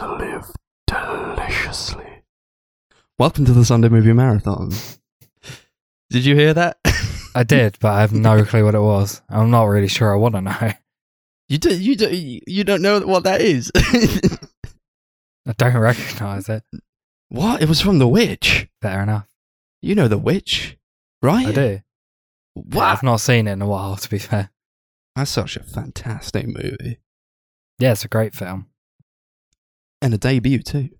to live deliciously. Welcome to the Sunday Movie Marathon. Did you hear that? I did, but I have no clue what it was. I'm not really sure I want to know. You do, you do, you don't know what that is. I don't recognize it. what? It was from The Witch. Fair enough. You know The Witch, right? I do. What? I've not seen it in a while, to be fair. That's such a fantastic movie Yeah, it's a great film. And a debut too.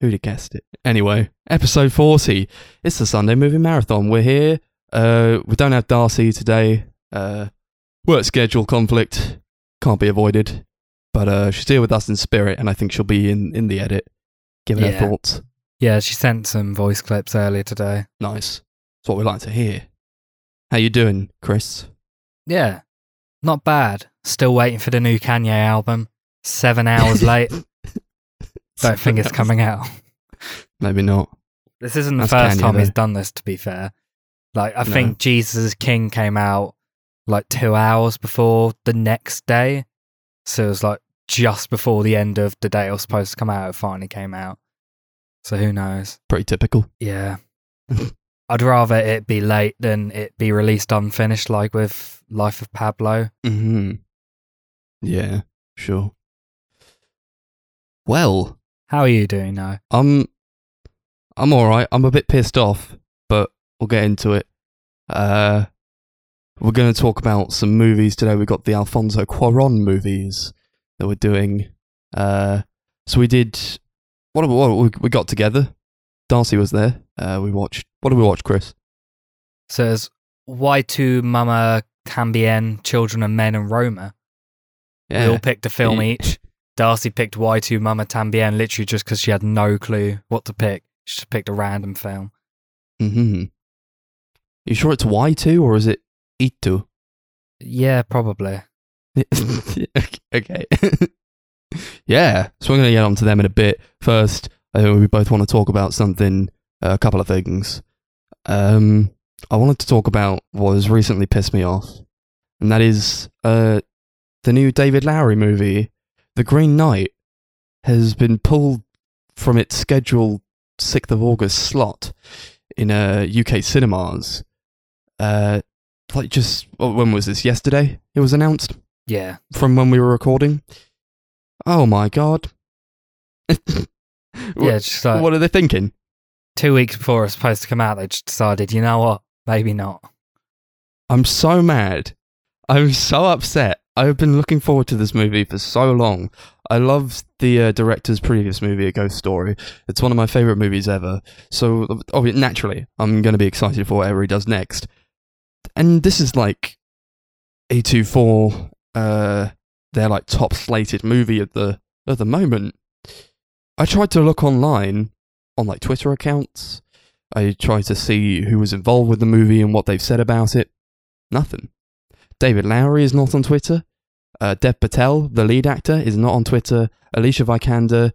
Who'd have guessed it? Anyway, episode forty. It's the Sunday Movie Marathon. We're here. Uh, we don't have Darcy today. Uh, work schedule conflict can't be avoided, but uh, she's here with us in spirit, and I think she'll be in in the edit. Give her thoughts. Yeah, she sent some voice clips earlier today. Nice. That's what we like to hear. How you doing, Chris? Yeah, not bad. Still waiting for the new Kanye album. Seven hours late. Don't think it's coming out. Maybe not. This isn't the That's first Kanye, time he's though. done this, to be fair. Like, I No. think Jesus is King came out like two hours before the next day. So it was like just before the end of the day it was supposed to come out, it finally came out. So who knows? Pretty typical. Yeah. I'd rather it be late than it be released unfinished, like with Life of Pablo. hmm Yeah, sure. Well, How are you doing now? I'm I'm all right. I'm a bit pissed off, but we'll get into it. Uh, we're going to talk about some movies today. We've got the Alfonso Cuarón movies that we're doing. Uh, so we did what? What we, we got together. Darcy was there. Uh, we watched. What did we watch, Chris? So it's Y2 Mama Tambien, Children and Men and Roma. We all picked a film Yeah. each. Darcy picked Y2 Mama Tambien literally just because she had no clue what to pick. She just picked a random film. Mm-hmm. You sure it's Y two or is it Itu? Yeah, probably. okay. yeah. So we're going to get on to them in a bit. First, I think we both want to talk about something, uh, a couple of things. Um, I wanted to talk about what has recently pissed me off, and that is uh, the new David Lowery movie, The Green Knight, has been pulled from its scheduled 6th of August slot in uh, UK cinemas. Uh, like just, oh, when was this? Yesterday it was announced Yeah. from when we were recording. Oh my god. Yeah, it's just like what are they thinking? two weeks before it was supposed to come out, they just decided, you know what? Maybe not. I'm so mad. I'm so upset. I've been looking forward to this movie for so long. I love the uh, director's previous movie, A Ghost Story. It's one of my favorite movies ever. So, obvi- naturally, I'm going to be excited for whatever he does next. And this is like A24, uh, their like top slated movie at the at the moment. I tried to look online on like Twitter accounts. I tried to see who was involved with the movie and what they've said about it. Nothing. David Lowery is not on Twitter. Uh, Dev Patel, the lead actor, is not on Twitter. Alicia Vikander,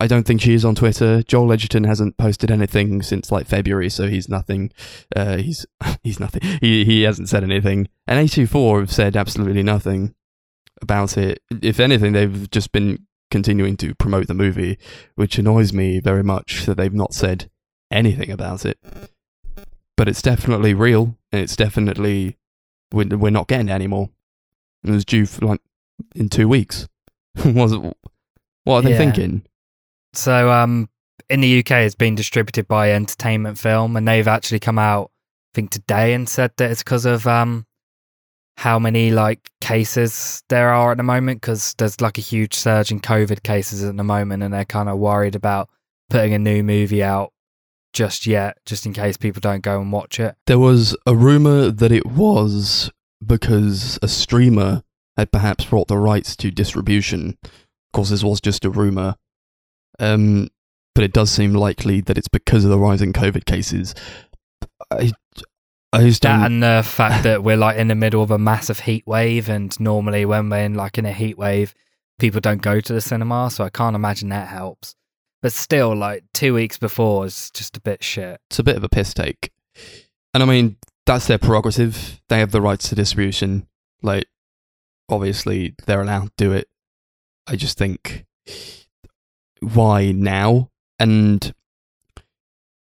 I don't think she is on Twitter. Joel Edgerton hasn't posted anything since like February, so he's nothing. Uh, he's he's nothing. He he hasn't said anything. And A24 have said absolutely nothing about it. If anything, they've just been continuing to promote the movie, which annoys me very much that they've not said anything about it. But it's definitely real, and it's definitely we're, we're not getting it anymore. It was due for like in two weeks. Was it? What are they Yeah. thinking? So, um, in the UK, it's been distributed by Entertainment Film, and they've actually come out, I think, today and said that it's because of um, how many like cases there are at the moment. Because there's like a huge surge in COVID cases at the moment, and they're kind of worried about putting a new movie out just yet, just in case people don't go and watch it. There was a rumor that it was because a streamer had perhaps brought the rights to distribution. Of course, this was just a rumor. Um, but it does seem likely that it's because of the rising COVID cases. I, I just don't. That and the fact that we're like in the middle of a massive heat wave, and normally when we're in like in a heat wave, people don't go to the cinema, so I can't imagine that helps. But still, like two weeks before is just a bit shit. it's a bit of a piss take. And I mean, that's their prerogative. They have the rights to distribution. Like, obviously, they're allowed to do it. I just think why now? And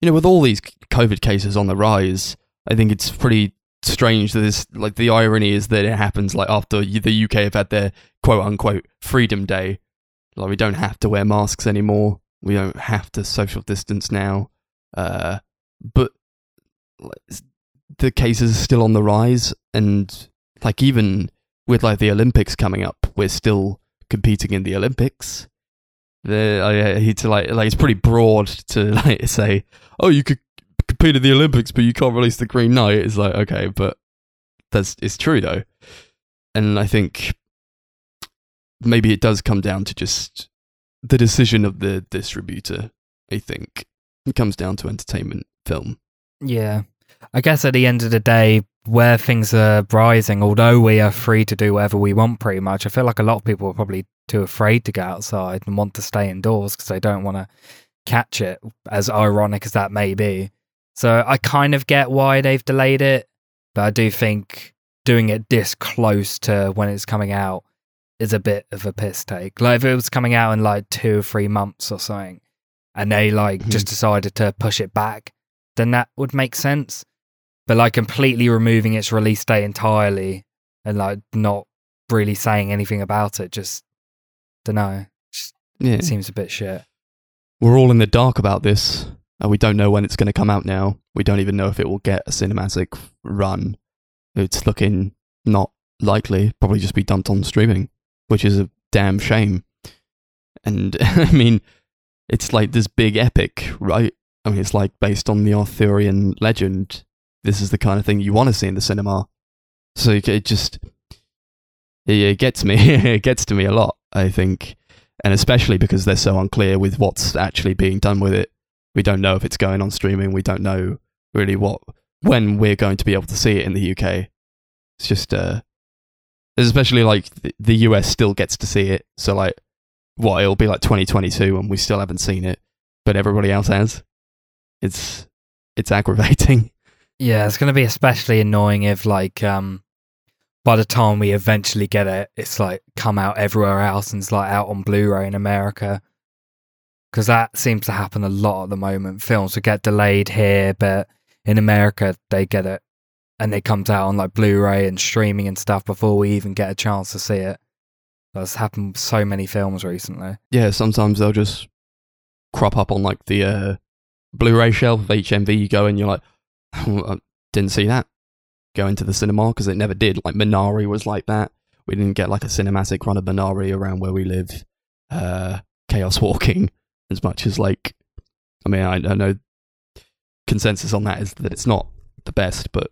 you know, with all these COVID cases on the rise, I think it's pretty strange that this like the irony is that it happens like after the UK have had their quote unquote freedom day. Like we don't have to wear masks anymore. We don't have to social distance now. Uh, but the cases are still on the rise, and like even with like the Olympics coming up, we're still competing in the Olympics. The I hate to like like it's pretty broad to like say, oh, you could compete in the Olympics, but you can't release the Green Knight. It's like okay, but that's it's true though, and I think maybe it does come down to just the decision of the distributor. I think it comes down to entertainment film. Yeah. I guess at the end of the day, where things are rising, although we are free to do whatever we want pretty much, I feel like a lot of people are probably too afraid to go outside and want to stay indoors because they don't want to catch it, as ironic as that may be. So I kind of get why they've delayed it, but I do think doing it this close to when it's coming out is a bit of a piss take. Like if it was coming out in like two or three months or something, and they like mm-hmm. just decided to push it back, then that would make sense. But like completely removing its release date entirely and like not really saying anything about it, just don't know. Just, yeah. It seems a bit shit. We're all in the dark about this. And we don't know when it's going to come out now. We don't even know if it will get a cinematic run. It's looking not likely. Probably just be dumped on streaming, which is a damn shame. And I mean, it's like this big epic, right? I mean, it's like based on the Arthurian legend. This is the kind of thing you want to see in the cinema. So it just it gets me. it gets to me a lot. I think, and especially because they're so unclear with what's actually being done with it. We don't know if it's going on streaming. We don't know really what when we're going to be able to see it in the UK. It's just uh, especially like the US still gets to see it. So like what it'll be like 2022 and we still haven't seen it, but everybody else has. It's it's aggravating. Yeah, it's going to be especially annoying if like um by the time we eventually get it, it's like come out everywhere else and it's like out on Blu-ray in America. Because that seems to happen a lot at the moment. Films will get delayed here, but in America they get it and it comes out on like Blu-ray and streaming and stuff before we even get a chance to see it. That's happened with so many films recently. Yeah, sometimes they'll just crop up on like the uh, Blu-ray shelf of HMV. You go and you're like, oh, I didn't see that. Go into the cinema because it never did. Like Minari was like that. We didn't get like a cinematic run of Minari around where we live. Uh, Chaos Walking, as much as like, I mean, I, I know consensus on that is that it's not the best, but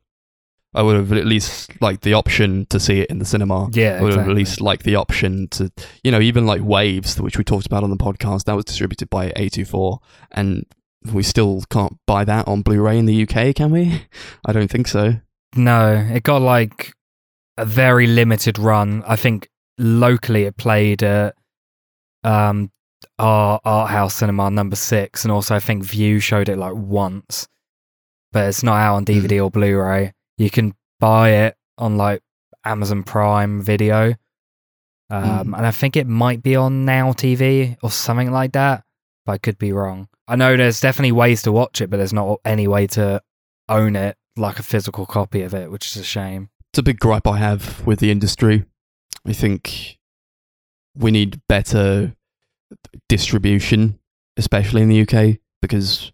I would have at least liked the option to see it in the cinema. Yeah, I would exactly. have at least liked the option to, you know, even like Waves, which we talked about on the podcast, that was distributed by A24, and we still can't buy that on Blu-ray in the UK, can we? I don't think so. No, it got like a very limited run. I think locally it played at um, our art house cinema number six, and also I think Vue showed it like once, but it's not out on DVD mm. or Blu-ray. You can buy it on like Amazon Prime Video. Um, mm. And I think it might be on Now TV or something like that, but I could be wrong. I know there's definitely ways to watch it, but there's not any way to own it like a physical copy of it, which is a shame. It's a big gripe I have with the industry. I think we need better distribution, especially in the UK, because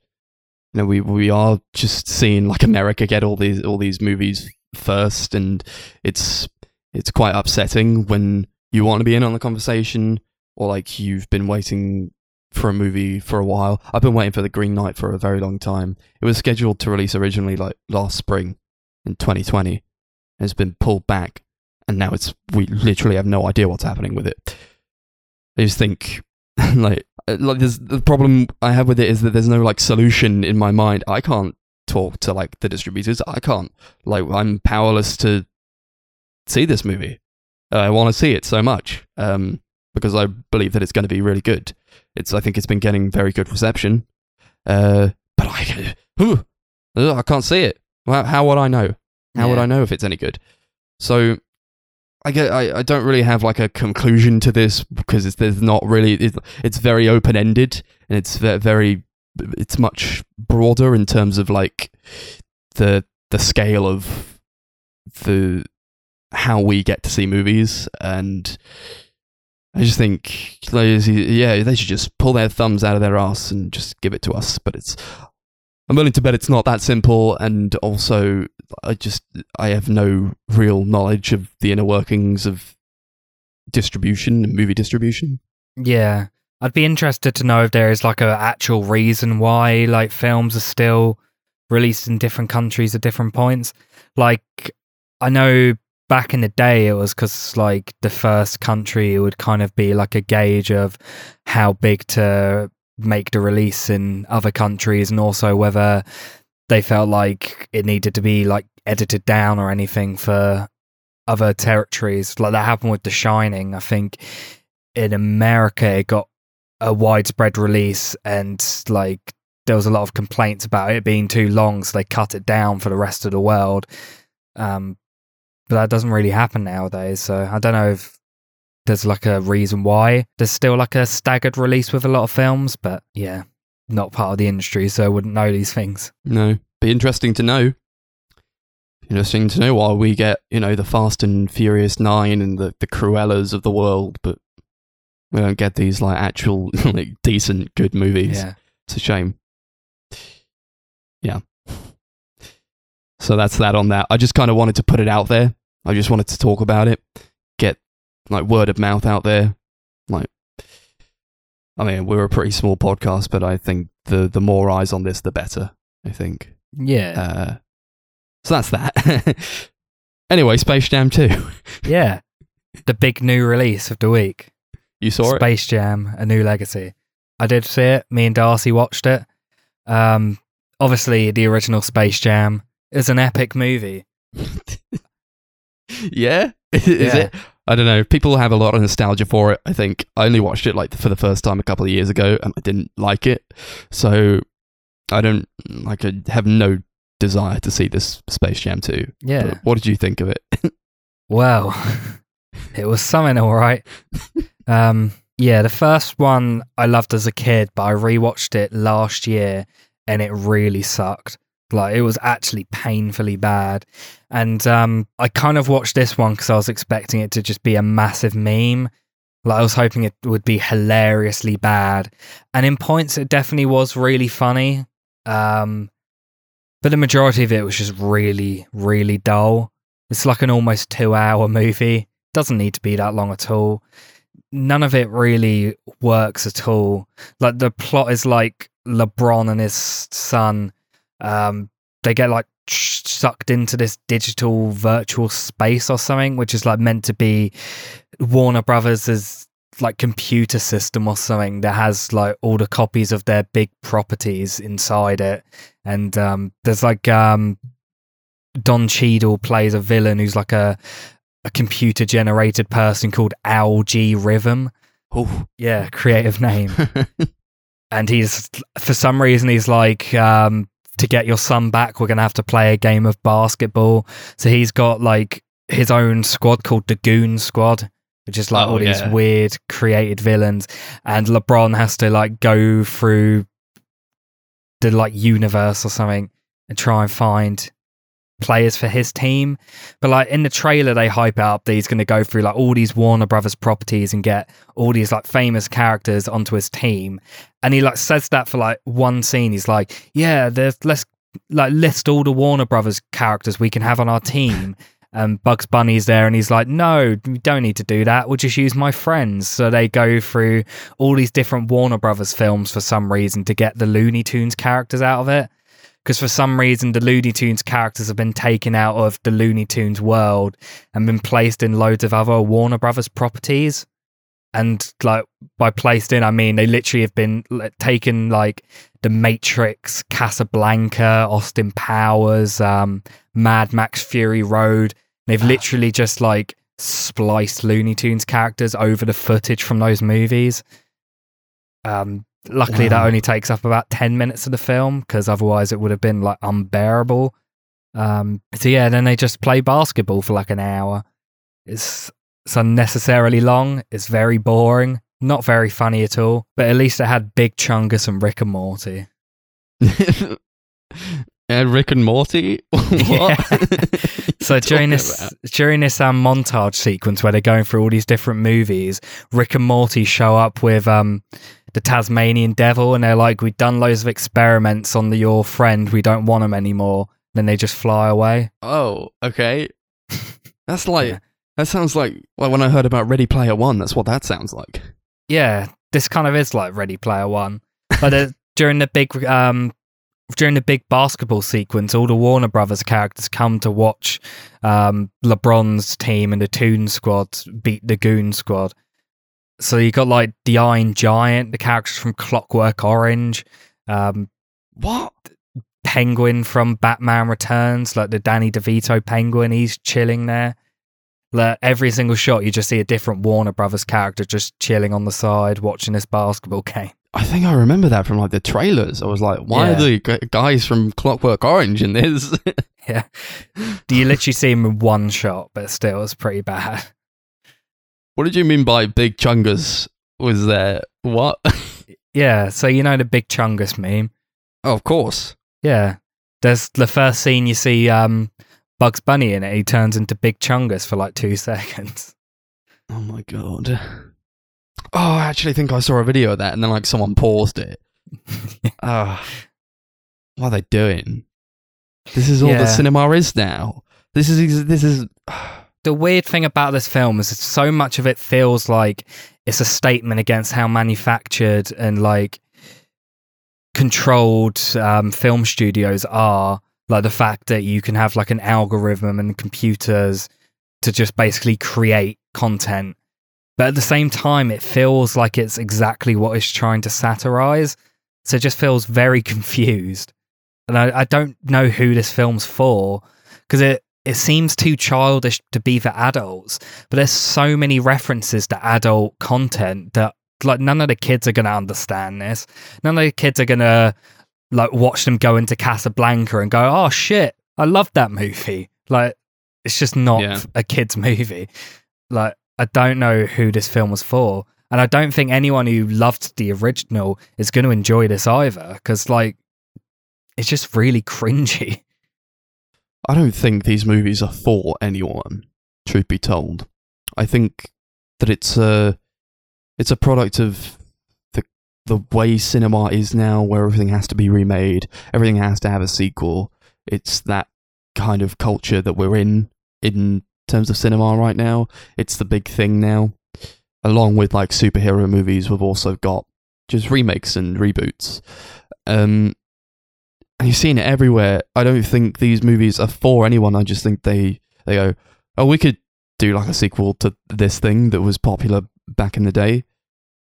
know, we we are just seeing like America get all these all these movies first, and it's it's quite upsetting when you want to be in on the conversation or like you've been waiting for a movie for a while. I've been waiting for the Green Knight for a very long time. It was scheduled to release originally like last spring in 2020. It's been pulled back, and now it's we literally have no idea what's happening with it. I just think like uh, like there's the problem I have with it is that there's no like solution in my mind. I can't talk to like the distributors. I can't like I'm powerless to see this movie. Uh, I want to see it so much um, because I believe that it's going to be really good. It's I think it's been getting very good reception, uh, but I I can't see it. Well, how would I know? How yeah. would I know if it's any good? So I get I, I don't really have like a conclusion to this because it's there's not really it's, it's very open ended and it's very it's much broader in terms of like the the scale of the how we get to see movies and I just think yeah they should just pull their thumbs out of their ass and just give it to us but it's I'm willing to bet it's not that simple and also I just I have no real knowledge of the inner workings of distribution and movie distribution. Yeah. I'd be interested to know if there is like a actual reason why like films are still released in different countries at different points. Like I know back in the day it was cuz like the first country would kind of be like a gauge of how big to make the release in other countries and also whether they felt like it needed to be like edited down or anything for other territories. Like that happened with The Shining. I think in America it got a widespread release and like there was a lot of complaints about it being too long, so they cut it down for the rest of the world. Um, but that doesn't really happen nowadays. So I don't know if there's like a reason why there's still like a staggered release with a lot of films, but yeah, not part of the industry, so I wouldn't know these things. No, be interesting to know. Interesting to know why we get, you know, the Fast and Furious Nine and the the Cruellas of the world, but we don't get these like actual like decent good movies. Yeah. It's a shame. Yeah. So that's that on that. I just kind of wanted to put it out there. I just wanted to talk about it, like word of mouth out there. Like, I mean, we're a pretty small podcast, but I think the the more eyes on this, the better. I think. Yeah. Uh, so that's that. anyway, Space Jam 2. yeah. The big new release of the week. You saw it? Space Jam, A New Legacy. I did see it. Me and Darcy watched it. Um, obviously, the original Space Jam is an epic movie. yeah? Is Yeah. it? I don't know. People have a lot of nostalgia for it. I think I only watched it like for the first time a couple of years ago, and I didn't like it. So I don't like. I have no desire to see this Space Jam 2. Yeah. But what did you think of it? Well, it was something all right. Um, yeah, the first one I loved as a kid, but I rewatched it last year and it really sucked. Like it was actually painfully bad. And um, I kind of watched this one because I was expecting it to just be a massive meme. Like I was hoping it would be hilariously bad. And in points, it definitely was really funny. Um, but the majority of it was just really, really dull. It's like an almost two hour movie. Doesn't need to be that long at all. None of it really works at all. Like the plot is like LeBron and his son. Um, they get like sucked into this digital virtual space or something, which is like meant to be Warner Brothers' like computer system or something that has like all the copies of their big properties inside it. And um, there's like um, Don Cheadle plays a villain who's like a a computer generated person called Al G Rhythm. oh. Yeah, creative name. and he's for some reason he's like um to get your son back we're gonna have to play a game of basketball. So he's got like his own squad called the goon squad which is like Oh, all these weird created villains. And lebron has to like go through the like universe or something and try and find players for his team. But like in the trailer they hype up that he's going to go through like all these warner brothers properties and get all these like famous characters onto his team. And he like says that for like one scene. He's like yeah there's let's like list all the warner brothers characters we can have on our team. And bugs bunny's there and he's like no we don't need to do that. We'll just use my friends. So they go through all these different warner brothers films for some reason to get the looney tunes characters out of it because for some reason the Looney Tunes characters have been taken out of the Looney Tunes world and been placed in loads of other Warner Brothers properties. And like by placed in, I mean they literally have been like, taken like the Matrix, Casablanca, Austin Powers, um, Mad Max Fury Road. They've literally just like spliced Looney Tunes characters over the footage from those movies. Um, luckily, that only takes up about 10 minutes of the film because otherwise it would have been like unbearable. Um, so, yeah, then they just play basketball for like an hour. It's it's unnecessarily long. It's very boring. Not very funny at all. But at least it had Big Chungus and Rick and Morty. and Rick and Morty. Yeah. So during this about? during this um, montage sequence where they're going through all these different movies, Rick and Morty show up with um, the Tasmanian Devil, and they're like, "We've done loads of experiments on the, your friend. We don't want him anymore." Then they just fly away. Oh, okay. That's like Yeah. that sounds like like when I heard about Ready Player One. That's what that sounds like. Yeah, this kind of is like Ready Player One. But uh, during the big um, during the big basketball sequence, all the Warner Brothers characters come to watch um, LeBron's team and the Toon Squad beat the Goon Squad. So you got like the Iron Giant, the characters from Clockwork Orange, um, What? Penguin from Batman Returns, like the Danny DeVito Penguin. He's chilling there. Like every single shot, you just see a different Warner Brothers character just chilling on the side watching this basketball game. I think I remember that from like the trailers. I was like, why Yeah. are the gu- guys from Clockwork Orange in this? Yeah. Do you literally see him in one shot, but still, it's pretty bad. What did you mean by Big Chungus was there? What? Yeah. So, you know the Big Chungus meme? oh, of course. Yeah. There's the first scene you see um, Bugs Bunny in it. He turns into Big Chungus for like two seconds. Oh my god. Oh, I actually think I saw a video of that, and then like someone paused it. Ah, what are they doing? This is all Yeah. the cinema is now. This is this is. The weird thing about this film is so much of it feels like it's a statement against how manufactured and like controlled um, film studios are. Like the fact that you can have like an algorithm and computers to just basically create content. But at the same time it feels like it's exactly what it's trying to satirize. So it just feels very confused. And i, I don't know who this film's for because it it seems too childish to be for adults but there's so many references to adult content that like none of the kids are going to understand this. None of the kids are going to like watch them go into casablanca and go oh shit i love that movie. Like it's just not Yeah. a kids movie. Like i don't know who this film was for and i don't think anyone who loved the original is going to enjoy this either because like it's just really cringy I don't think these movies are for anyone. Truth be told, I think that it's a it's a product of the the way cinema is now, where everything has to be remade, everything has to have a sequel. It's that kind of culture that we're in in terms of cinema right now. It's the big thing now. Along with like superhero movies, we've also got just remakes and reboots. Um, and you've seen it everywhere. I don't think these movies are for anyone. I just think they they go, oh, we could do like a sequel to this thing that was popular back in the day.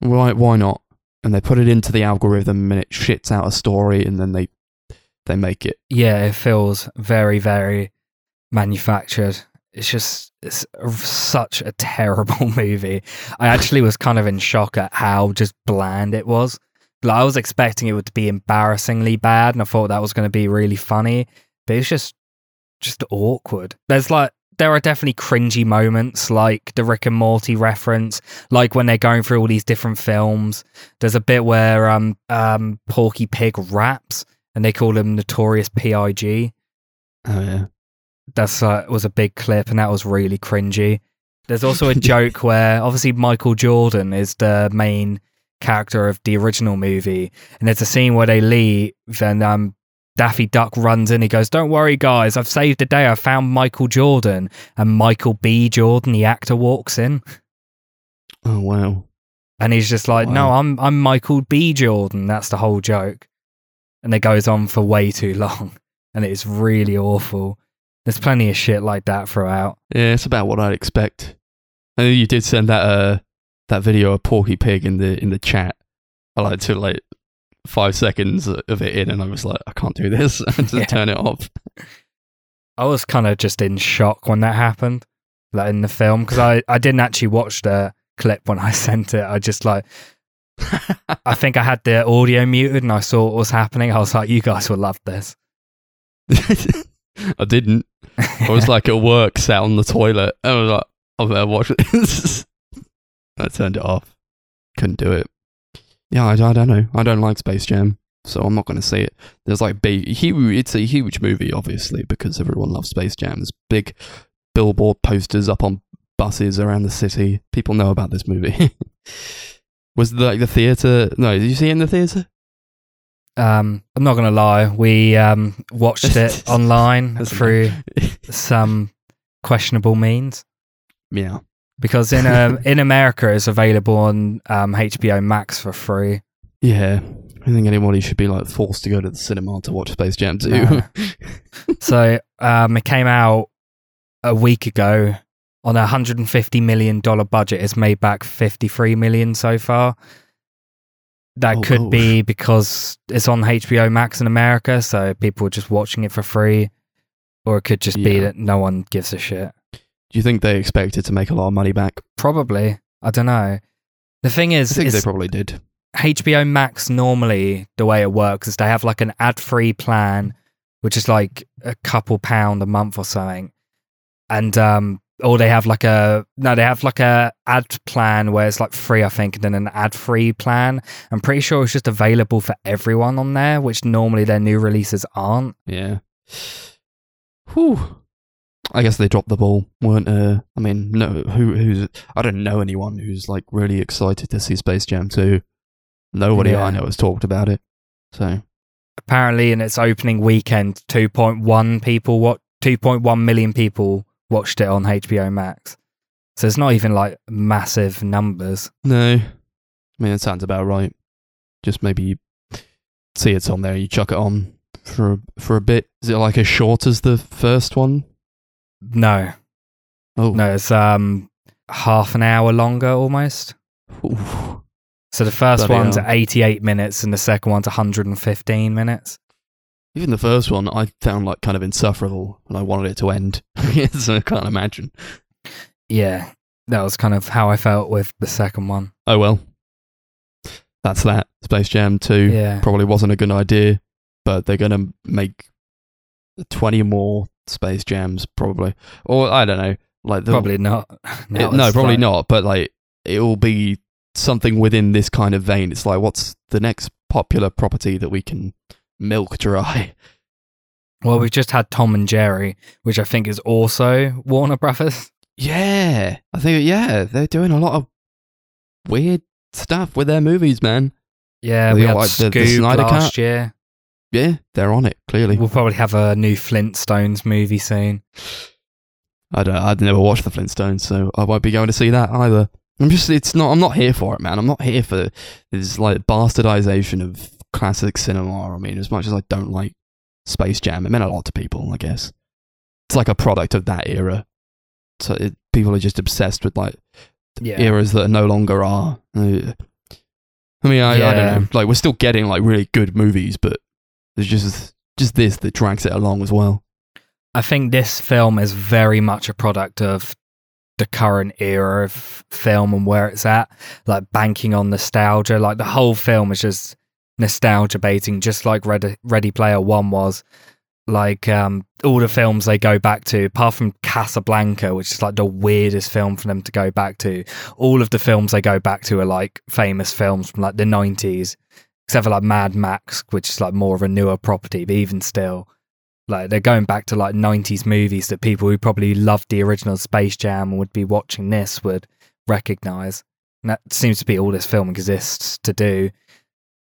Why why not? And they put it into the algorithm, and it shits out a story, and then they they make it. yeah, it feels very, very manufactured. It's just it's such a terrible movie. I actually was kind of in shock at how just bland it was. I was expecting it would be embarrassingly bad, and I thought that was going to be really funny, but it's just just awkward. There's like there are definitely cringy moments, like the Rick and Morty reference, like when they're going through all these different films. There's a bit where um um Porky Pig raps, and they call him Notorious Pig. Oh yeah. That's uh, was a big clip, and that was really cringy. There's also a joke where obviously Michael Jordan is the main character of the original movie, and there's a scene where they leave, and um, Daffy Duck runs in. He goes, "Don't worry, guys, I've saved the day. I found Michael Jordan." And Michael B. Jordan, the actor, walks in, Oh wow. and he's just like, "No, I'm I'm Michael B. Jordan." That's the whole joke, and it goes on for way too long, and it's really awful. There's plenty of shit like that throughout. Yeah, it's about what I'd expect. I know you did send that uh that video of Porky Pig in the in the chat. I like took like five seconds of it in, and I was like, I can't do this. I had to Yeah. turn it off. I was kind of just in shock when that happened, like in the film, because I, I didn't actually watch the clip when I sent it. I just like, I think I had the audio muted and I saw what was happening. I was like, you guys will love this. I didn't. I was like at work, sat on the toilet. and I was like, I've ever watched this. I turned it off. Couldn't do it. Yeah, I, I don't know. I don't like Space Jam, so I'm not going to see it. There's like big, huge. It's a huge movie, obviously, because everyone loves Space Jam. There's big billboard posters up on buses around the city. People know about this movie. Was the, like the theater? No, did you see it in the theater? Um, I'm not gonna lie, we um, watched it online through some questionable means Yeah. Because in um, in America it's available on um, HBO Max for free. Yeah. I think anybody should be like forced to go to the cinema to watch Space Jam 2. No. So um, it came out a week ago on a 150 million dollar budget. It's made back 53 million so far. That Oh, could whoa. be because it's on HBO Max in America, so people are just watching it for free, or it could just be that no one gives a shit. Do you think they expected to make a lot of money back? Probably, I don't know. The thing is, I is, think they probably did. HBO Max normally the way it works is they have like an ad-free plan, which is like a couple pound a month or something, and um, or they have like a no, they have like a ad plan where it's like free, I think, and then an ad-free plan. I'm pretty sure it's just available for everyone on there, which normally their new releases aren't. Yeah. Whew. I guess they dropped the ball, weren't uh I mean, no who who's I don't know anyone who's like really excited to see Space Jam 2. Nobody Yeah. I know has talked about it. So Apparently, in its opening weekend, 2.1 people what 2.1 million people watched it on HBO Max. So it's not even like massive numbers. no. I mean it sounds about right. Just maybe you see it's on there, you chuck it on for for a bit. Is it like as short as the first one? No, Oh no, it's um half an hour longer almost. Oof. So the first Bloody one's hell. 88 minutes and the second one's 115 minutes. Even the first one I found like kind of insufferable and I wanted it to end. so I can't imagine. Yeah, that was kind of how I felt with the second one. Oh well. That's that. Space Jam 2 Yeah. probably wasn't a good idea, but they're going to make 20 more Space Jams probably. Or I don't know. Like they'll- Probably not. Now it- no, probably like- not, but like it will be something within this kind of vein. It's like what's the next popular property that we can milk dry? Well, we've just had Tom and Jerry, which I think is also Warner Brothers. Yeah. I think yeah, they're doing a lot of weird stuff with their movies, man. Yeah, we had like the- the Scoob last Cut. year. Yeah, they're on it, clearly. We'll probably have a new Flintstones movie soon. I don't, I'd never watched the Flintstones, so I won't be going to see that either. I'm just, it's not, I'm not here for it, man. I'm not here for this like bastardization of classic cinema. I mean, as much as I don't like Space Jam, it meant a lot to people, I guess. It's like a product of that era. So it, people are just obsessed with like Yeah. eras that no longer are. Uh, I mean, I, I don't know. Like, we're still getting like really good movies, but there's just just this that drags it along as well. I think this film is very much a product of the current era of film and where it's at, like banking on nostalgia. Like the whole film is just nostalgia baiting, just like Ready, Ready Player One was. Like um, all the films they go back to, apart from Casablanca, which is like the weirdest film for them to go back to. All of the films they go back to are like famous films from like the nineties, except for like Mad Max, which is like more of a newer property. But even still, like they're going back to like 90s movies that people who probably loved the original Space Jam would be watching this would recognize. And that seems to be all this film exists to do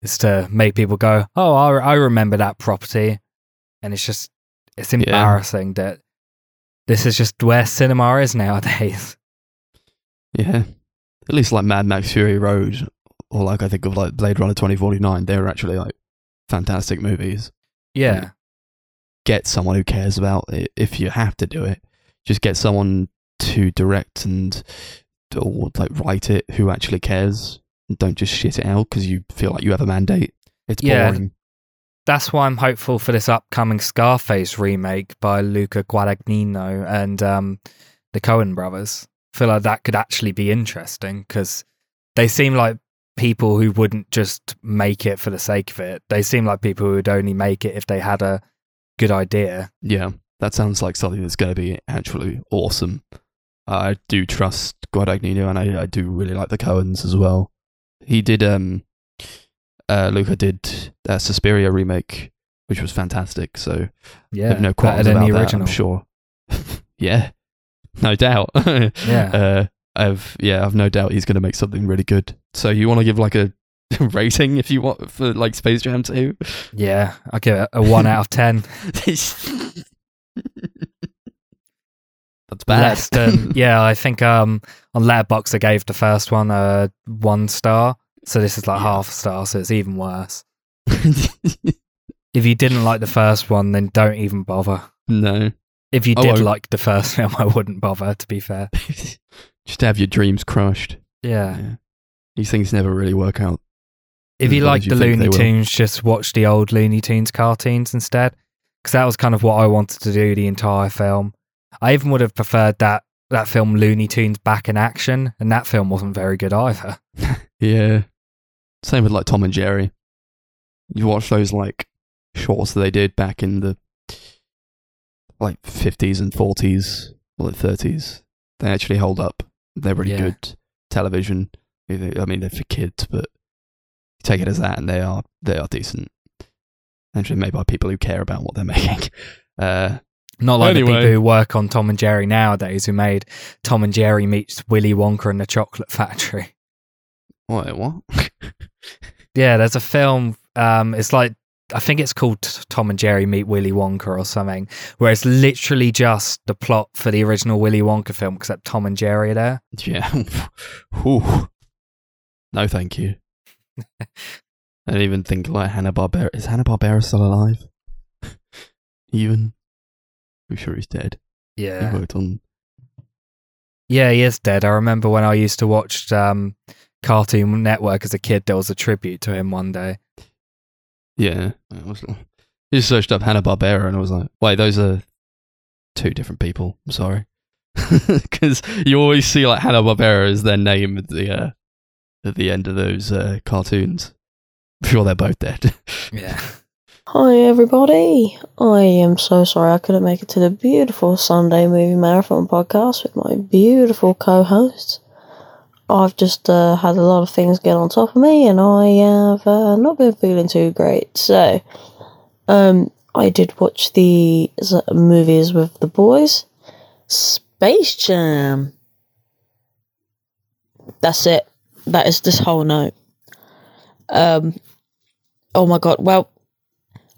is to make people go, "Oh, I, I remember that property." And it's just it's embarrassing that this is just where cinema is nowadays. Yeah. At least like Mad Max Fury Road or like I think of like Blade Runner 2049, they're actually like fantastic movies. Yeah. Get someone who cares about it if you have to do it. Just get someone to direct and or like write it who actually cares. Don't just shit it out because you feel like you have a mandate. It's Yeah. boring. That's why I'm hopeful for this upcoming Scarface remake by Luca Guadagnino and um, the Coen brothers. I feel like that could actually be interesting because they seem like people who wouldn't just make it for the sake of it. They seem like people who would only make it if they had a good idea. Yeah. That sounds like something that's going to be actually awesome. I do trust Guadagnino, and I, I do really like the Coens as well. He did um, uh, Luca did a Suspiria remake, which was fantastic. So Yeah, no qualms about the original. that, I'm sure. yeah, no doubt. Yeah. Uh, I've yeah, I've no doubt he's going to make something really good. So you want to give like a rating if you want for like Space Jam 2? Yeah, I'll give it a one out of ten. That's bad. Less than yeah, I think um on Letterboxd I gave the first one a one star, so this is like Yeah. half a star, so it's even worse. If you didn't like the first one, then don't even bother. no. If you Oh, did like the first film, I wouldn't bother. To be fair, Just have your dreams crushed. yeah. Yeah. These things never really work out. If you like you the think Looney. Tunes, just watch the old Looney Tunes cartoons instead, because that was kind of what I wanted to do the entire film. I even would have preferred that that film Looney Tunes back in action, and that film wasn't very good either. Yeah. Same with like Tom and Jerry. You watch those like shorts that they did back in the like 50s and 40s or the 30s. They actually hold up. They're really Yeah. good television. I mean, they're for kids, but you take it as that, and they are they are decent. Actually, made by people who care about what they're making. Uh, Not like the people who work on Tom and Jerry nowadays, who made Tom and Jerry meets Willy Wonka and the Chocolate Factory. what? What? Yeah, there's a film. Um, it's like I think it's called Tom and Jerry Meet Willy Wonka or something, where it's literally just the plot for the original Willy Wonka film, except Tom and Jerry are there. Yeah. No, thank you. I don't even think like Hanna Barbera. Is Hanna Barbera still alive? even? I'm sure he's dead. He Yeah, worked on. yeah, he is dead. I remember when I used to watch um, Cartoon Network as a kid. There was a tribute to him one day. Yeah. I was, just searched up Hanna Barbera and I was like, wait, those are two different people. I'm sorry. Because you always see like Hanna Barbera as their name at the uh, at the end of those uh, cartoons. I'm sure they're both dead. Yeah, Hi everybody. I am so sorry I couldn't make it to the beautiful Sunday movie marathon podcast with my beautiful co-hosts. I've just uh, had a lot of things get on top of me and I have uh, not been feeling too great. So, um, I did watch the movies with the boys. Space Jam. That's it. That is this whole note. Um, oh my god. Well,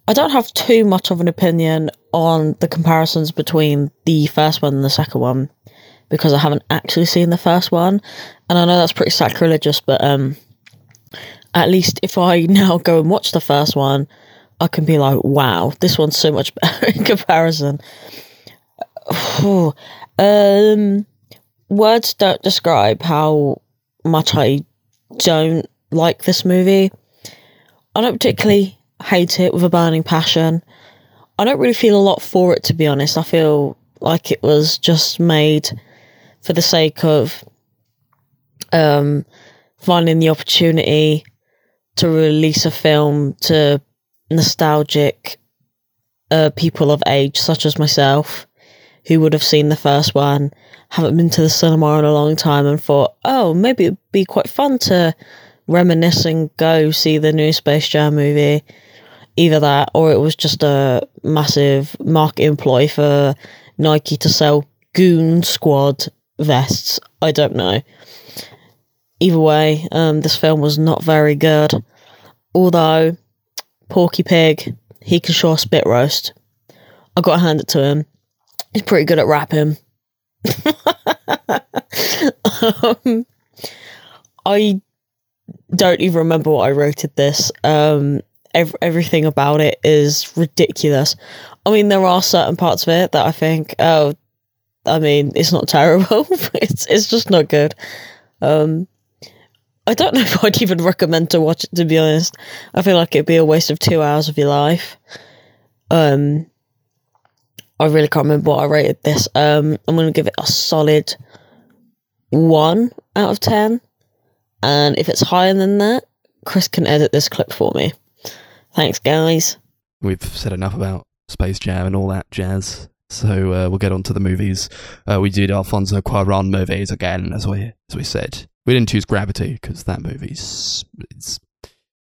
I don't have too much of an opinion on the comparisons between the first one and the second one because I haven't actually seen the first one, and I know that's pretty sacrilegious, but um, at least if I now go and watch the first one, I can be like, wow, this one's so much better in comparison. um, words don't describe how much I don't like this movie. I don't particularly hate it with a burning passion. I don't really feel a lot for it, to be honest. I feel like it was just made for the sake of um, finding the opportunity to release a film to nostalgic uh, people of age, such as myself, who would have seen the first one, haven't been to the cinema in a long time, and thought, oh, maybe it'd be quite fun to reminisce and go see the new Space Jam movie. Either that, or it was just a massive marketing ploy for Nike to sell Goon Squad vests. I don't know. Either way, um, this film was not very good. Although, Porky Pig, he can sure spit roast. I got to hand it to him. He's pretty good at rapping. um, I don't even remember what I rated this. Um, ev- everything about it is ridiculous. I mean, there are certain parts of it that I think, oh, I mean, it's not terrible. it's it's just not good. Um, I don't know if I'd even recommend to watch it. To be honest, I feel like it'd be a waste of two hours of your life. Um, I really can't remember what I rated this. Um, I'm gonna give it a solid one out of ten. And if it's higher than that, Chris can edit this clip for me. Thanks, guys. We've said enough about Space Jam and all that jazz. So uh, we'll get on to the movies. Uh, we did Alfonso Cuarón movies again, as we as we said. We didn't choose Gravity because that movie's it's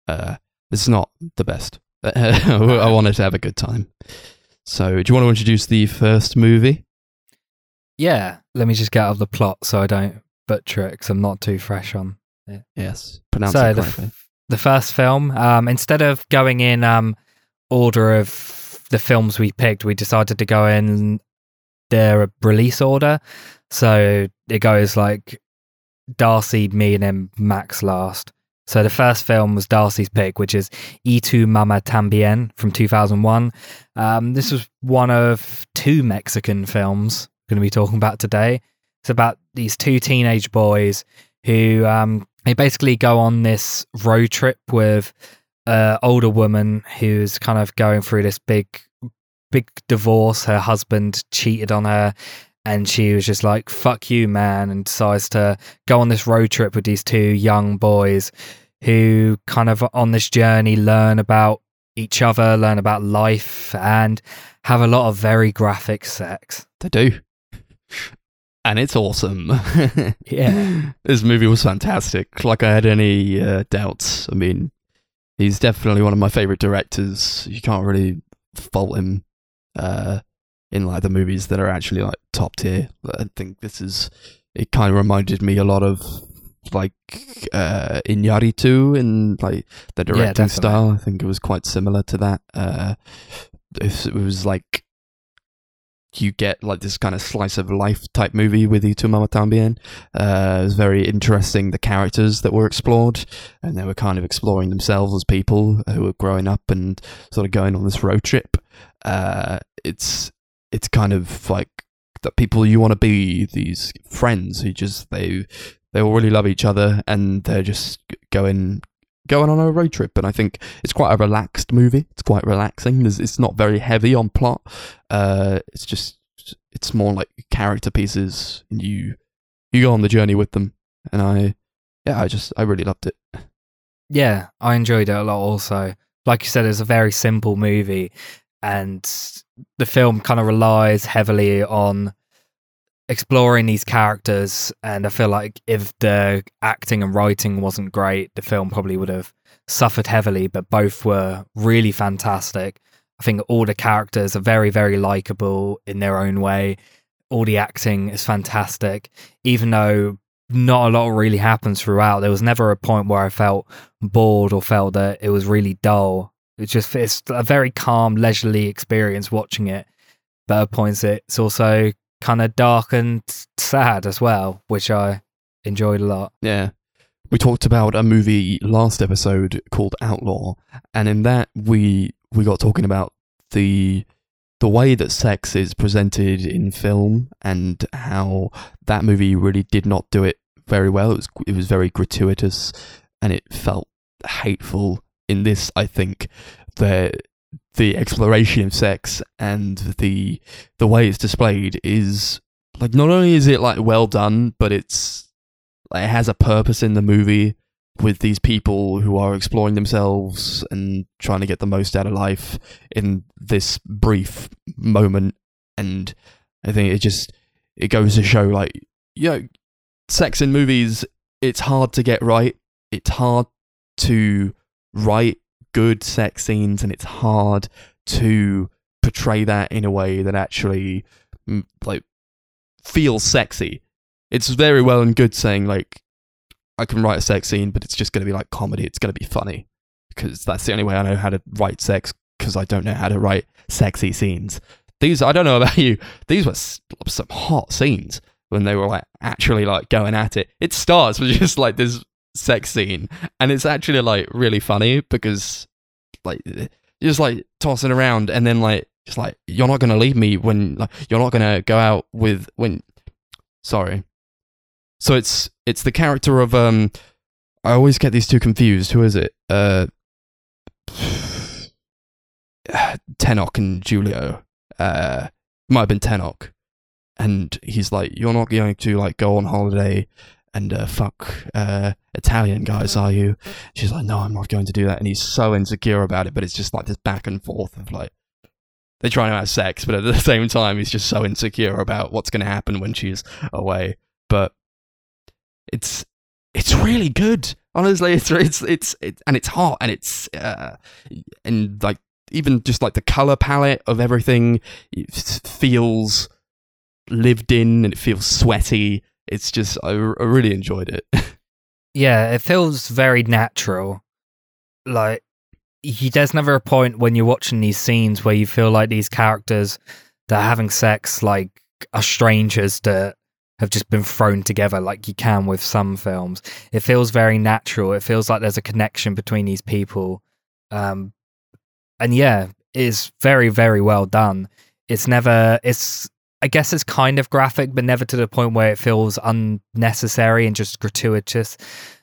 uh, it's not the best. I wanted to have a good time. So, do you want to introduce the first movie? Yeah, let me just get out of the plot so I don't butcher it because I'm not too fresh on. Yes, pronounce so it the, correctly. f- the first film, um, instead of going in um, order of the films we picked, we decided to go in their release order. So it goes like Darcie, me, and then Max last. So the first film was Darcie's pick, which is Y tu Mama Tambien from 2001. Um, this was one of two Mexican films we're going to be talking about today. It's about these two teenage boys who um, they basically go on this road trip with an older woman who's kind of going through this big, big divorce. Her husband cheated on her, and she was just like, "Fuck you, man," and decides to go on this road trip with these two young boys who kind of on this journey learn about each other, learn about life, and have a lot of very graphic sex. They do. And it's awesome. Yeah. this movie was fantastic. Like I had any uh, doubts. I mean, he's definitely one of my favorite directors. You can't really fault him uh, in like the movies that are actually like top tier. I think this is. It kind of reminded me a lot of like uh, Iñárritu in like the directing definitely. style. I think it was quite similar to that. Uh, it was like you get like this kind of slice of life type movie with Y tu Mama Tambien. Uh, it was very interesting the characters that were explored, and they were kind of exploring themselves as people who were growing up and sort of going on this road trip. Uh, it's it's kind of like the people you want to be, these friends who just they they all really love each other and they're just going going on a road trip and i think it's quite a relaxed movie. It's quite relaxing. There's, it's not very heavy on plot. Uh it's just it's more like character pieces and you you go on the journey with them. And i yeah i just i really loved it. Yeah, I enjoyed it a lot also. Like you said, it's a very simple movie, and the film kind of relies heavily on exploring these characters. And I feel like if the acting and writing wasn't great, the film probably would have suffered heavily, but both were really fantastic. I think all the characters are very, very likable in their own way. All the acting is fantastic, even though not a lot really happens throughout. There was never a point where I felt bored or felt that it was really dull. It's just it's a very calm, leisurely experience watching it. But at points it's also kind of dark and sad as well, which I enjoyed a lot. Yeah. We talked about a movie last episode called Outlaw, and in that we we got talking about the the way that sex is presented in film and how that movie really did not do it very well. It was it was very gratuitous and it felt hateful. In this, I think the the exploration of sex and the the way it's displayed is like not only is it like well done, but it's it has a purpose in the movie with these people who are exploring themselves and trying to get the most out of life in this brief moment. And i think it just it goes to show like you know sex in movies it's hard to get right. It's hard to write good sex scenes and it's hard to portray that in a way that actually mm, like feels sexy it's very well and good saying like I can write a sex scene, but it's just going to be like comedy. It's going to be funny because that's the only way I know how to write sex because I don't know how to write sexy scenes. These I don't know about you. These were some hot scenes when they were like actually like going at it. It starts with just like this sex scene, and it's actually like really funny because like just like tossing around, and then like just like you're not to leave me when like you're not to go out with when. Sorry. So it's it's the character of um I always get these two confused. Who is it? Uh Tenoch and Julio. Uh might have been Tenoch. And he's like, You're not going to like go on holiday and uh, fuck uh Italian guys, are you? She's like, No, I'm not going to do that and he's so insecure about it, but it's just like this back and forth of like they're trying to have sex, but at the same time, he's just so insecure about what's going to happen when she's away. But it's it's really good. Honestly, it's it's it's, and it's hot and it's uh, and like even just like the color palette of everything feels lived in and it feels sweaty. It's just I, I really enjoyed it. Yeah, it feels very natural. Like he, there's never a point when you're watching these scenes where you feel like these characters that are having sex like are strangers that have just been thrown together like you can with some films. It feels very natural. It feels like there's a connection between these people. Um, and yeah, it's very, very well done. It's never, it's, I guess it's kind of graphic, but never to the point where it feels unnecessary and just gratuitous.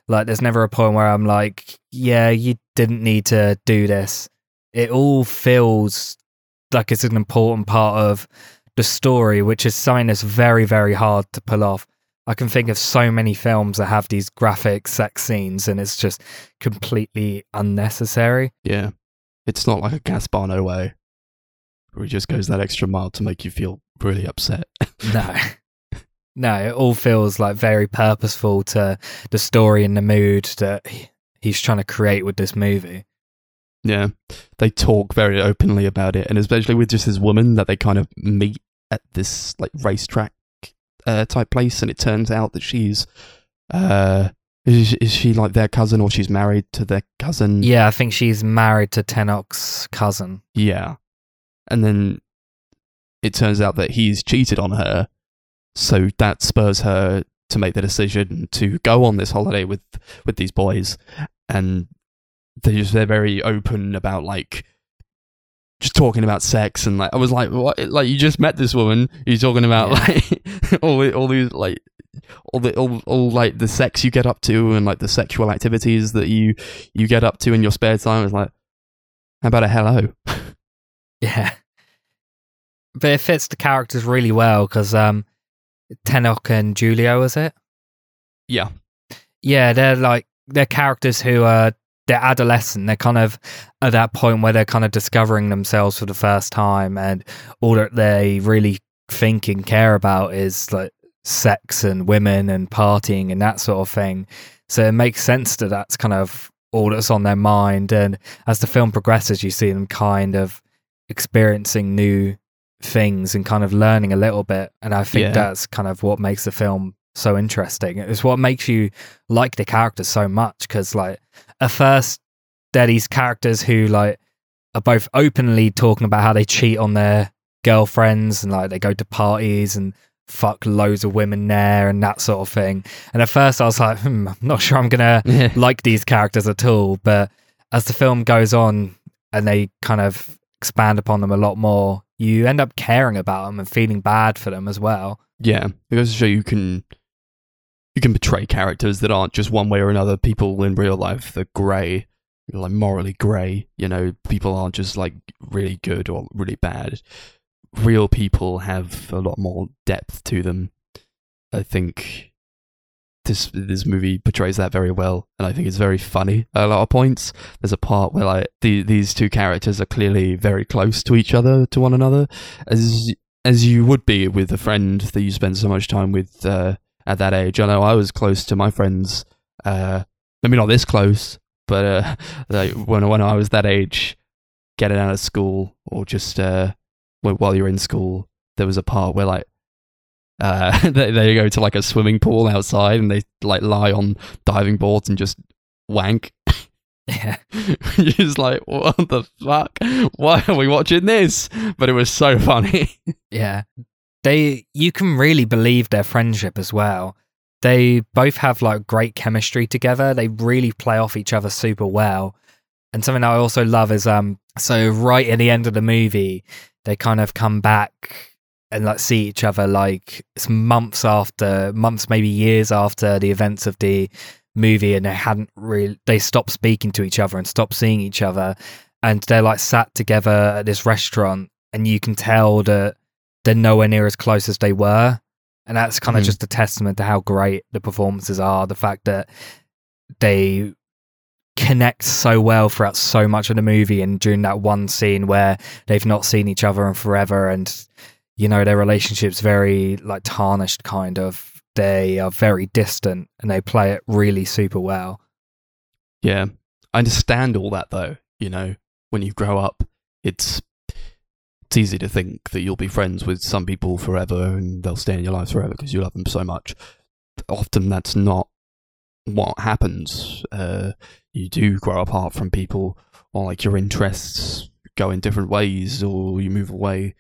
Like, there's never a point where I'm like, yeah, you didn't need to do this. It all feels like it's an important part of the story, which is something that's very, very hard to pull off. I can think of so many films that have these graphic sex scenes and it's just completely unnecessary. yeah, it's not like a Gaspar Noé where he just goes that extra mile to make you feel really upset. No. No, it all feels like very purposeful to the story and the mood that he's trying to create with this movie. Yeah, they talk very openly about it, and especially with just this woman that they kind of meet at this like racetrack uh, type place, and it turns out that she's uh, is, is she like their cousin or she's married to their cousin? Yeah, I think she's married to Tenoch's cousin. yeah, and then it turns out that he's cheated on her, so that spurs her to make the decision to go on this holiday with with these boys, and they just they're very open about like just talking about sex. And like I was like what? Like you just met this woman. You're talking about like all the, all these like all the all, all like the sex you get up to and like the sexual activities that you you get up to in your spare time. It's like how about a hello? Yeah. But it fits the characters really well because um, Tenoch and Julio, is it? yeah Yeah, they're like, they're characters who are, they're adolescent. They're kind of at that point where they're kind of discovering themselves for the first time and all that they really think and care about is like sex and women and partying and that sort of thing. So it makes sense that that's kind of all that's on their mind. And as the film progresses, you see them kind of experiencing new things and kind of learning a little bit. And I think Yeah. that's kind of what makes the film so interesting. It's what makes you like the characters so much because, like, at first, they're these characters who, like, are both openly talking about how they cheat on their girlfriends and, like, they go to parties and fuck loads of women there and that sort of thing. And at first, I was like, hmm, I'm not sure I'm going to like these characters at all. But as the film goes on and they kind of expand upon them a lot more, you end up caring about them and feeling bad for them as well. Yeah, it goes to show you can you can portray characters that aren't just one way or another. People in real life, they're grey, like morally grey. You know, people aren't just like really good or really bad. Real people have a lot more depth to them. I think this this movie portrays that very well, and I think it's very funny at a lot of points. There's a part where like the, these two characters are clearly very close to each other, to one another, as as you would be with a friend that you spend so much time with uh, at that age. I know I was close to my friends, uh, maybe not this close, but uh, like when when I was that age, getting out of school or just uh, while you're in school, there was a part where like. Uh, they, they go to like a swimming pool outside and they like lie on diving boards and just wank. Yeah. You're just like, what the fuck? Why are we watching this? But it was so funny. Yeah. They you can really believe their friendship as well. They both have like great chemistry together. They really play off each other super well. And something I also love is um so right at the end of the movie, they kind of come back and like see each other like it's months after months maybe years after the events of the movie and they hadn't really they stopped speaking to each other and stopped seeing each other and they're like sat together at this restaurant and you can tell that they're nowhere near as close as they were. And that's kind of Mhm. just a testament to how great the performances are. The fact that they connect so well throughout so much of the movie and during that one scene where they've not seen each other in forever and you know their relationship's very like tarnished kind of they are very distant and they play it really super well Yeah. I understand all that though, you know, when you grow up, it's it's easy to think that you'll be friends with some people forever and they'll stay in your life forever because you love them so much. Often that's not what happens. Uh, you do grow apart from people, or like your interests go in different ways, or you move away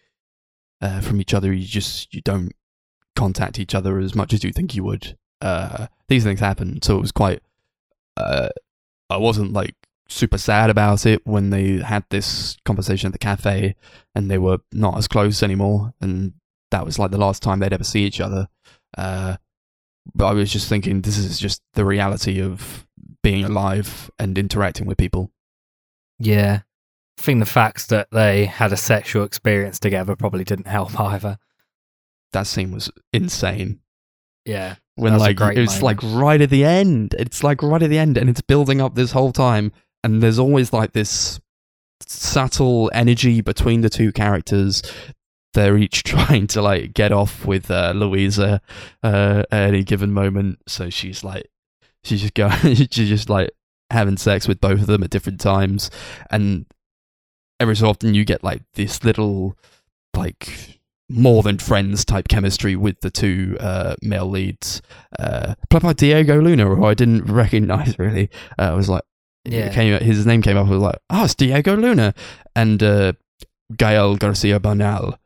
uh, from each other. You just you don't contact each other as much as you think you would. Uh, these things happen, so it was quite. Uh, I wasn't like super sad about it when they had this conversation at the cafe and they were not as close anymore and that was like the last time they'd ever see each other uh, but i was just thinking this is just the reality of being alive and interacting with people yeah i think the facts that they had a sexual experience together probably didn't help either. That scene was insane. Yeah when That was a like great it's like right at the end. It's like right at the end and it's building up this whole time and there's always like this subtle energy between the two characters. They're each trying to like get off with uh, louisa uh, at any given moment. So she's like she's just going she's just like having sex with both of them at different times. And every so often you get like this little like more than friends type chemistry with the two uh, male leads. Uh, played by Diego Luna, who I didn't recognize really. Uh, I was like, Yeah. came, his name came up. I was like, oh, it's Diego Luna and uh, Gael Garcia Bernal.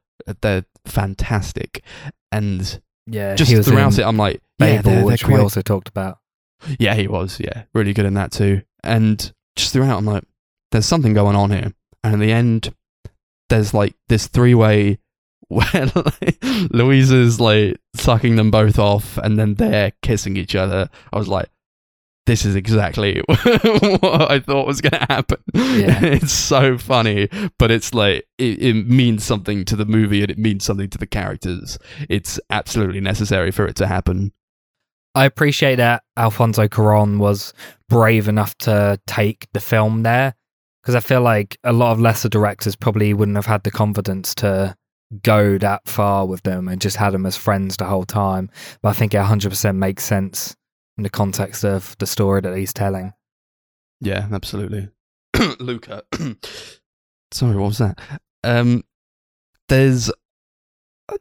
They're fantastic, and yeah just throughout it, I'm like, yeah, Babel, they're, they're which we also talked about yeah, he was. Yeah, really good in that too. And just throughout, I'm like, there's something going on here. And in the end, there's like this three way where like, Louisa's like sucking them both off, and then they're kissing each other. I was like, this is exactly what I thought was going to happen. Yeah. it's so funny, but it's like it, it means something to the movie and it means something to the characters. It's absolutely necessary for it to happen. I appreciate that Alfonso Cuarón was brave enough to take the film there because I feel like a lot of lesser directors probably wouldn't have had the confidence to go that far with them and just had them as friends the whole time. But I think it 100% makes sense in the context of the story that he's telling. Yeah, absolutely. Luca. Sorry, what was that? Um, there's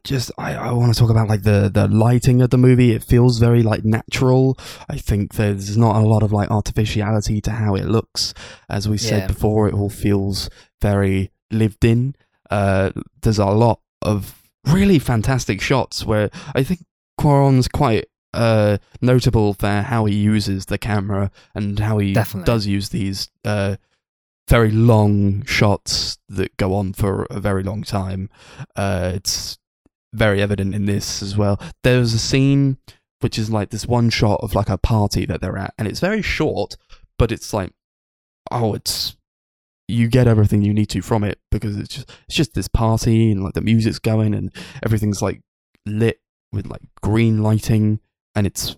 just I, I want to talk about like the the lighting of the movie. It feels very like natural. I think there's not a lot of like artificiality to how it looks. As we said Yeah. before, it all feels very lived in. Uh, there's a lot of really fantastic shots where I think Cuarón's quite uh, notable for how he uses the camera and how he Definitely. does use these uh, very long shots that go on for a very long time. Uh, it's very evident in this as well. There's a scene which is like this one shot of like a party that they're at, and it's very short, but it's like, oh, it's you get everything you need to from it because it's just it's just this party and like the music's going and everything's like lit with like green lighting and it's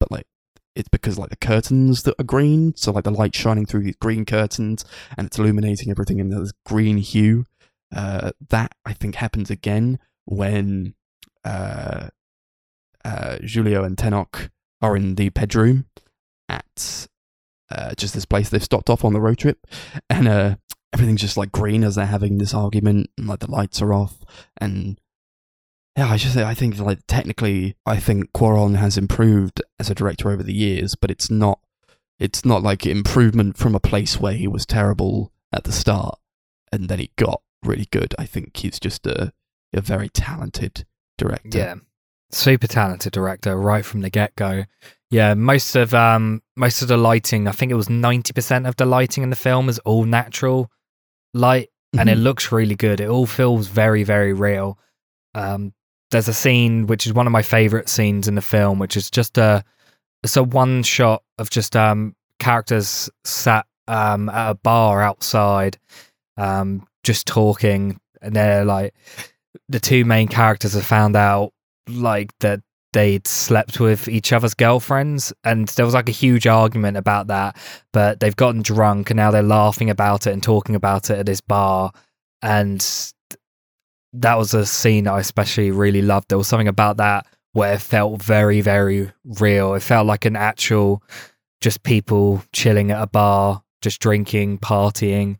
but like it's because like the curtains that are green so like the light shining through these green curtains and it's illuminating everything in this green hue uh that i think happens again when uh uh julio and Tenoch are in the bedroom at uh, just this place they've stopped off on the road trip, and uh, everything's just like green as they're having this argument, and like the lights are off, and yeah, I just I think like technically, I think Cuarón has improved as a director over the years, but it's not it's not like improvement from a place where he was terrible at the start and then he got really good. I think he's just a a very talented director. Yeah. Super talented director right from the get go. Yeah, most of um most of the lighting, I think it was 90% of the lighting in the film is all natural light and it Mhm. looks really good. It all feels very very real. Um there's a scene which is one of my favorite scenes in the film which is just a it's a one shot of just um characters sat um at a bar outside um just talking and they're like the two main characters have found out like that they'd slept with each other's girlfriends and there was like a huge argument about that but they've gotten drunk and now they're laughing about it and talking about it at this bar and that was a scene I especially really loved. There was something about that where it felt very very real. It felt like an actual just people chilling at a bar just drinking partying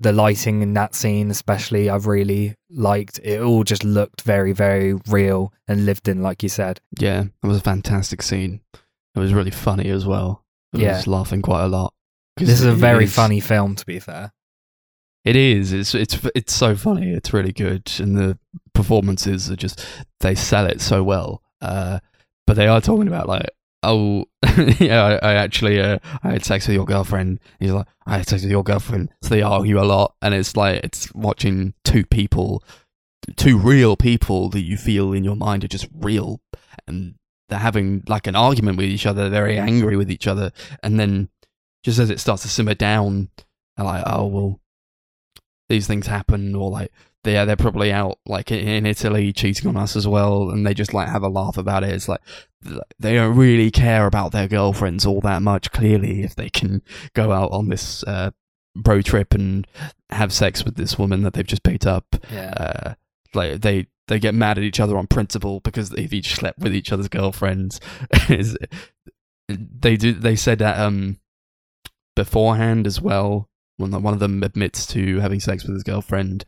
the lighting in that scene especially i've really liked it all just looked very very real and lived in like you said Yeah, it was a fantastic scene. It was really funny as well. I Yeah. was laughing quite a lot this is a very is- funny film to be fair It is. It's it's it's so funny. It's really good, and the performances are just they sell it so well. Uh, but they are talking about like, oh, yeah, I, I actually uh, I had sex with your girlfriend. He's like, I had sex with your girlfriend. So they argue a lot, and it's like it's watching two people, two real people that you feel in your mind are just real, and they're having like an argument with each other. They're very angry with each other, and then just as it starts to simmer down, like, oh well these things happen or like yeah, they're probably out like in- Italy cheating on us as well and they just like have a laugh about it. It's like they don't really care about their girlfriends all that much clearly if they can go out on this uh road trip and have sex with this woman that they've just picked up. Yeah. Uh like they they get mad at each other on principle because they've each slept with each other's girlfriends. They do they said that um beforehand as well when one of them admits to having sex with his girlfriend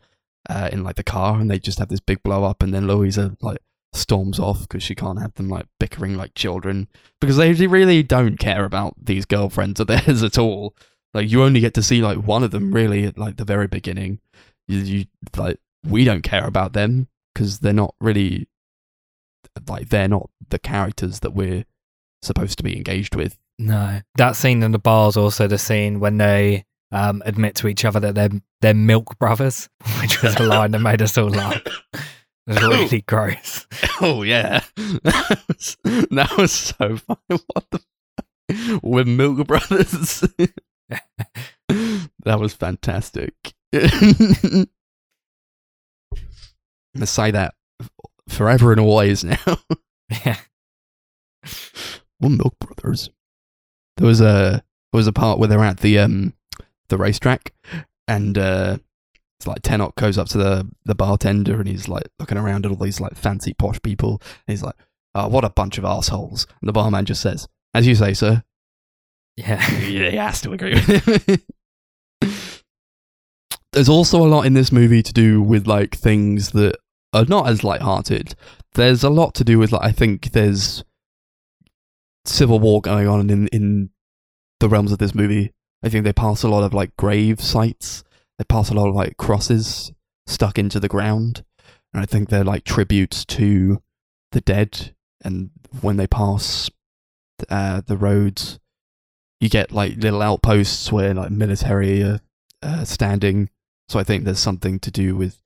uh, in like the car and they just have this big blow up and then Louisa like storms off because she can't have them like bickering like children because they really don't care about these girlfriends of theirs at all. Like you only get to see like one of them really at like the very beginning. You, you like we don't care about them because they're not really like they're not the characters that we're supposed to be engaged with. No. That scene in the bar is also the scene when they um, admit to each other that they're they're milk brothers which was a line that made us all laugh it was really gross Oh yeah, that was, that was so funny. What the? Fuck? We're Milk Brothers. that was fantastic. I'm gonna say that forever and always now. yeah We're Milk Brothers. There was a there was a part where they're at the um the racetrack, and uh, it's like Tenoch goes up to the the bartender and he's like looking around at all these like fancy posh people. And he's like, "Oh, what a bunch of assholes!" And the barman just says, "As you say, sir." yeah yeah, he has to agree with him. There's also a lot in this movie to do with like things that are not as light-hearted. There's a lot to do with like I think there's civil war going on in in the realms of this movie. I think they pass a lot of like grave sites. They pass a lot of like crosses stuck into the ground, and I think they're like tributes to the dead. And when they pass uh, the roads, you get like little outposts where like military are uh, standing. So I think there's something to do with.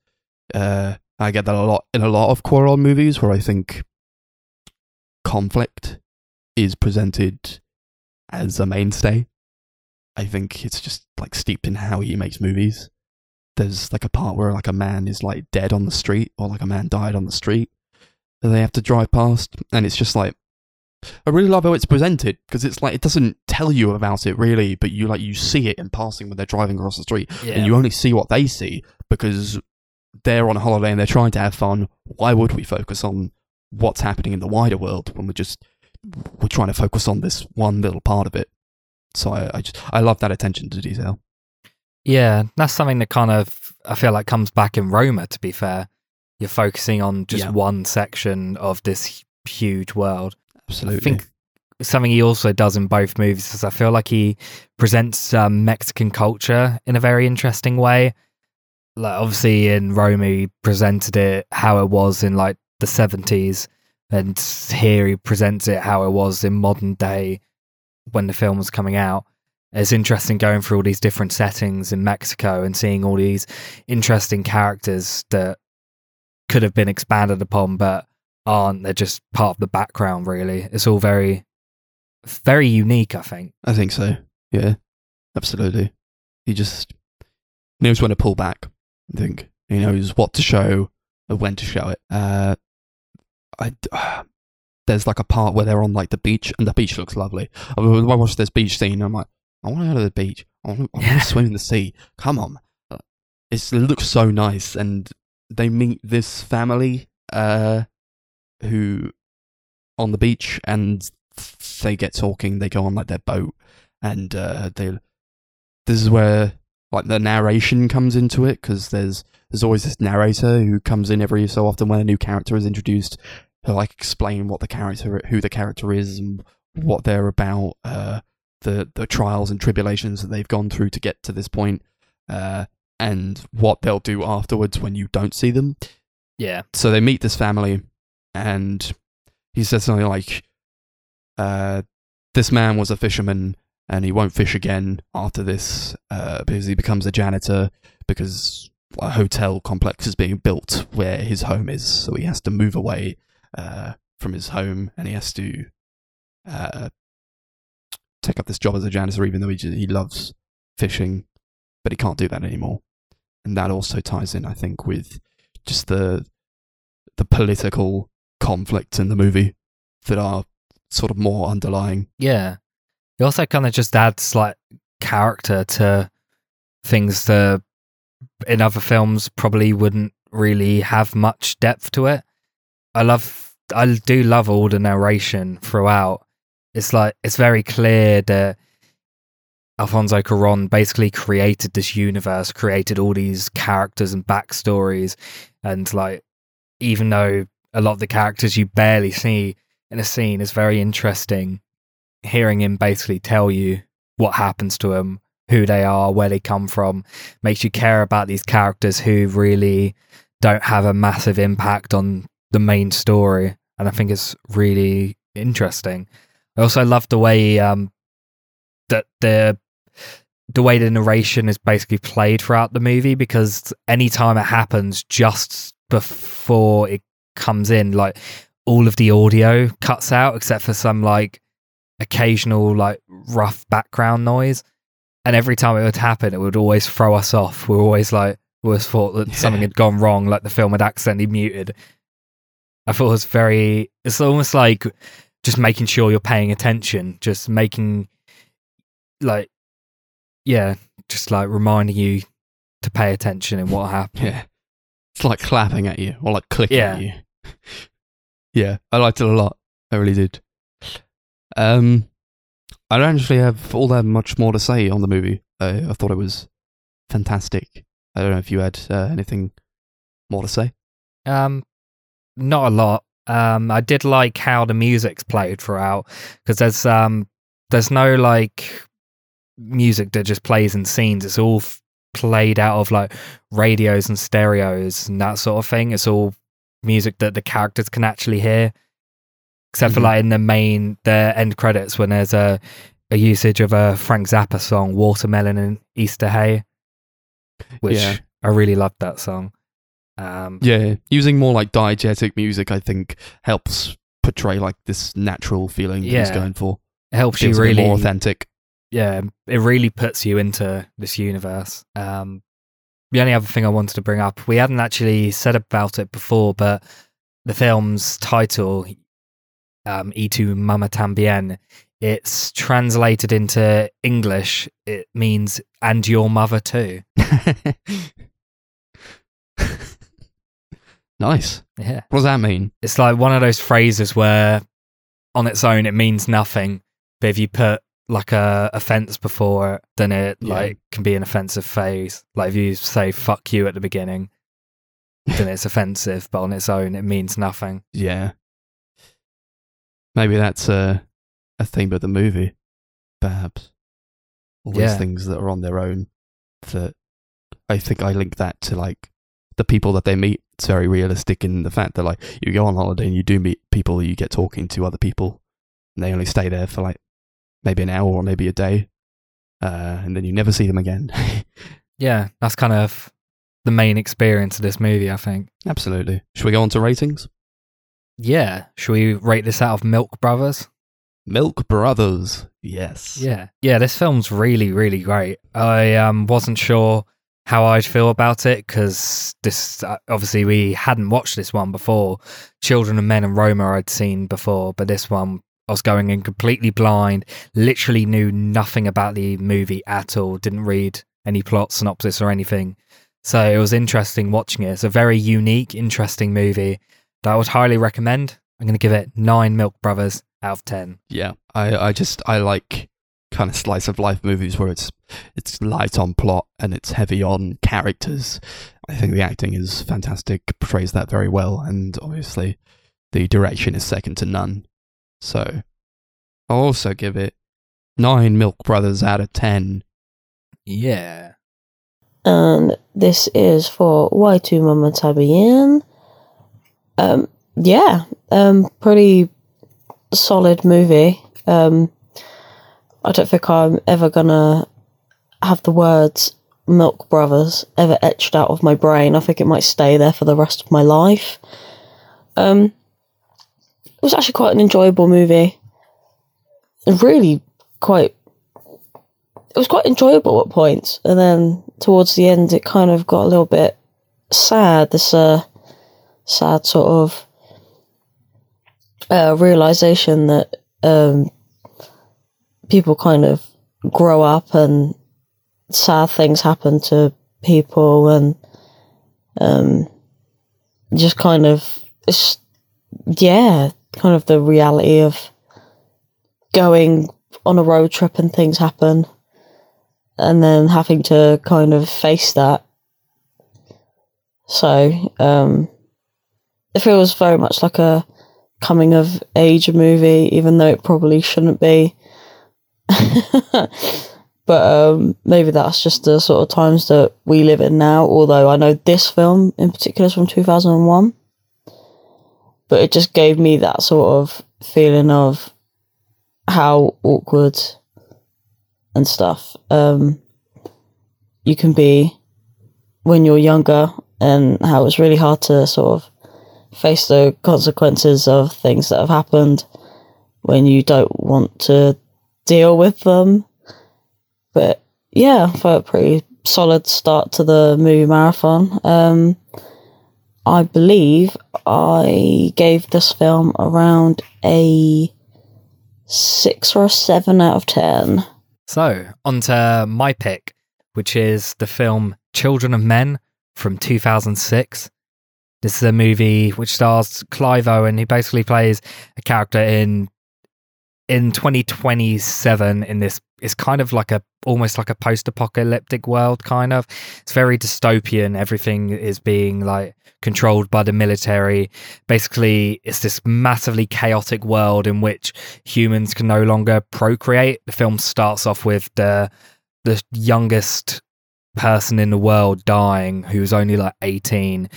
Uh, I get that a lot in a lot of Cuarón movies where I think conflict is presented as a mainstay. I think it's just like steeped in how he makes movies. There's like a part where like a man is like dead on the street or like a man died on the street that they have to drive past, and it's just like I really love how it's presented because it's like it doesn't tell you about it really, but you like you see it in passing when they're driving across the street, yeah and you only see what they see because they're on a holiday and they're trying to have fun. Why would we focus on what's happening in the wider world when we're just we're trying to focus on this one little part of it? So I, I just I love that attention to detail. Yeah, that's something that kind of I feel like comes back in Roma. To be fair, you're focusing on just Yeah. one section of this huge world. Absolutely. I think something he also does in both movies is I feel like he presents um, Mexican culture in a very interesting way. Like obviously in Roma, he presented it how it was in like the seventies, and here he presents it how it was in modern day when the film was coming out. It's interesting going through all these different settings in Mexico and seeing all these interesting characters that could have been expanded upon, but aren't. They're just part of the background, really. It's all very, very unique, I think. I think so. Yeah, absolutely. He just knows when to pull back. I think he knows what to show and when to show it. Uh, I there's like a part where they're on like the beach, and the beach looks lovely. I I watched this beach scene, and I'm like, I want to go to the beach. I want to, Yeah. swim in the sea. Come on, Uh, it's, it looks so nice, and they meet this family, uh, who on the beach, and they get talking. They go on like their boat, and uh, they. This is where like the narration comes into it because there's there's always this narrator who comes in every so often when a new character is introduced like explain what the character who the character is and what they're about uh the the trials and tribulations that they've gone through to get to this point uh and what they'll do afterwards when you don't see them Yeah. so they meet this family and he says something like uh this man was a fisherman and he won't fish again after this uh, because he becomes a janitor because a hotel complex is being built where his home is so he has to move away uh, from his home and he has to uh, take up this job as a janitor even though he, he loves fishing but he can't do that anymore and that also ties in i think with just the the political conflicts in the movie that are sort of more underlying Yeah. It also kind of just adds like character to things that in other films probably wouldn't really have much depth to it. I love, I do love all the narration throughout. It's like, it's very clear that Alfonso Cuarón basically created this universe, created all these characters and backstories. And like, even though a lot of the characters you barely see in a scene is very interesting, hearing him basically tell you what happens to them, who they are, where they come from, makes you care about these characters who really don't have a massive impact on the main story. And I think it's really interesting. I also love the way um, that the the way the narration is basically played throughout the movie because anytime it happens just before it comes in, like all of the audio cuts out except for some like occasional like rough background noise. And every time it would happen, it would always throw us off. We were always like, we always thought that something had gone wrong, like the film had accidentally muted. I thought it was very, it's almost like just making sure you're paying attention, just making like, yeah, just like reminding you to pay attention in what happened. yeah. It's like clapping at you or like clicking Yeah. at you. Yeah i liked it a lot. I really did. Um i don't actually have all that much more to say on the movie. I, I thought it was fantastic. I don't know if you had uh, anything more to say? Um, not a lot. Um, I did like how the music's played throughout because there's um, there's no like music that just plays in scenes. It's all f- played out of like radios and stereos and that sort of thing. It's all music that the characters can actually hear, except for Mhm. like in the main the end credits when there's a a usage of a Frank Zappa song, "Watermelon and Easter Hay," which Yeah. I really loved that song. Um, yeah using more like diegetic music i think helps portray like this natural feeling that he's going for it helps you feels bit really more authentic yeah, it really puts you into this universe. Um, the only other thing I wanted to bring up, we hadn't actually said about it before, but the film's title, um, "Y tu Mama Tambien," it's translated into English. It means "and your mother too." nice Yeah, what does that mean it's like one of those phrases where, on its own, it means nothing, but if you put like a offense before it, then it Yeah. like can be an offensive phrase. Like if you say "fuck you" at the beginning, then it's offensive, but on its own, it means nothing. Yeah. Maybe that's a a theme of the movie, perhaps. All these Yeah. things that are on their own. That I think I link that to like the people that they meet. It's very realistic in the fact that like you go on holiday and you do meet people, you get talking to other people, and they only stay there for like maybe an hour or maybe a day, uh, and then you never see them again. Yeah, that's kind of the main experience of this movie, I think. Absolutely. Should we go on to ratings? Yeah, should we rate this out of Milk Brothers? Milk Brothers. Yes. Yeah, yeah. This film's really, really great. I um wasn't sure how I'd feel about it because this uh, obviously we hadn't watched this one before. Children of Men and Roma I'd seen before, but this one I was going in completely blind, literally knew nothing about the movie at all, didn't read any plot synopsis or anything. So it was interesting watching it. It's a very unique, interesting movie that I would highly recommend. I'm going to give it nine Milk Brothers out of 10. Yeah, I, I just I like kind of slice of life movies where it's it's light on plot and it's heavy on characters. I think the acting is fantastic, portrays that very well, and obviously the direction is second to none. So I'll also give it nine Milk Brothers out of ten. Yeah. and this is for Y tu Mama Tambien. Um, yeah, um, pretty solid movie. Um, I don't think I'm ever gonna have the words Milk Brothers ever etched out of my brain. I think it might stay there for the rest of my life. Um, it was actually quite an enjoyable movie. Really, quite. It was quite enjoyable at points, and then towards the end, it kind of got a little bit sad. This uh, sad sort of uh, realization that um, people kind of grow up and sad things happen to people, and um, just kind of it's, yeah, kind of the reality of going on a road trip and things happen and then having to kind of face that. So, um, it feels very much like a coming of age movie, even though it probably shouldn't be. but um, maybe that's just the sort of times that we live in now. Although I know this film in particular is from 2001. But it just gave me that sort of feeling of how awkward and stuff um, you can be when you're younger, and how it's really hard to sort of face the consequences of things that have happened when you don't want to deal with them. But yeah, I felt a pretty solid start to the movie marathon. Um, I believe I gave this film around a six or a seven out of ten. So, on to my pick, which is the film Children of Men from 2006. This is a movie which stars Clive Owen. He basically plays a character in in 2027 in this it's kind of like a almost like a post-apocalyptic world kind of. It's very dystopian. Everything is being like controlled by the military. Basically it's this massively chaotic world in which humans can no longer procreate. The film starts off with the the youngest person in the world dying who's only like 18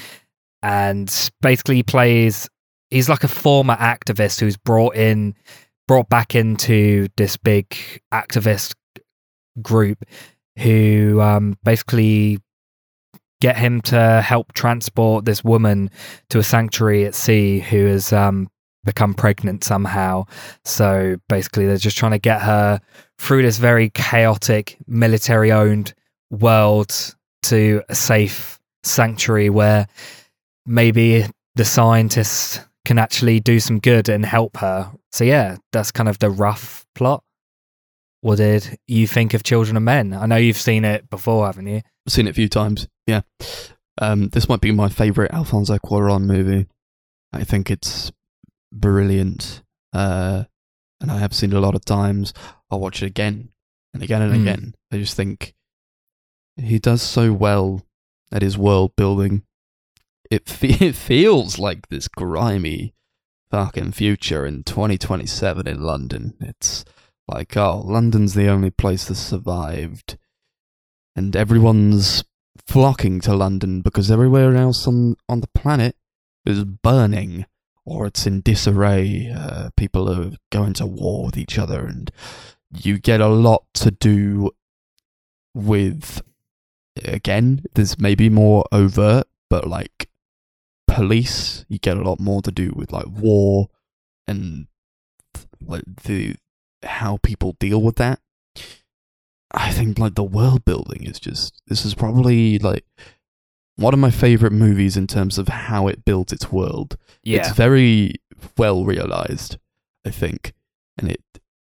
and basically plays he's like a former activist who's brought in brought back into this big activist group who um, basically get him to help transport this woman to a sanctuary at sea who has um, become pregnant somehow. So basically, they're just trying to get her through this very chaotic, military owned world to a safe sanctuary where maybe the scientists can actually do some good and help her. So yeah, that's kind of the rough plot. What did you think of Children of Men? I know you've seen it before, haven't you? I've seen it a few times. Yeah, um, this might be my favorite Alfonso Cuarón movie. I think it's brilliant, uh, and I have seen it a lot of times. I'll watch it again and again and Mm. again. I just think he does so well at his world building. It fe- it feels like this grimy fucking future in 2027 in London. It's like, oh, London's the only place that's survived, and everyone's flocking to London because everywhere else on on the planet is burning or it's in disarray. Uh, people are going to war with each other, and you get a lot to do with. Again, there's maybe more overt, but like police, you get a lot more to do with like war and like the how people deal with that. I think like the world building is just this is probably like one of my favorite movies in terms of how it builds its world. Yeah. It's very well realized, I think, and it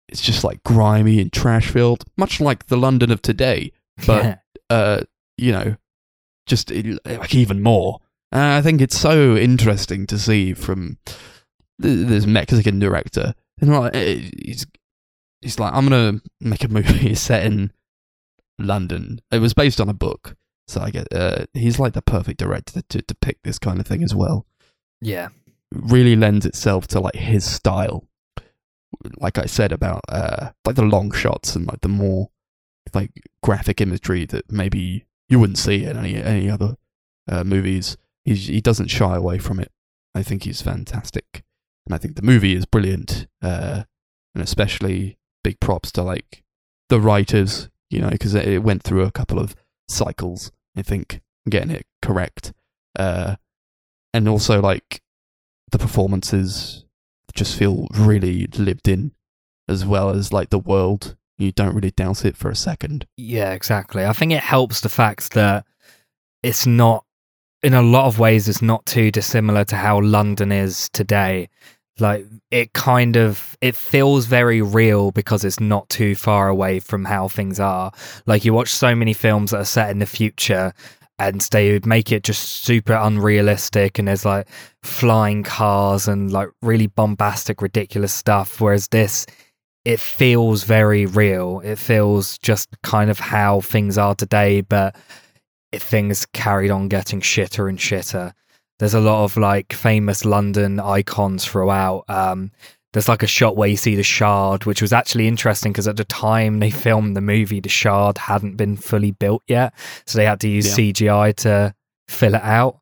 it's just like grimy and trash filled, much like the London of today, but uh, you know, just like even more. And I think it's so interesting to see from th- this Mexican director, and like he's he's like, I'm gonna make a movie set in London. It was based on a book, so I get uh, he's like the perfect director to depict this kind of thing as well. yeah. Really lends itself to like his style. Like I said about uh, like the long shots and like the more like graphic imagery that maybe you wouldn't see in any any other uh, movies. He he doesn't shy away from it. I think he's fantastic, and I think the movie is brilliant. Uh, and especially big props to like the writers, you know, because it, it went through a couple of cycles. I think getting it correct, uh, and also like the performances just feel really lived in, as well as like the world. You don't really doubt it for a second. Yeah, exactly. I think it helps the fact that it's not, in a lot of ways, it's not too dissimilar to how London is today. Like it kind of it feels very real because it's not too far away from how things are. Like you watch so many films that are set in the future and they make it just super unrealistic and there's like flying cars and like really bombastic ridiculous stuff whereas this it feels very real. It feels just kind of how things are today, but things carried on getting shitter and shitter. There's a lot of like famous London icons throughout. Um, there's like a shot where you see the Shard, which was actually interesting because at the time they filmed the movie, the Shard hadn't been fully built yet, so they had to use Yeah. CGI to fill it out.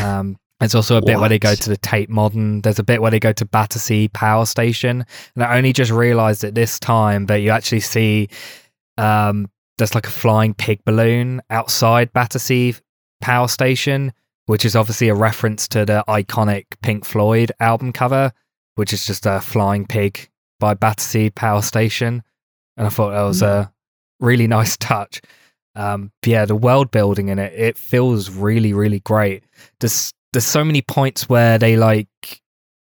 Um, there's also a bit where they go to the Tate Modern. There's a bit where they go to Battersea Power Station, and I only just realised at this time, that you actually see um, there's like a flying pig balloon outside Battersea Power Station, which is obviously a reference to the iconic Pink Floyd album cover, which is just a flying pig by Battersea Power Station. And I thought that was a really nice touch. Um, yeah, the world building in it, it feels really, really great. There's there's so many points where they like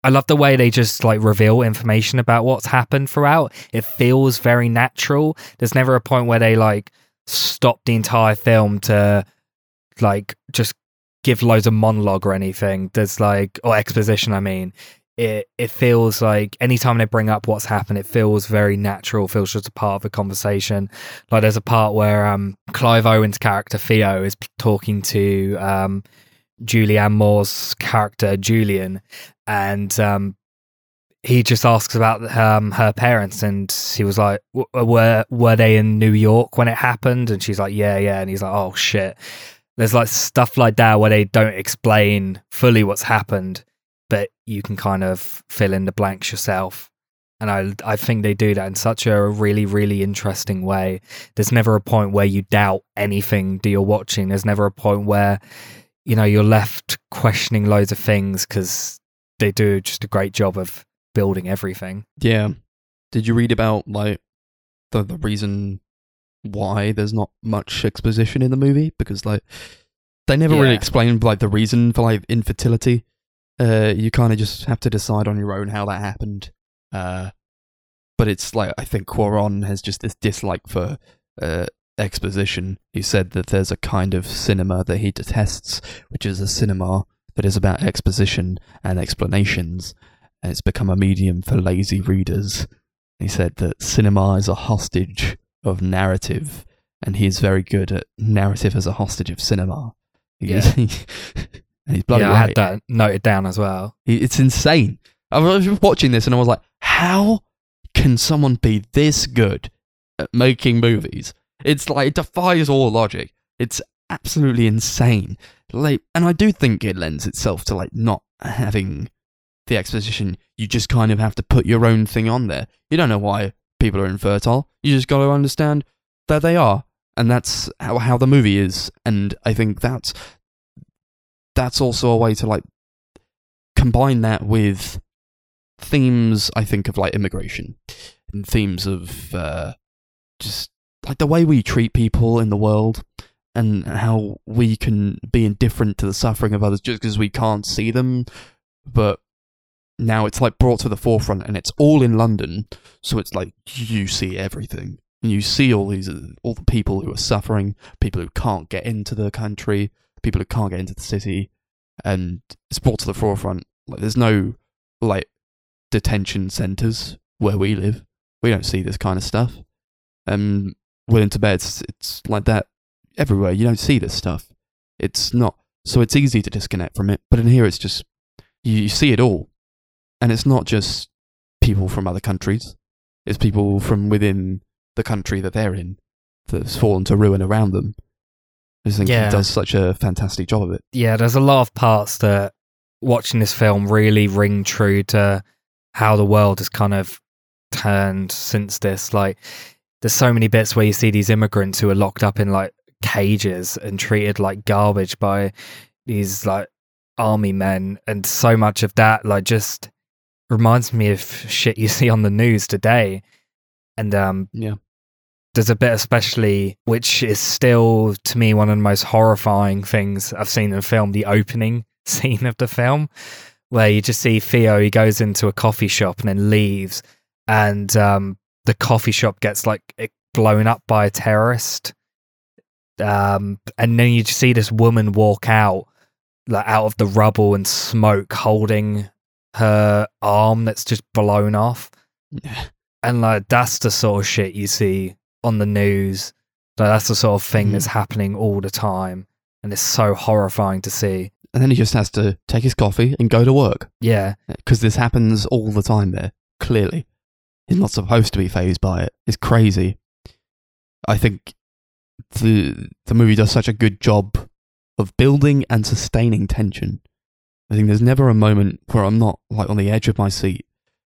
I love the way they just like reveal information about what's happened throughout. It feels very natural. There's never a point where they like stop the entire film to like just give loads of monologue or anything. There's like or exposition, I mean. It it feels like anytime they bring up what's happened, it feels very natural, feels just a part of the conversation. Like there's a part where um Clive Owen's character Theo is talking to um Julianne Moore's character Julian and um he just asks about um, her parents, and he was like, "W- "Were were they in New York when it happened?" And she's like, "Yeah, yeah." And he's like, "Oh shit." There's like stuff like that where they don't explain fully what's happened, but you can kind of fill in the blanks yourself. And I I think they do that in such a really really interesting way. There's never a point where you doubt anything that you're watching. There's never a point where you know you're left questioning loads of things because they do just a great job of building everything. Yeah. Did you read about like the the reason why there's not much exposition in the movie? Because like they never really explain like the reason for like infertility. Uh, you kind of just have to decide on your own how that happened. Uh, but it's like I think Cuarón has just this dislike for uh exposition. He said that there's a kind of cinema that he detests, which is a cinema that is about exposition and explanations and it's become a medium for lazy readers. He said that cinema is a hostage of narrative, and he is very good at narrative as a hostage of cinema. He- Yeah. and he's bloody yeah, I had that noted down as well. He- It's insane. I was watching this and I was like, how can someone be this good at making movies? It's like it defies all logic. It's absolutely insane. Like, and I do think it lends itself to like not having the exposition. You just kind of have to put your own thing on there. You don't know why people are infertile. You just got to understand that they are, and that's how how the movie is. And I think that's that's also a way to like combine that with themes I think of like immigration and themes of uh, just like the way we treat people in the world and how we can be indifferent to the suffering of others just because we can't see them but now it's like brought to the forefront and it's all in london so it's like you see everything. And you see all these all the people who are suffering people who can't get into the country people who can't get into the city and it's brought to the forefront. Like there's no like detention centers where we live. We don't see this kind of stuff and within tibet it's, it's like that everywhere you don't see this stuff it's not so it's easy to disconnect from it but in here it's just you, you see it all and it's not just people from other countries it's people from within the country that they're in that's fallen to ruin around them I just think Yeah. he does such a fantastic job of it. yeah, there's a lot of parts that watching this film really ring true to how the world has kind of turned since this. Like, there's so many bits where you see these immigrants who are locked up in like cages and treated like garbage by these like army men, and so much of that like just reminds me of shit you see on the news today. And um, Yeah. there's a bit especially which is still to me one of the most horrifying things I've seen in film, the opening scene of the film, where you just see Theo, he goes into a coffee shop and then leaves, and um, the coffee shop gets like blown up by a terrorist. Um, and then you just see this woman walk out, like out of the rubble and smoke, holding her arm that's just blown off Yeah. and like that's the sort of shit you see on the news. Like, that's the sort of thing Mhm. that's happening all the time, and it's so horrifying to see. And then he just has to take his coffee and go to work Yeah, because this happens all the time there. Clearly, he's not supposed to be fazed by it. It's crazy. I think the the movie does such a good job of building and sustaining tension. I think there's never a moment where I'm not like on the edge of my seat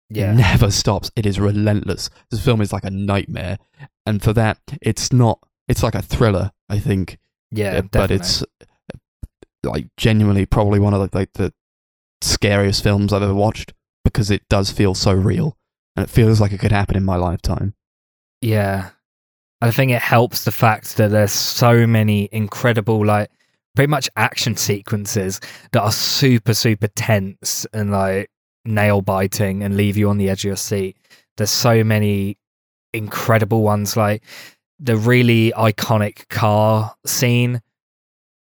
yeah, It never stops. It is relentless. This film is like a nightmare, and for that, it's not. It's like a thriller, I think. yeah. uh, but it's uh, like genuinely probably one of the, like the scariest films I've ever watched because it does feel so real, and it feels like it could happen in my lifetime. yeah. I think it helps the fact that there's so many incredible, like, pretty much action sequences that are super, super tense and like nail biting and leave you on the edge of your seat. There's so many incredible ones, like the really iconic car scene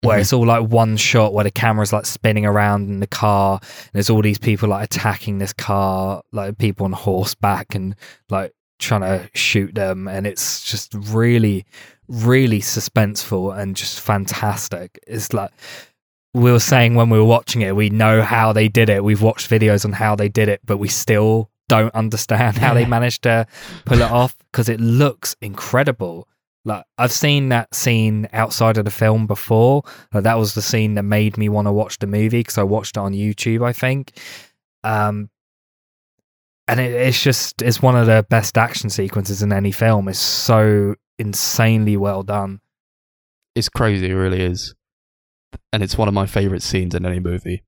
where Mhm. it's all like one shot where the camera's like spinning around in the car and there's all these people like attacking this car like people on horseback and like trying to shoot them. And it's just really really suspenseful and just fantastic. It's like we were saying when we were watching it we know how they did it. We've watched videos on how they did it but we still don't understand how they managed to pull it off because it looks incredible like I've seen that scene outside of the film before. Like, that was the scene that made me want to watch the movie because I watched it on YouTube, I think. Um, and it, it's just it's one of the best action sequences in any film. It's so insanely well done. It's crazy, it really is, and it's one of my favorite scenes in any movie.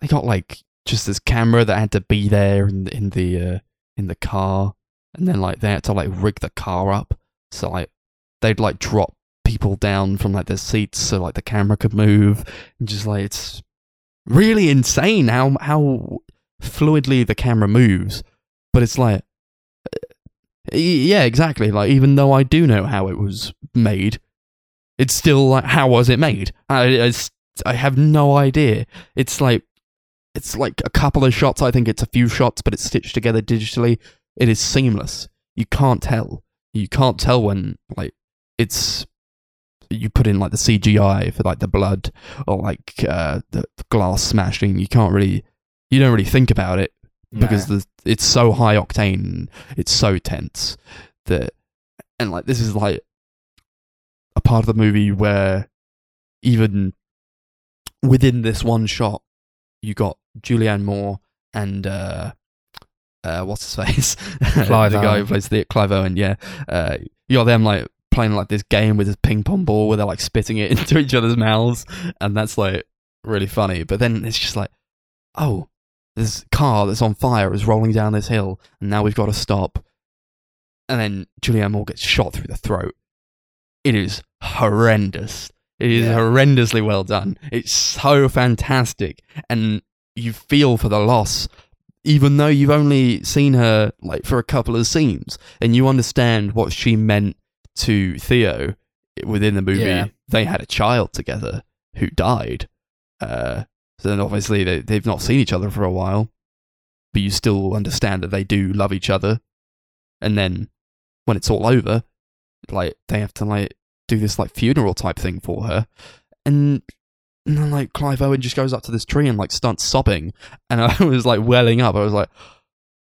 They got like just this camera that had to be there in in the uh, in the car, and then like they had to like rig the car up so like they'd like drop people down from like their seats so like the camera could move, and just like it's really insane how how fluidly the camera moves, but it's like. uh, Yeah, exactly. Like, even though I do know how it was made, it's still like, how was it made? I I have no idea. It's like, it's like a couple of shots. I think it's a few shots, but it's stitched together digitally. It is seamless. You can't tell. You can't tell when like it's you put in like the CGI for like the blood or like uh, the glass smashing. You can't really, you don't really think about it because the it's so high octane, it's so tense that, and like this is like a part of the movie where even within this one shot, you got Julianne Moore and uh, uh, what's his face, Clive the guy who plays the Clive Owen. Yeah, uh, you got them like playing like this game with this ping pong ball where they're like spitting it into each other's mouths, and that's like really funny. But then it's just like, oh, this car that's on fire is rolling down this hill, and now we've got to stop. and then Julianne Moore gets shot through the throat. It is horrendous. It is Yeah. horrendously well done. It's so fantastic, and you feel for the loss, even though you've only seen her like for a couple of scenes, and you understand what she meant to Theo within the movie. Yeah. They had a child together who died. Uh, so then obviously they, they've not seen each other for a while, but you still understand that they do love each other. And then when it's all over, like they have to like do this like funeral type thing for her, and, and then like Clive Owen just goes up to this tree and like starts sobbing, and I was like welling up. I was like,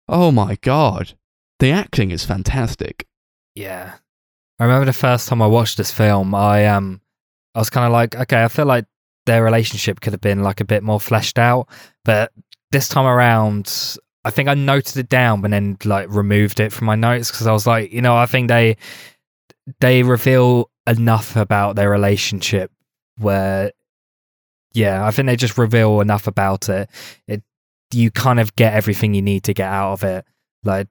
oh my god, the acting is fantastic. Yeah. I remember the first time I watched this film, I um I was kind of like, okay, I feel like their relationship could have been like a bit more fleshed out, but this time around I think I noted it down but then like removed it from my notes because I was like, you know, I think they they reveal enough about their relationship where yeah, I think they just reveal enough about it. It you kind of get everything you need to get out of it. Like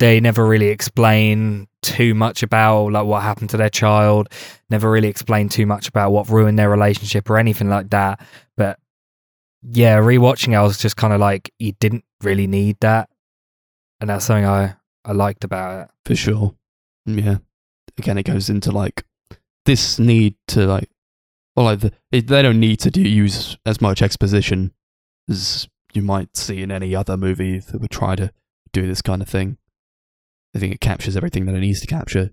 they never really explain too much about like what happened to their child never really explain too much about what ruined their relationship or anything like that but yeah rewatching it i was just kind of like you didn't really need that and that's something i i liked about it for sure. Yeah. Again, it goes into like this need to like, well, like the, they don't need to do, use as much exposition as you might see in any other movie that would try to do this kind of thing. I think it captures everything that it needs to capture.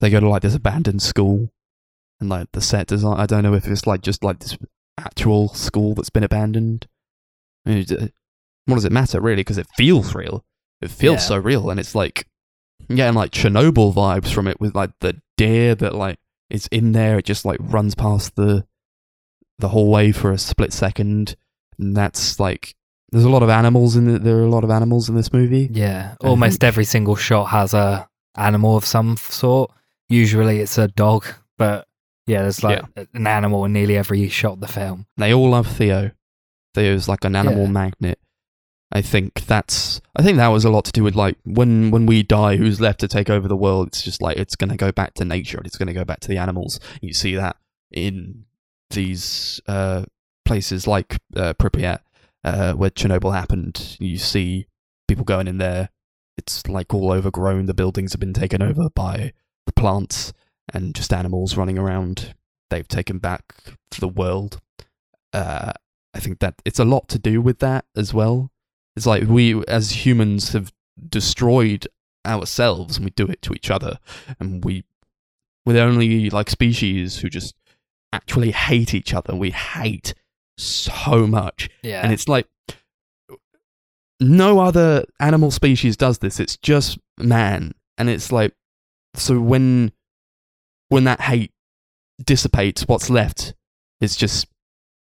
They go to like this abandoned school, and like the set design. I don't know if it's like just like this actual school that's been abandoned. I mean, what does it matter really? Because it feels real. It feels Yeah. so real, and it's like getting like Chernobyl vibes from it with like the deer that like is in there. It just like runs past the the hallway for a split second, and that's like there's a lot of animals in the, there are a lot of animals in this movie. yeah I almost think- every single shot has a animal of some sort usually it's a dog but yeah there's like an animal in nearly every shot of the film They all love Theo. Theo's like an animal Yeah. magnet. I think that's I think that was a lot to do with like when when we die, who's left to take over the world? It's just like it's gonna go back to nature. It's gonna go back to the animals. You see that in these uh, places like uh, Pripyat, uh, where Chernobyl happened. You see people going in there. It's like all overgrown. The buildings have been taken over by the plants and just animals running around. They've taken back the world. Uh, I think that it's a lot to do with that as well. It's like we, as humans, have destroyed ourselves, and we do it to each other, and we, we're the only like species who just actually hate each other. We hate so much, yeah. And it's like no other animal species does this. It's just man, and it's like so when when that hate dissipates, what's left is just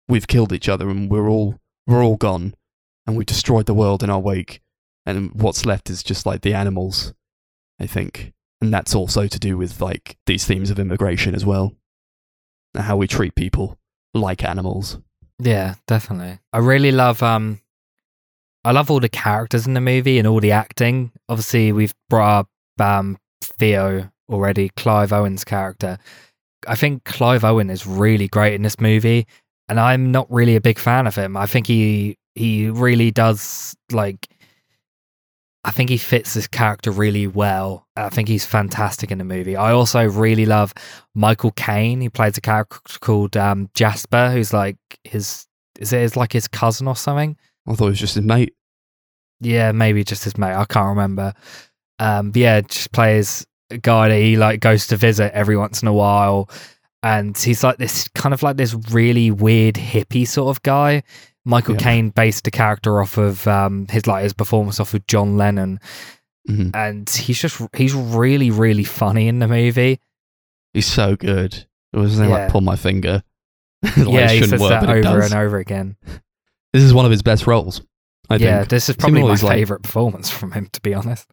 we've killed each other and we're all we're all gone, and we've destroyed the world in our wake, and what's left is just like the animals, I think, and that's also to do with like these themes of immigration as well, and how we treat people like animals. Yeah, definitely. I really love um I love all the characters in the movie and all the acting. Obviously, we've brought up um Theo already, Clive Owen's character. I think Clive Owen is really great in this movie, and I'm not really a big fan of him. I think he he really does like I think he fits this character really well. I think he's fantastic in the movie. I also really love Michael Caine. He plays a character called um, Jasper, who's like his is it his, like his cousin or something? I thought it was just his mate. Yeah, maybe just his mate. I can't remember. Um, but yeah, just plays a guy that he like goes to visit every once in a while, and he's like this kind of like this really weird hippie sort of guy. Michael Yeah. Caine based the character off of um, his like his performance off of John Lennon, Mhm. and he's just he's really really funny in the movie. He's so good. It was like pull my finger. Like, yeah, it he says work, that over and over again. This is one of his best roles. I yeah, think. this is probably my his, like- favorite performance from him, to be honest.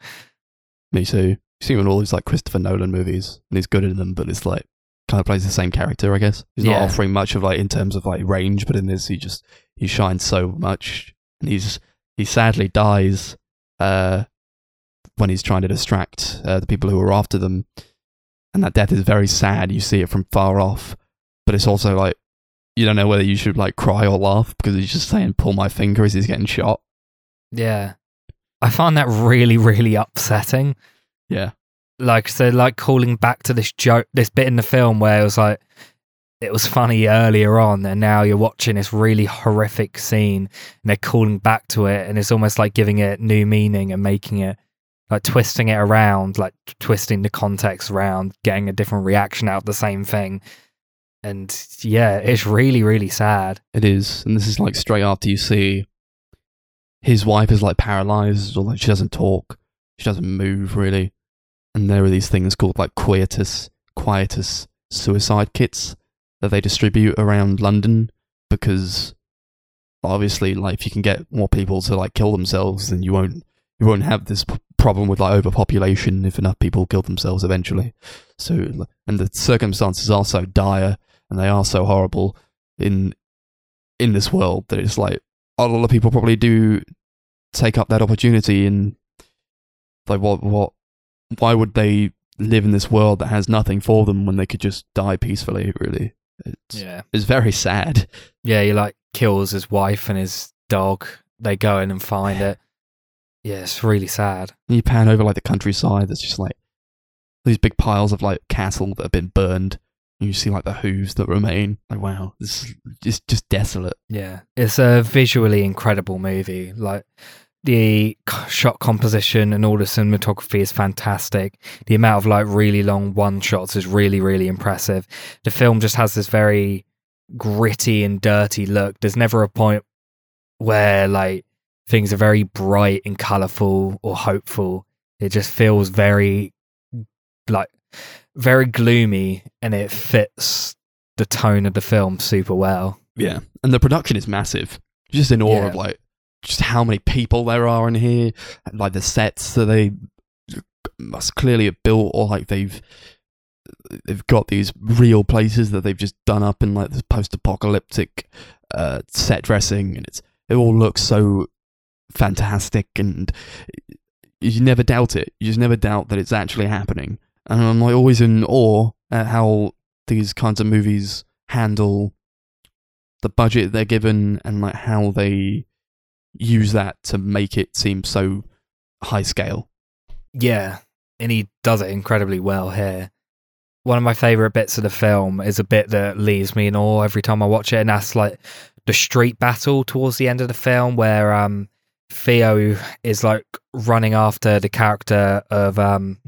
Me too. You see him in all these like Christopher Nolan movies, and he's good in them, but it's like kind of plays the same character, I guess. He's not offering much of like in terms of like range, but in this he just he shines so much, and he's he sadly dies uh when he's trying to distract uh, the people who are after them, and that death is very sad. You see it from far off, but it's also like you don't know whether you should like cry or laugh because he's just saying "pull my finger" as he's getting shot. Yeah. I find that really, really upsetting. Yeah, Like, so, like, calling back to this joke, this bit in the film where it was like, it was funny earlier on, and now you're watching this really horrific scene, and they're calling back to it, and it's almost like giving it new meaning and making it, like, twisting it around, like, twisting the context around, getting a different reaction out of the same thing. And yeah, it's really, really sad. it is, and this is like straight after you see his wife is like paralyzed or like she doesn't talk, she doesn't move really, and there are these things called like quietus, quietus suicide kits that they distribute around London because obviously like if you can get more people to like kill themselves then you won't you won't have this p- problem with like overpopulation if enough people kill themselves eventually. So and the circumstances are so dire and they are so horrible in in this world that it's like a lot of people probably do take up that opportunity and like what what why would they live in this world that has nothing for them when they could just die peacefully really it's, Yeah. it's very sad Yeah, he like kills his wife and his dog. They go in and find it. Yeah, it's really sad. And you pan over like the countryside there's just like these big piles of like cattle that have been burned and you see like the hooves that remain like wow this is just just desolate Yeah, it's a visually incredible movie. Like the shot composition and all the cinematography is fantastic. The amount of like really long one shots is really really impressive. The film just has this very gritty and dirty look. There's never a point where like things are very bright and colorful or hopeful. It just feels very like very gloomy and it fits the tone of the film super well. Yeah, and the production is massive. Just in awe Yeah. of like just how many people there are in here, like the sets that they must clearly have built, or like they've they've got these real places that they've just done up in like this post-apocalyptic uh, set dressing, and it's it all looks so fantastic, and you never doubt it. You just never doubt that it's actually happening. And I'm like always in awe at how these kinds of movies handle the budget they're given and like how they use that to make it seem so high scale. Yeah, and he does it incredibly well here. One of my favorite bits of the film is a bit that leaves me in awe every time I watch it, and that's like the street battle towards the end of the film, where um Theo is like running after the character of um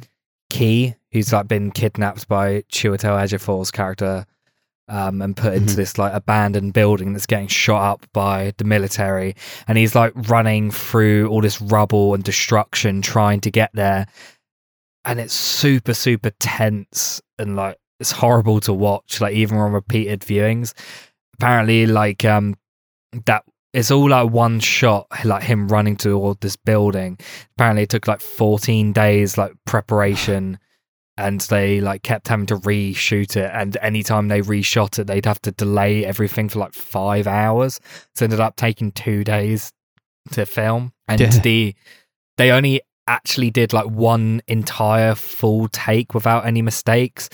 Kee, who's like been kidnapped by Chiwetel Ejiofor's character um, and put into Mhm. this like abandoned building that's getting shot up by the military. And he's like running through all this rubble and destruction trying to get there. And it's super super tense and like it's horrible to watch like even on repeated viewings. Apparently like um that it's all like one shot like him running toward this building. Apparently it took like 14 days like preparation and they like kept having to reshoot it and anytime they reshot it they'd have to delay everything for like five hours. So it ended up taking two days to film and Yeah. the they only actually did like one entire full take without any mistakes.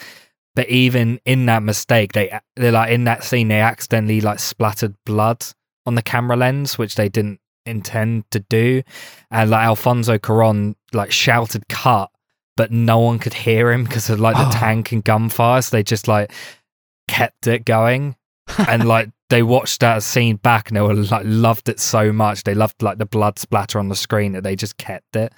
But even in that mistake they they're like in that scene they accidentally like splattered blood on the camera lens which they didn't intend to do. And like Alfonso Cuarón like shouted cut but no one could hear him because of like the Oh. tank and gunfire so they just like kept it going and like they watched that scene back and they were like loved it so much they loved like the blood splatter on the screen that they just kept it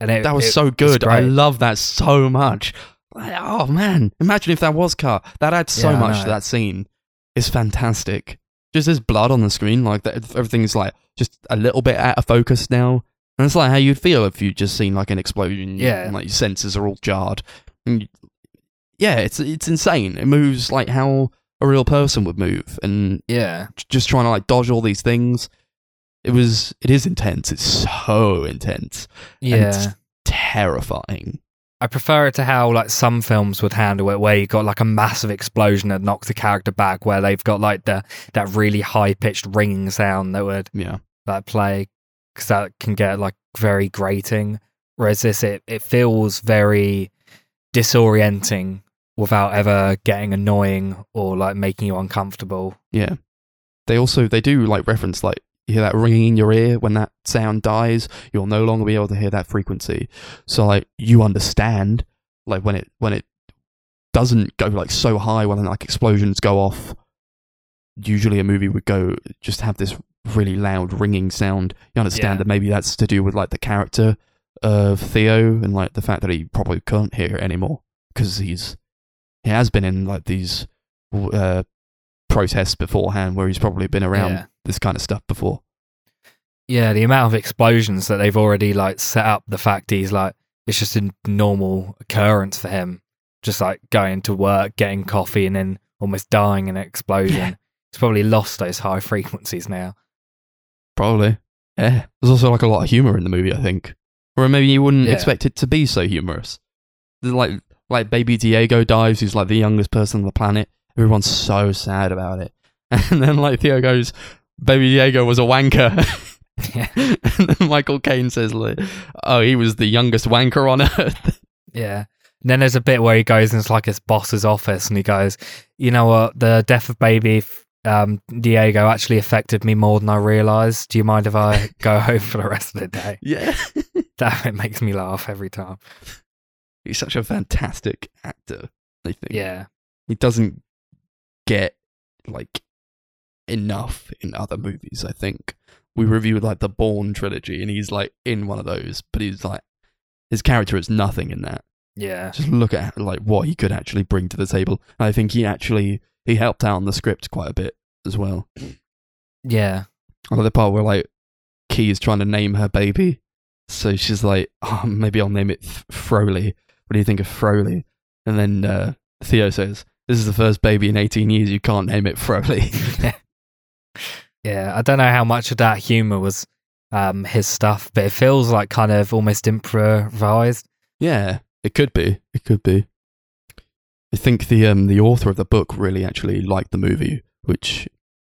and it, That was it so good. I love that so much. Like, Oh man, imagine if that was cut. That adds so Yeah, much to that scene. It's fantastic. Just there's blood on the screen, like that. Everything's like just a little bit out of focus now, and it's like how you'd feel if you just seen like an explosion. Yeah. and, like your senses are all jarred. And yeah, it's it's insane. It moves like how a real person would move, and yeah just trying to like dodge all these things. It was. It is intense. It's so intense. And yeah it's terrifying. I prefer it to how like some films would handle it, where you got like a massive explosion that knocks the character back, where they've got like the that really high pitched ringing sound that would Yeah. like play, because that can get like very grating. Whereas this, it, it feels very disorienting without ever getting annoying or like making you uncomfortable. Yeah. They also they do like reference like you hear that ringing in your ear when that sound dies, you'll no longer be able to hear that frequency. So like you understand like when it when it doesn't go like so high when like explosions go off. Usually a movie would go just have this really loud ringing sound. You understand Yeah. that maybe that's to do with like the character of Theo and like the fact that he probably can't hear it anymore because he's he has been in like these uh, protests beforehand where he's probably been around Yeah. this kind of stuff before. Yeah, the amount of explosions that they've already like set up, the fact he's like, it's just a normal occurrence for him. Just like going to work, getting coffee, and then almost dying in an explosion. Yeah. He's probably lost those high frequencies now. Probably. Yeah. There's also like a lot of humor in the movie, I think. Or maybe you wouldn't Yeah. expect it to be so humorous. Like like baby Diego dies, who's like the youngest person on the planet. Everyone's so sad about it. And then like Theo goes, Baby Diego was a wanker. Yeah. and then Michael Caine says like, Oh, he was the youngest wanker on earth. Yeah. And then there's a bit where he goes and it's like his boss's office and he goes, you know what, the death of baby um, Diego actually affected me more than I realized. Do you mind if I go home for the rest of the day? yeah. That it makes me laugh every time. He's such a fantastic actor, I think. Yeah. he doesn't get like enough in other movies. I think we reviewed like the Bourne trilogy, and he's like in one of those, but he's like his character is nothing in that. Yeah. Just look at like what he could actually bring to the table. I think he actually he helped out on the script quite a bit as well. Yeah. I the part where like Kee is trying to name her baby, so she's like, oh, maybe I'll name it Th- Froley. What do you think of Froley? And then uh, Theo says, "This is the first baby in 18 years you can't name it Froley." Yeah, I don't know how much of that humor was um, his stuff, but it feels like kind of almost improvised. yeah, it could be. It could be. I think the um the author of the book really actually liked the movie, which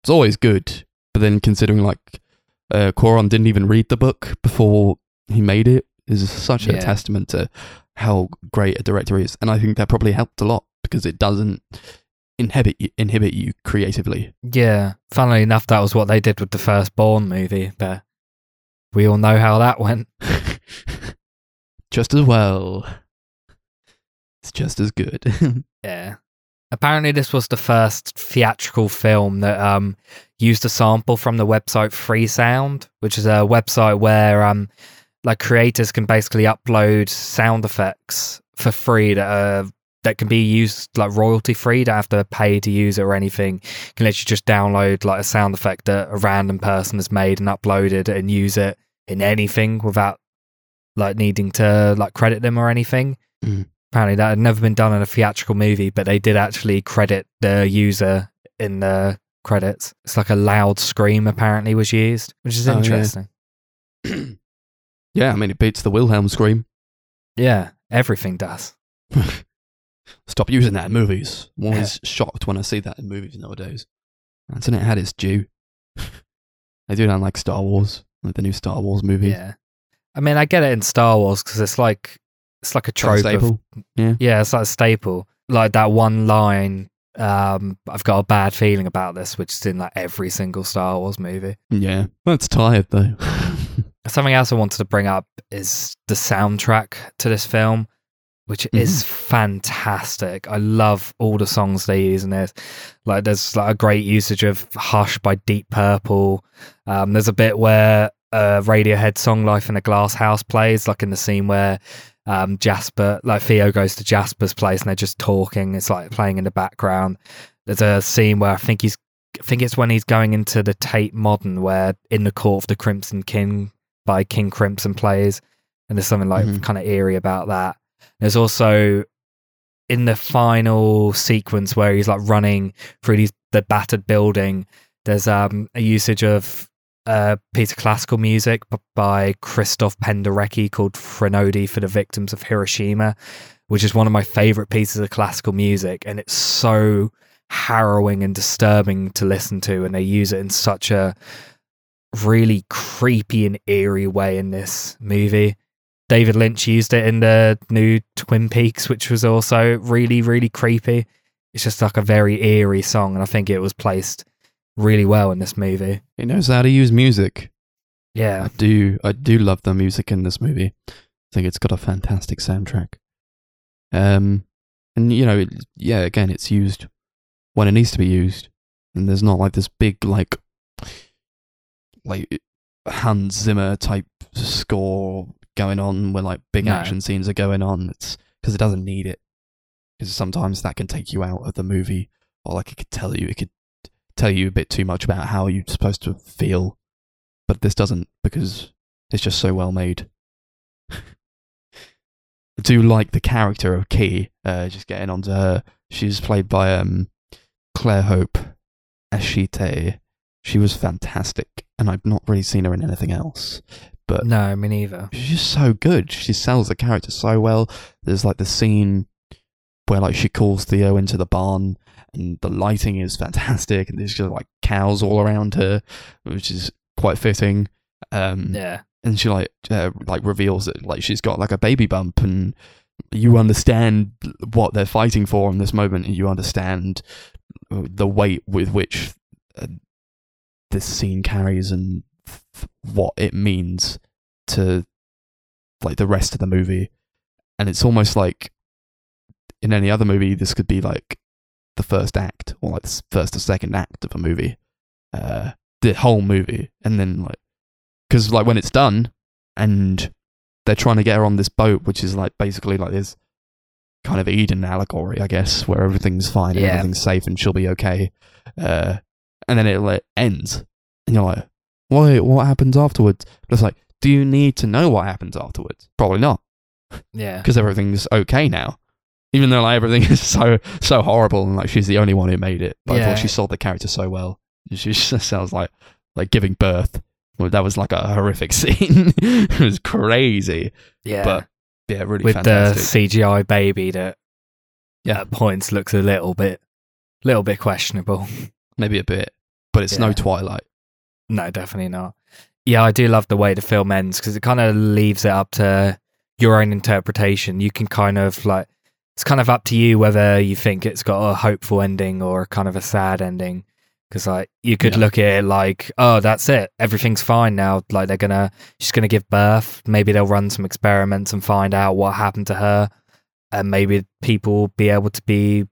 is always good. But then considering like uh, didn't even read the book before he made it is such a testament to how great a director is, and I think that probably helped a lot because it doesn't inhibit you, inhibit you creatively. Yeah, funnily enough, that was what they did with the first Bourne movie, but we all know how that went. just as well. It's just as good. Yeah. Apparently, this was the first theatrical film that um, used a sample from the website Freesound, which is a website where um, like creators can basically upload sound effects for free that are that can be used like royalty free. Don't have to pay to use it or anything. You can literally just download like a sound effect that a random person has made and uploaded and use it in anything without like needing to like credit them or anything. Mm. Apparently, that had never been done in a theatrical movie, but they did actually credit the user in the credits. It's like a loud scream apparently was used, which is Oh, yeah. interesting. yeah, I mean it beats the Wilhelm scream. yeah, everything does. Stop using that in movies. I'm always shocked when I see that in movies nowadays. It had its due? they do in like Star Wars, like the new Star Wars movie. Yeah. I mean, I get it in Star Wars because it's like it's like a It's like a trope. Of, staple. yeah, it's like a staple. Like that one line. Um, I've got a bad feeling about this, which is in like every single Star Wars movie. Yeah, that's tired though. Something else I wanted to bring up is the soundtrack to this film, which is fantastic. I love all the songs they use in this. Like, there's like a great usage of "Hush" by Deep Purple. Um, there's a bit where a Radiohead song "Life in a Glass House" plays, like in the scene where um, Jasper, like Theo, goes to Jasper's place and they're just talking. It's like playing in the background. There's a scene where I think he's, I think it's when he's going into the Tate Modern, where "In the Court of the Crimson King" by King Crimson plays, and there's something like Mhm. kind of eerie about that. There's also in the final sequence where he's like running through these the battered building. There's um a usage of uh piece of classical music by Christoph Penderecki called Threnody for the Victims of Hiroshima, which is one of my favorite pieces of classical music, and it's so harrowing and disturbing to listen to, and they use it in such a really creepy and eerie way in this movie. David Lynch used it in the new Twin Peaks, which was also really, really creepy. It's just like a very eerie song, and I think it was placed really well in this movie. He knows how to use music. Yeah, I do. I do love the music in this movie. I think it's got a fantastic soundtrack. Um, and you know, it, yeah, again, it's used when it needs to be used, and there's not like this big like like Hans Zimmer type score going on where like big No. action scenes are going on. It's because it doesn't need it. Because sometimes that can take you out of the movie, or like it could tell you, it could tell you a bit too much about how you're supposed to feel. But this doesn't because it's just so well made. I do like the character of Kee. Uh, just getting onto her. She's played by um, Claire Hope Ashite. She was fantastic, and I've not really seen her in anything else. But no, me neither. she's just so good. She sells the character so well. There's like the scene where like she calls Theo into the barn, and the lighting is fantastic, and there's just like cows all around her, which is quite fitting. Um, Yeah, and she like uh, like reveals that like she's got like a baby bump, and you understand what they're fighting for in this moment, and you understand the weight with which uh, this scene carries and f- what it means to like the rest of the movie. And it's almost like in any other movie, this could be like the first act or like the first or second act of a movie, uh, the whole movie, and then like because like when it's done and they're trying to get her on this boat, which is like basically like this kind of Eden allegory, I guess, where everything's fine and Yeah. everything's safe and she'll be okay. Uh, and then it like ends, and you're like, "Why? What happens afterwards?" It's like, do you need to know what happens afterwards? Probably not, yeah, because everything's okay now. Even though like everything is so so horrible and like she's the only one who made it, but I Yeah. thought she sold the character so well. She just sounds like like giving birth. Well, that was like a horrific scene. it was crazy, yeah. but yeah, really With fantastic. the CGI baby that Yeah. at points looks a little bit, little bit questionable. Maybe a bit, but it's no Twilight. No, definitely not. Yeah, I do love the way the film ends because it kind of leaves it up to your own interpretation. You can kind of like, it's kind of up to you whether you think it's got a hopeful ending or kind of a sad ending. Because like you could Yeah. look at it like, oh, that's it, everything's fine now. Like they're gonna, she's gonna give birth. Maybe they'll run some experiments and find out what happened to her, and maybe people will be able to be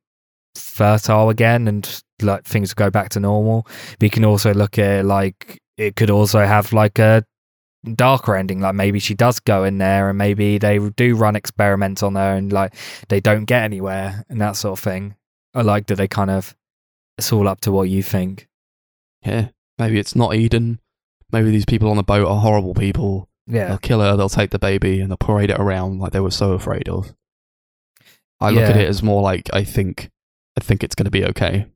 fertile again, and like things go back to normal. But you can also look at it like it could also have like a darker ending. Like maybe she does go in there and maybe they do run experiments on her and like they don't get anywhere and that sort of thing. I like that they kind of, it's all up to what you think. Yeah, maybe it's not Eden. Maybe these people on the boat are horrible people. Yeah. They'll kill her. They'll take the baby and they'll parade it around like they were so afraid of. I look at it as more like I think, I think it's going to be okay.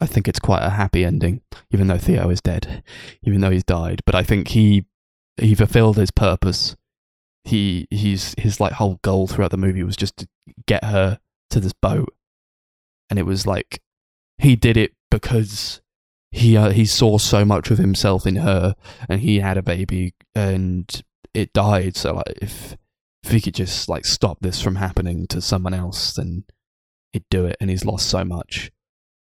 I think it's quite a happy ending, even though Theo is dead, even though he's died. But I think he he fulfilled his purpose. He he's his like whole goal throughout the movie was just to get her to this boat, and it was like he did it because he uh, he saw so much of himself in her, and he had a baby, and it died. So like if if he could just like stop this from happening to someone else, then he'd do it. And he's lost so much.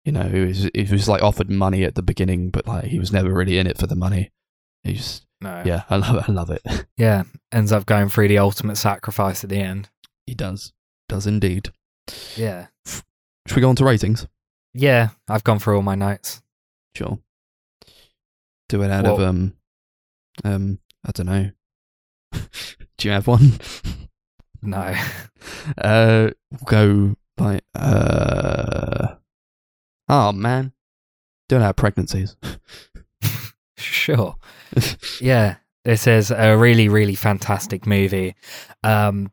You know, he was, he was like offered money at the beginning, but like he was never really in it for the money. He's No. yeah, I love it. I love it. Yeah. Ends up going through the ultimate sacrifice at the end. he does, does indeed. Yeah. Should we go on to ratings? Yeah. I've gone through all my notes. Sure. Do it out of um, um, I don't know. Do you have one? No. Uh, we'll go by uh. Oh man, out of pregnancies. sure. yeah, this is a really, really fantastic movie. Um,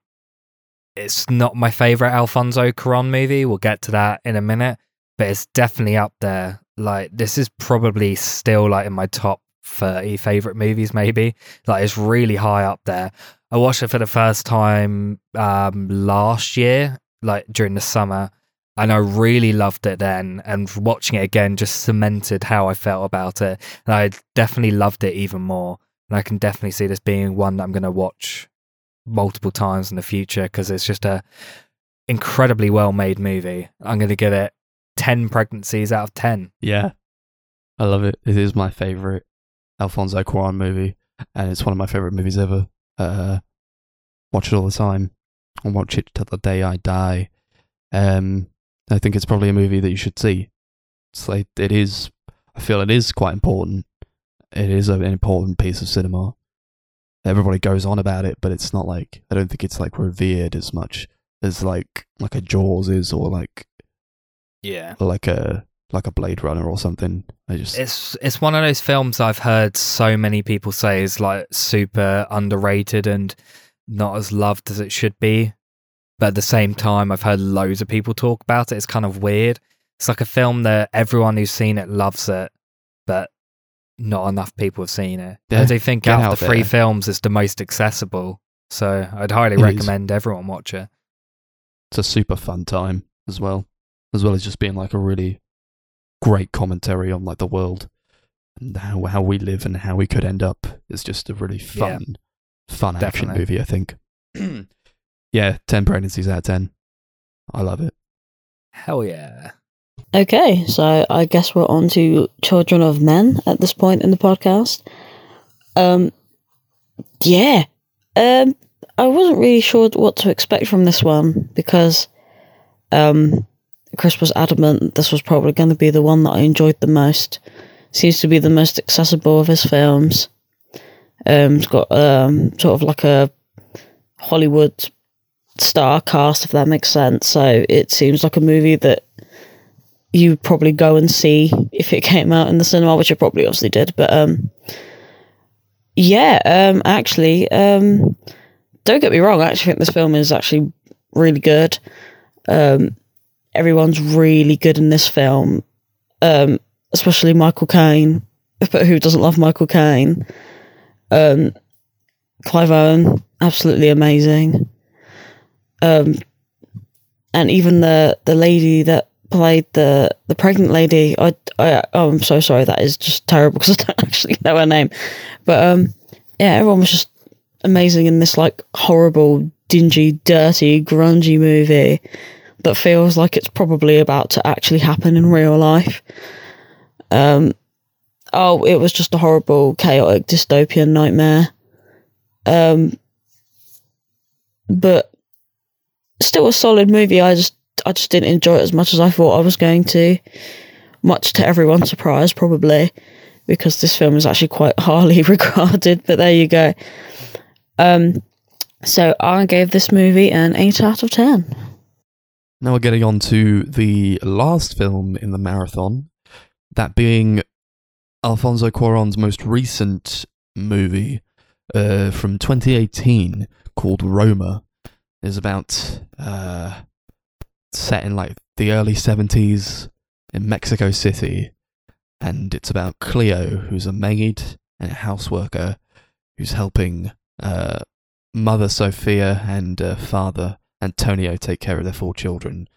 it's not my favorite Alfonso Cuarón movie. We'll get to that in a minute, but it's definitely up there. Like, this is probably still like in my top thirty favorite movies. Maybe like it's really high up there. I watched it for the first time um, last year, like during the summer, and I really loved it then. And watching it again just cemented how I felt about it. And I definitely loved it even more. And I can definitely see this being one that I'm going to watch multiple times in the future because it's just a incredibly well made movie. I'm going to give it 10 pregnancies out of 10. Yeah. I love it. It is my favorite Alfonso Cuarón movie, and it's one of my favorite movies ever. Uh, watch it all the time. I'll watch it till the day I die. Um, I think it's probably a movie that you should see. It's like it is. I feel it is quite important. It is an important piece of cinema. Everybody goes on about it, but it's not like I don't think it's like revered as much as like like a Jaws is, or like Yeah. or like a like a Blade Runner or something. I just It's it's one of those films I've heard so many people say is like super underrated and not as loved as it should be. But at the same time, I've heard loads of people talk about it. It's kind of weird. It's like a film that everyone who's seen it loves it, but not enough people have seen it. Yeah, I do think get out of out the three films, it's the most accessible. So I'd highly It is. recommend everyone watch it. it's a super fun time as well, as well as just being like a really great commentary on like the world and how how we live and how we could end up. It's just a really Yeah. fun, fun action Definitely. movie. I think. yeah, ten pregnancies out of ten. I love it. Hell yeah. Okay, so I guess we're on to Children of Men at this point in the podcast. Um, yeah, um, I wasn't really sure what to expect from this one because, um, Chris was adamant this was probably going to be the one that I enjoyed the most. Seems to be the most accessible of his films. Um, it's got um sort of like a Hollywood star cast, if that makes sense. So it seems like a movie that you probably go and see if it came out in the cinema, which it probably obviously did. But um, yeah, um, actually, um, don't get me wrong. I actually think this film is actually really good. Um, everyone's really good in this film, um, especially Michael Caine. But who doesn't love Michael Caine? Um, Clive Owen, absolutely amazing. Um, and even the the lady that played the the pregnant lady. I, I oh, I'm so sorry. That is just terrible because I don't actually know her name. But um, yeah, everyone was just amazing in this like horrible, dingy, dirty, grungy movie that feels like it's probably about to actually happen in real life. Um, oh, it was just a horrible, chaotic, dystopian nightmare. Um, but still a solid movie. I just I just didn't enjoy it as much as I thought I was going to. Much to everyone's surprise, probably, because this film is actually quite highly regarded. But there you go. Um, so I gave this movie an eight out of ten. Now we're getting on to the last film in the marathon, that being Alfonso Cuarón's most recent movie uh, from 2018 called Roma. It's about uh, set in like the early 70s in Mexico City, and it's about Cleo, who's a maid and a houseworker who's helping uh, Mother Sophia and uh, Father Antonio take care of their four children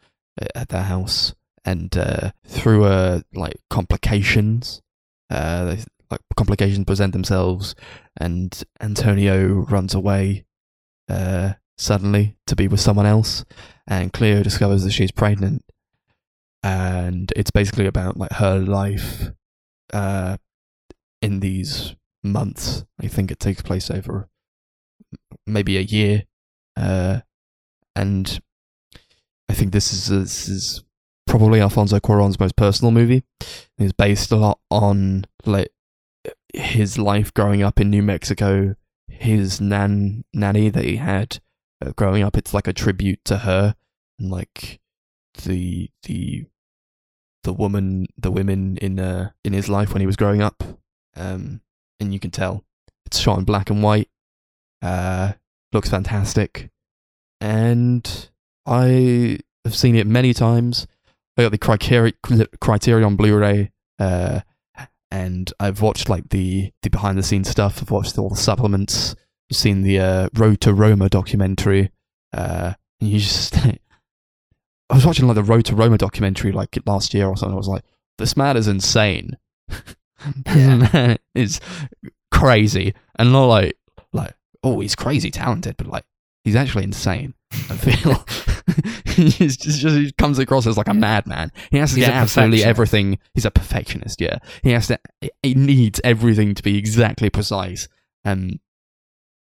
uh, at their house, and uh, through uh, like complications, uh, they, like complications present themselves, and Antonio runs away uh, suddenly to be with someone else, and Cleo discovers that she's pregnant, and it's basically about like her life uh, in these months. I think it takes place over maybe a year. Uh, and I think this is this is probably Alfonso Cuarón's most personal movie. It's based a lot on like his life growing up in New Mexico, his nan nanny that he had uh, growing up. It's like a tribute to her and like the the the woman the women in uh in his life when he was growing up. Um, and you can tell it's shot in black and white. Uh, looks fantastic and I have seen it many times. I got the Criterion, Criterion Blu-ray, uh, and I've watched like the the behind the scenes stuff. I've watched all the supplements. Seen the uh, Road to Roma documentary. Uh, and you just, I was watching like the Road to Roma documentary like last year or something. I was like, this man is insane. this man is crazy, and not like like oh he's crazy talented, but like he's actually insane. I feel he's just, just he comes across as like a madman. He has to He's get absolutely everything. He's a perfectionist. Yeah, he has to. He needs everything to be exactly precise. And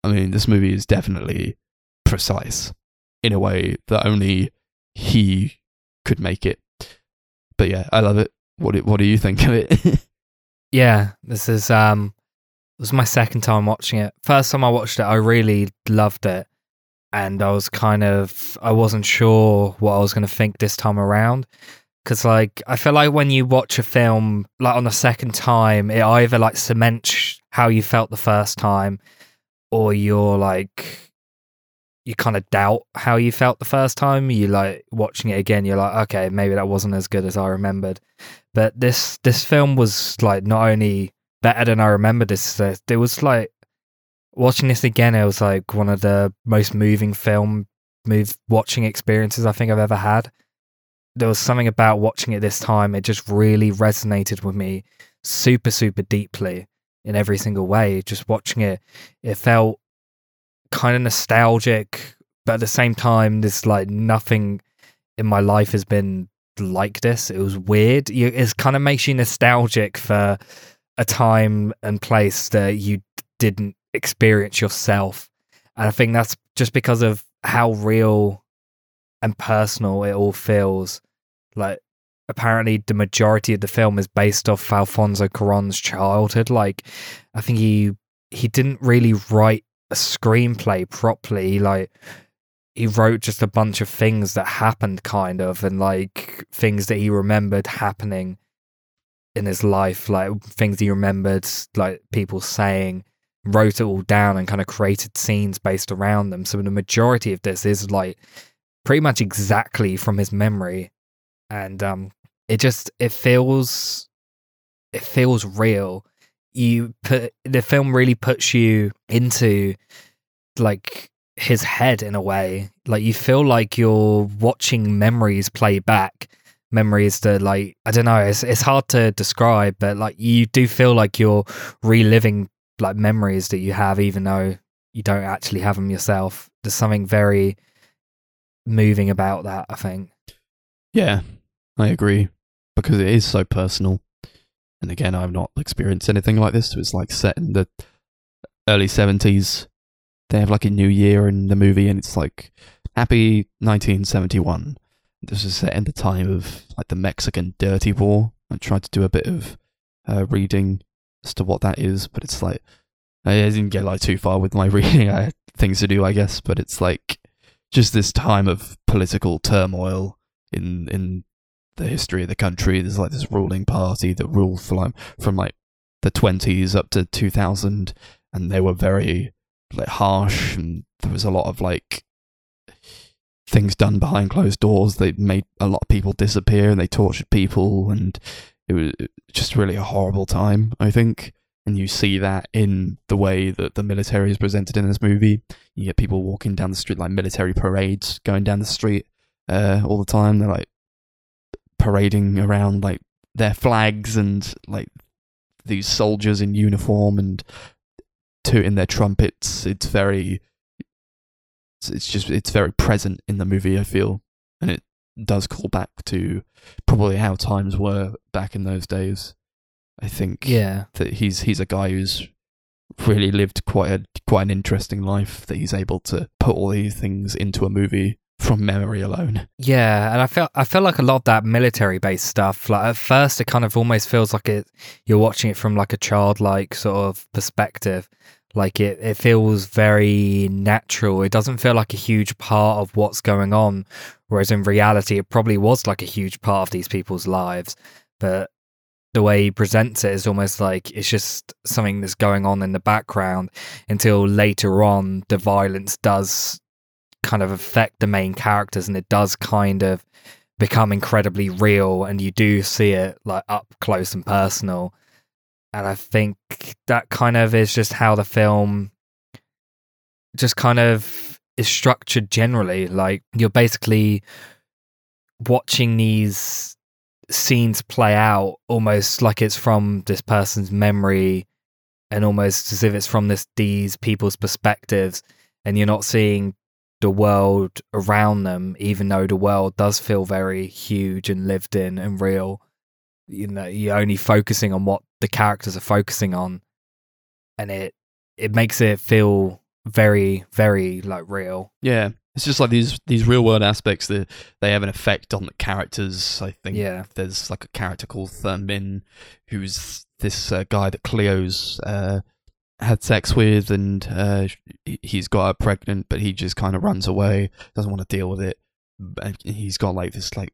I mean, this movie is definitely precise in a way that only he could make it. But yeah, I love it. What do, what do you think of it? Yeah, this is um it was my second time watching it. First time I watched it, I really loved it. And I was kind of I wasn't sure what I was going to think this time around cuz like I feel like when you watch a film like on the second time, it either like cements how you felt the first time or you're like you kind of doubt how you felt the first time. You like watching it again, you're like, okay, maybe that wasn't as good as I remembered. But this this film was like not only better than I remembered this, it was like watching this again. It was like one of the most moving film move watching experiences I think I've ever had. There was something about watching it this time. It just really resonated with me super super deeply in every single way. Just watching it, it felt kind of nostalgic, but at the same time, there's like nothing in my life has been like this. It was weird. It kind of makes you nostalgic for a time and place that you didn't experience yourself. And I think that's just because of how real and personal it all feels. Like, apparently, the majority of the film is based off Alfonso Cuarón's childhood. Like, I think he he didn't really write a screenplay properly. Like, he wrote just a bunch of things that happened kind of and like things that he remembered happening in his life like things he remembered like people saying wrote it all down and kind of created scenes based around them so the majority of this is like pretty much exactly from his memory and um it just it feels it feels real you put the film really puts you into like his head in a way. Like you feel like you're watching memories play back. Memories that like I don't know, it's it's hard to describe, but like you do feel like you're reliving like memories that you have even though you don't actually have them yourself. There's something very moving about that, I think. Yeah, I agree because it is so personal. And again, I've not experienced anything like this. So It's like set in the early seventies. They have like a new year in the movie, and it's like happy 1971. This is set in the time of like the Mexican Dirty War. I tried to do a bit of uh, reading as to what that is, but it's like I didn't get like too far with my reading. I had things to do, I guess. But it's like just this time of political turmoil in in the history of the country. There's like this ruling party that ruled like from like the twenties up to two thousand, and they were very like harsh, and there was a lot of like things done behind closed doors. They made a lot of people disappear, and they tortured people, and it was just really a horrible time. I think. And you see that in the way that the military is presented in this movie. You get people walking down the street, like military parades going down the street uh, all the time. They're like parading around like their flags and like these soldiers in uniform and tooting their trumpets. It's very, it's, it's just it's very present in the movie. I feel, and it does call back to probably how times were back in those days. I think Yeah. that he's he's a guy who's really lived quite a quite an interesting life that he's able to put all these things into a movie from memory alone. Yeah, and I feel I feel like a lot of that military based stuff. Like at first, it kind of almost feels like it you're watching it from like a childlike sort of perspective. Like it, it feels very natural. It doesn't feel like a huge part of what's going on. Whereas in reality, it probably was like a huge part of these people's lives. But the way he presents it is almost like it's just something that's going on in the background until later on the violence does kind of affect the main characters and it does kind of become incredibly real and you do see it like up close and personal. And i think that kind of is just how the film just kind of is structured generally. Like you're basically watching these scenes play out almost like it's from this person's memory and almost as if it's from this these people's perspectives and you're not seeing the world around them, even though the world does feel very huge and lived in and real. You know, you're only focusing on what the characters are focusing on, and it it makes it feel very, very like real. Yeah, it's just like these these real world aspects that they have an effect on the characters. I think Yeah. there's like a character called Fermín, who's this uh, guy that Cleo's uh, had sex with, and uh, he- he's got her pregnant, but he just kind of runs away, doesn't want to deal with it. And he's got like this like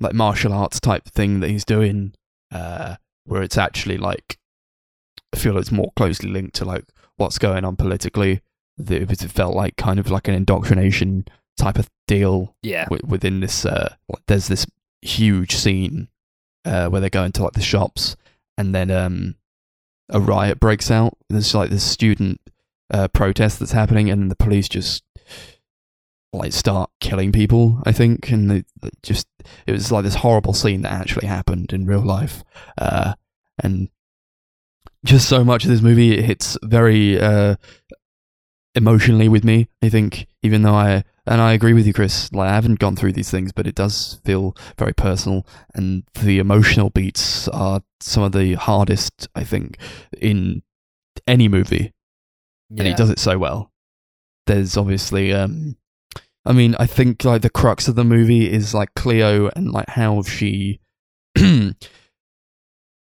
like martial arts type thing that he's doing, uh, where it's actually like I feel it's more closely linked to like what's going on politically. It felt like kind of like an indoctrination type of deal Yeah, wi- within this uh there's this huge scene uh where they go into like the shops and then um a riot breaks out there's like this student uh protest that's happening and the police just like start killing people i think and they they just it was like this horrible scene that actually happened in real life uh and just so much of this movie it hits very uh emotionally with me i think even though i and I agree with you, Chris. Like I haven't gone through these things, but it does feel very personal, and the emotional beats are some of the hardest I think in any movie, and he does it so well. There's obviously, um, I mean, I think like the crux of the movie is like Cleo and like how she,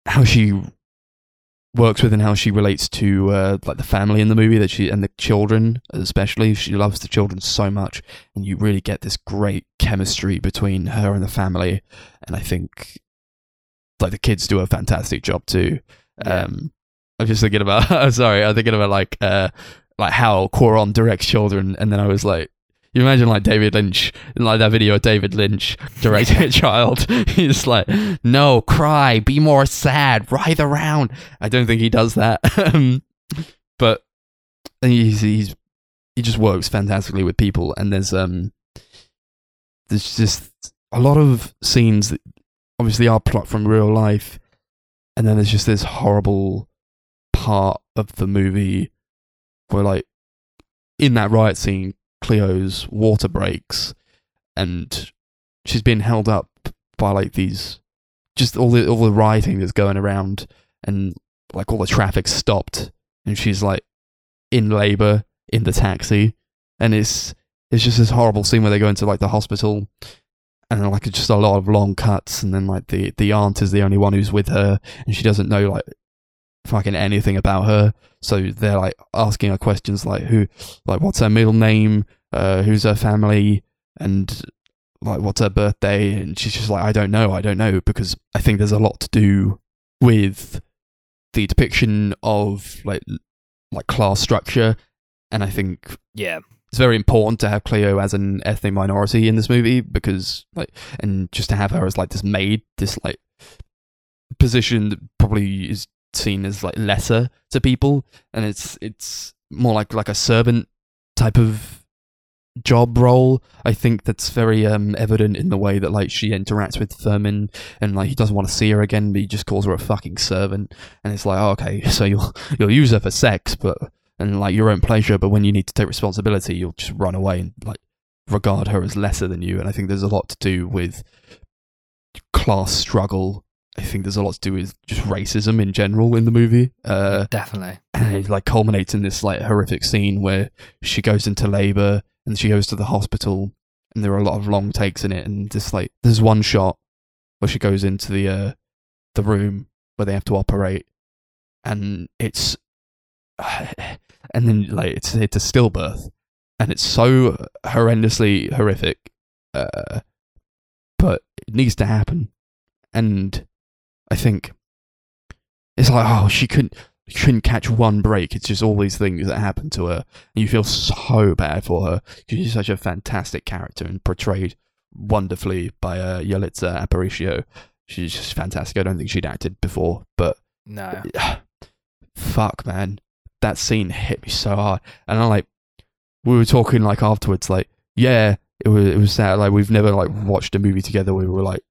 how she works with and how she relates to uh, like the family in the movie that she and the children especially she loves the children so much and you really get this great chemistry between her and the family and i think like the kids do a fantastic job too Yeah. um i'm just thinking about i'm sorry i'm thinking about like uh like how Cuarón directs children and then i was like you imagine like David Lynch, like that video of David Lynch directing a child. He's like, no, cry, be more sad, writhe around. I don't think he does that. Um, but he's, he's he just works fantastically with people, and there's um there's just a lot of scenes that obviously are plot from real life, and then there's just this horrible part of the movie where like in that riot scene, Cleo's water breaks, and she's been held up by like these just all the all the rioting that's going around and like all the traffic stopped and she's like in labor in the taxi. And it's it's just this horrible scene where they go into like the hospital and like it's just a lot of long cuts and then like the the aunt is the only one who's with her and she doesn't know like fucking anything about her. So they're like asking her questions like who like what's her middle name uh who's her family and like what's her birthday? And she's just like i don't know i don't know because i think there's a lot to do with the depiction of like like class structure. And i think yeah, it's very important to have cleo as an ethnic minority in this movie because like and just to have her as like this maid this like position that probably is seen as like lesser to people. And it's it's more like like a servant type of job role i think that's very um evident in the way that like she interacts with Fermín and like he doesn't want to see her again but he just calls her a fucking servant. And it's like oh, okay so you'll you'll use her for sex but and like your own pleasure but when you need to take responsibility you'll just run away and like regard her as lesser than you. And i think there's a lot to do with class struggle. I think there's a lot to do with just racism in general in the movie. Uh definitely. and it like culminates in this like horrific scene where she goes into labor and she goes to the hospital and there are a lot of long takes in it and just like there's one shot where she goes into the uh the room where they have to operate and it's and then like it's it's a stillbirth and it's so horrendously horrific uh but it needs to happen. And i think it's like oh she couldn't couldn't catch one break. It's just all these things that happen to her, and you feel so bad for her because she's such a fantastic character and portrayed wonderfully by uh, Yalitza Aparicio. She's just fantastic. I don't think she'd acted before, but No, fuck, man, that scene hit me so hard. And I'm like, we were talking like afterwards, like, yeah, it was it was sad. Like we've never like watched a movie together. where We were like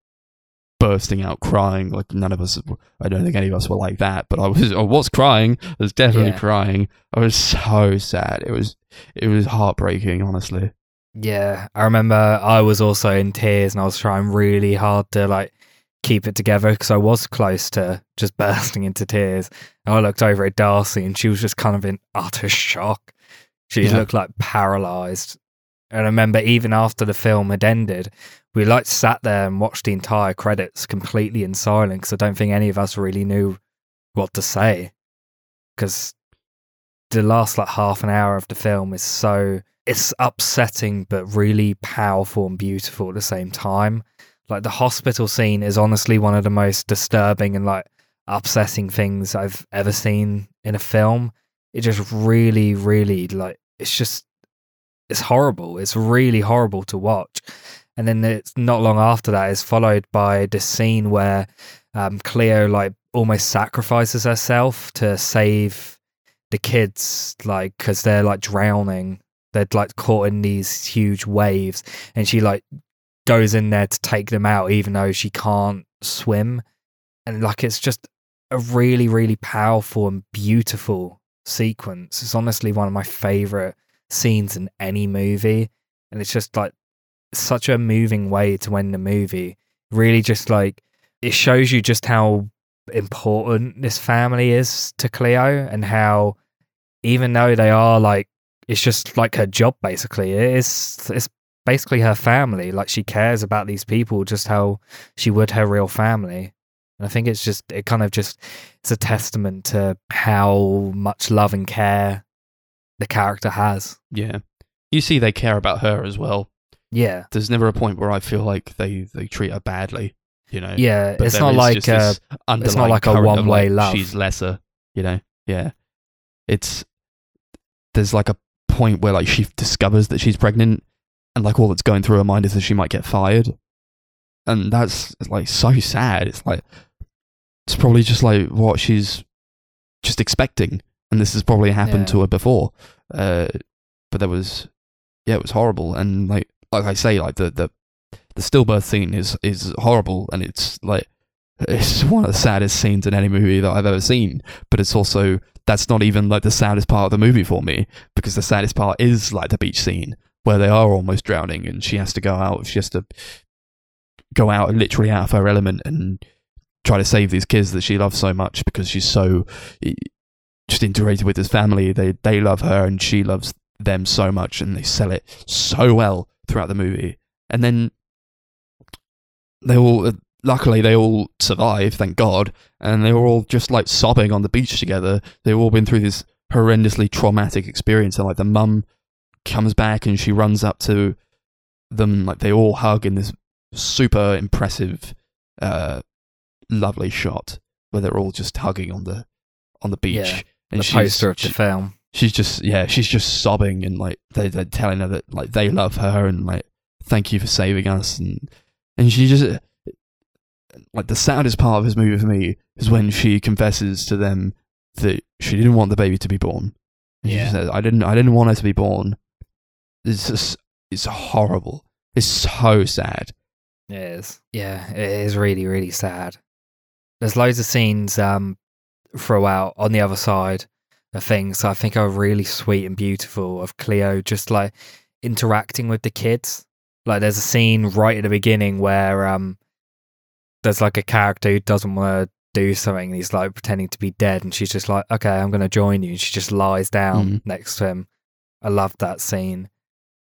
bursting out crying. Like none of us, I don't think any of us were like that, but I was, I was crying. I was definitely Yeah. crying. I was so sad. It was, it was heartbreaking, honestly. Yeah, I remember I was also in tears and I was trying really hard to like keep it together because I was close to just bursting into tears. And I looked over at Darcie and she was just kind of in utter shock. She Yeah. looked like paralyzed. And I remember even after the film had ended, we like sat there and watched the entire credits completely in silence. I don't think any of us really knew what to say because the last like half an hour of the film is so it's upsetting but really powerful and beautiful at the same time. Like the hospital scene is honestly one of the most disturbing and like upsetting things I've ever seen in a film. It just really, really like it's just it's horrible. It's really horrible to watch. And then it's not long after that is followed by the scene where um, Cleo like almost sacrifices herself to save the kids, like because they're like drowning. They're like caught in these huge waves, and she like goes in there to take them out, even though she can't swim. And like it's just a really, really powerful and beautiful sequence. It's honestly one of my favorite scenes in any movie, and it's just like such a moving way to end the movie. Really, just like it shows you just how important this family is to Cleo and how even though they are like it's just like her job basically. It is it's basically her family. Like she cares about these people just how she would her real family. And I think it's just it kind of just it's a testament to how much love and care the character has Yeah. You see, they care about her as well. yeah There's never a point where I feel like they, they treat her badly, you know? yeah But it's not like just uh, this underlying like a one-way like, love. She's lesser, you know? Yeah. It's there's like a point where like she discovers that she's pregnant, and like all that's going through her mind is that she might get fired, and that's like so sad. It's like it's probably just like what she's just expecting, and this has probably happened Yeah. to her before. Uh, but there was, yeah, it was horrible, and like like I say, like the the the stillbirth scene is is horrible, and it's like it's one of the saddest scenes in any movie that I've ever seen. But it's also that's not even like the saddest part of the movie for me because the saddest part is like the beach scene where they are almost drowning and she has to go out. She has to go out literally out of her element and try to save these kids that she loves so much because she's so just integrated with his family. They they love her and she loves them so much, and they sell it so well throughout the movie. And then they all, luckily, they all survive, thank God, and they were all just like sobbing on the beach together. They've all been through this horrendously traumatic experience, and like the mum comes back and she runs up to them, like they all hug in this super impressive, uh, lovely shot where they're all just hugging on the on the beach. Yeah, and the she's- poster of the film she's just yeah she's just sobbing and like they, they're telling her that like they love her and like thank you for saving us and and she just like the saddest part of this movie for me is when she confesses to them that she didn't want the baby to be born and Yeah. she says i didn't i didn't want her to be born it's just it's horrible it's so sad It is. Yeah, it is really, really sad. There's loads of scenes um throughout on the other side of things I think are really sweet and beautiful of Cleo just like interacting with the kids. Like there's a scene right at the beginning where um there's like a character who doesn't want to do something and he's like pretending to be dead and she's just like, Okay, I'm gonna join you and she just lies down Mhm. next to him. I love that scene.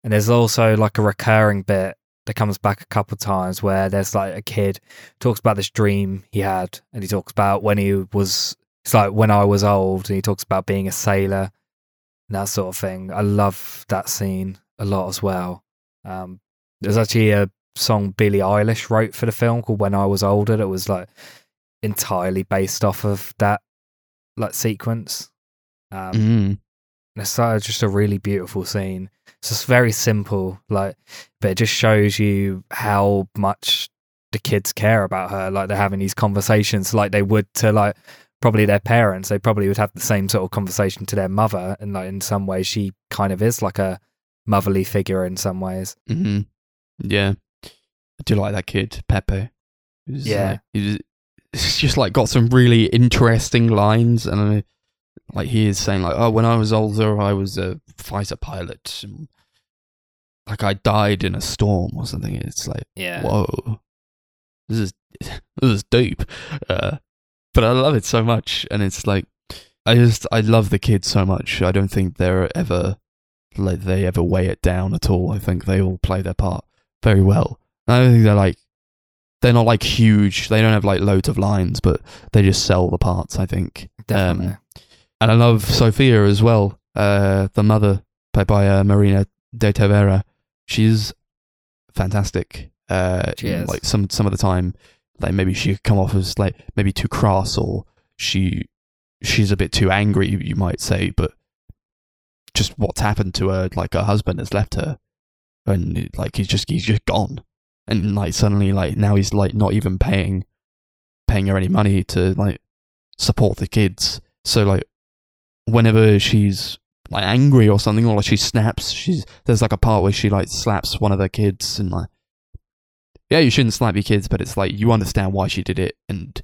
And there's also like a recurring bit that comes back a couple times where there's like a kid talks about this dream he had and he talks about when he was it's like when I was old and he talks about being a sailor and that sort of thing. I love that scene a lot as well. Um, there's actually a song Billie Eilish wrote for the film called When I Was Older that was like entirely based off of that like sequence. Um, mm. and it's uh, just a really beautiful scene. It's just very simple, like, but it just shows you how much the kids care about her. Like they're having these conversations, like they would to like probably their parents. They probably would have the same sort of conversation to their mother, and like in some ways, she kind of is like a motherly figure in some ways. hmm yeah i do like that kid pepe He's Yeah. like, he's, he's just like got some really interesting lines, and like he is saying like, "Oh, when I was older, I was a fighter pilot, and, like I died in a storm or something." It's like, Yeah. whoa, this is this is deep, uh, but I love it so much, and it's like I just I love the kids so much. I don't think they're ever like they ever weigh it down at all. I think they all play their part very well. I don't think they're like they're not like huge. They don't have like loads of lines, but they just sell the parts. I think. Definitely. Um, and I love Sophia as well, uh, the mother played by uh, Marina de Tavira. She's fantastic. Uh, She is. Like some some of the time, like maybe she could come off as like maybe too crass, or she she's a bit too angry. You, might say, but just what's happened to her, like her husband has left her, and like he's just he's just gone, and like suddenly like now he's like not even paying paying her any money to like support the kids. So like whenever she's like angry or something, or like she snaps, she's there's like a part where she like slaps one of the kids and like yeah, you shouldn't slap your kids, but it's like you understand why she did it, and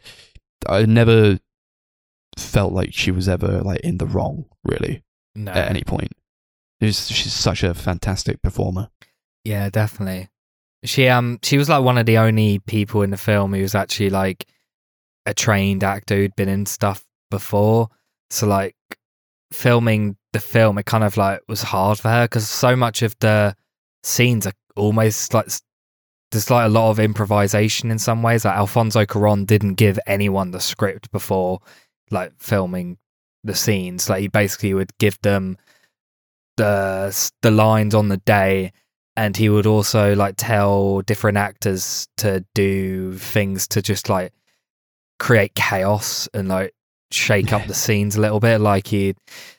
I never felt like she was ever like in the wrong really no. at any point. She's, she's such a fantastic performer. Yeah, definitely. She um she was like one of the only people in the film who was actually like a trained actor who'd been in stuff before. So like filming the film, it kind of like was hard for her because so much of the scenes are almost like there's like a lot of improvisation in some ways. Like Alfonso Cuarón didn't give anyone the script before like filming the scenes. Like he basically would give them the the lines on the day and he would also like tell different actors to do things to just like create chaos and like shake up the scenes a little bit like he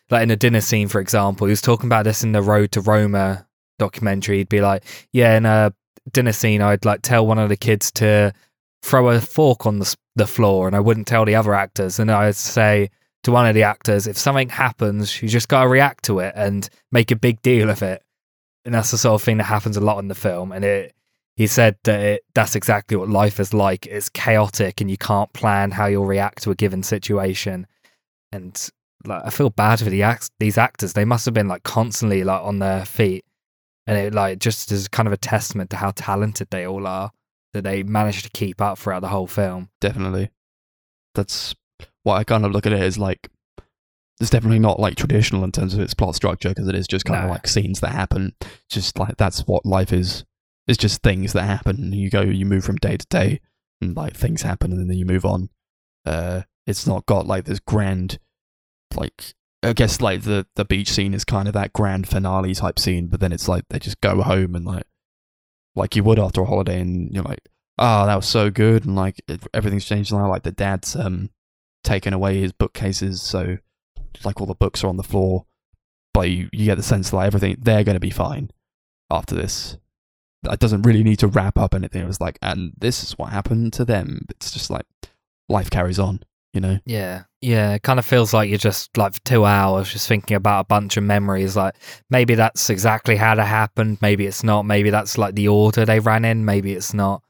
like in a dinner scene for example he was talking about this in the road to roma documentary he'd be like yeah in a dinner scene i'd like tell one of the kids to throw a fork on the, the floor and i wouldn't tell the other actors. And i'd say to one of the actors if something happens you just got to react to it and make a big deal of it. And that's the sort of thing that happens a lot in the film. And it he said that it, that's exactly what life is like. It's chaotic and you can't plan how you'll react to a given situation. And like i feel bad for the act- these actors. They must have been like constantly like on their feet and it like just is kind of a testament to how talented they all are that they managed to keep up throughout the whole film Definitely. That's what I kind of look at it as like. It's definitely not like traditional in terms of its plot structure because it is just kind of like scenes that happen. Just like that's what life is. It's just things that happen. You go, you move from day to day, and like things happen, and then you move on. Uh, it's not got like this grand, like I guess like the the beach scene is kind of that grand finale type scene, but then it's like they just go home and like like you would after a holiday, and you're like, oh, that was so good, and like everything's changed now. Like the dad's um taken away his bookcases, so like all the books are on the floor, but you, you get the sense that like, everything they're going to be fine after this. That doesn't really need to wrap up anything. It was like, and this is what happened to them. It's just like life carries on, you know. Yeah. Yeah. It kind of feels like you're just like for two hours just thinking about a bunch of memories. Like maybe that's exactly how that happened. Maybe it's not. Maybe that's like the order they ran in. Maybe it's not.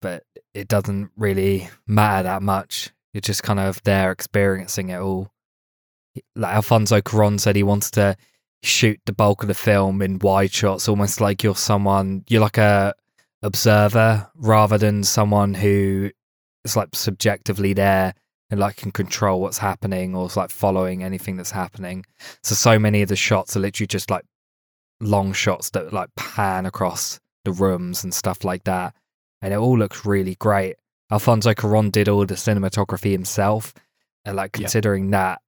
But it doesn't really matter that much. You're just kind of there experiencing it all. Like Alfonso Cuarón said he wants to shoot the bulk of the film in wide shots, almost like you're someone, you're like a observer rather than someone who is like subjectively there and like can control what's happening or is like following anything that's happening. So so many of the shots are literally just like long shots that like pan across the rooms and stuff like that. And it all looks really great. Alfonso Cuarón did all the cinematography himself. And like considering that,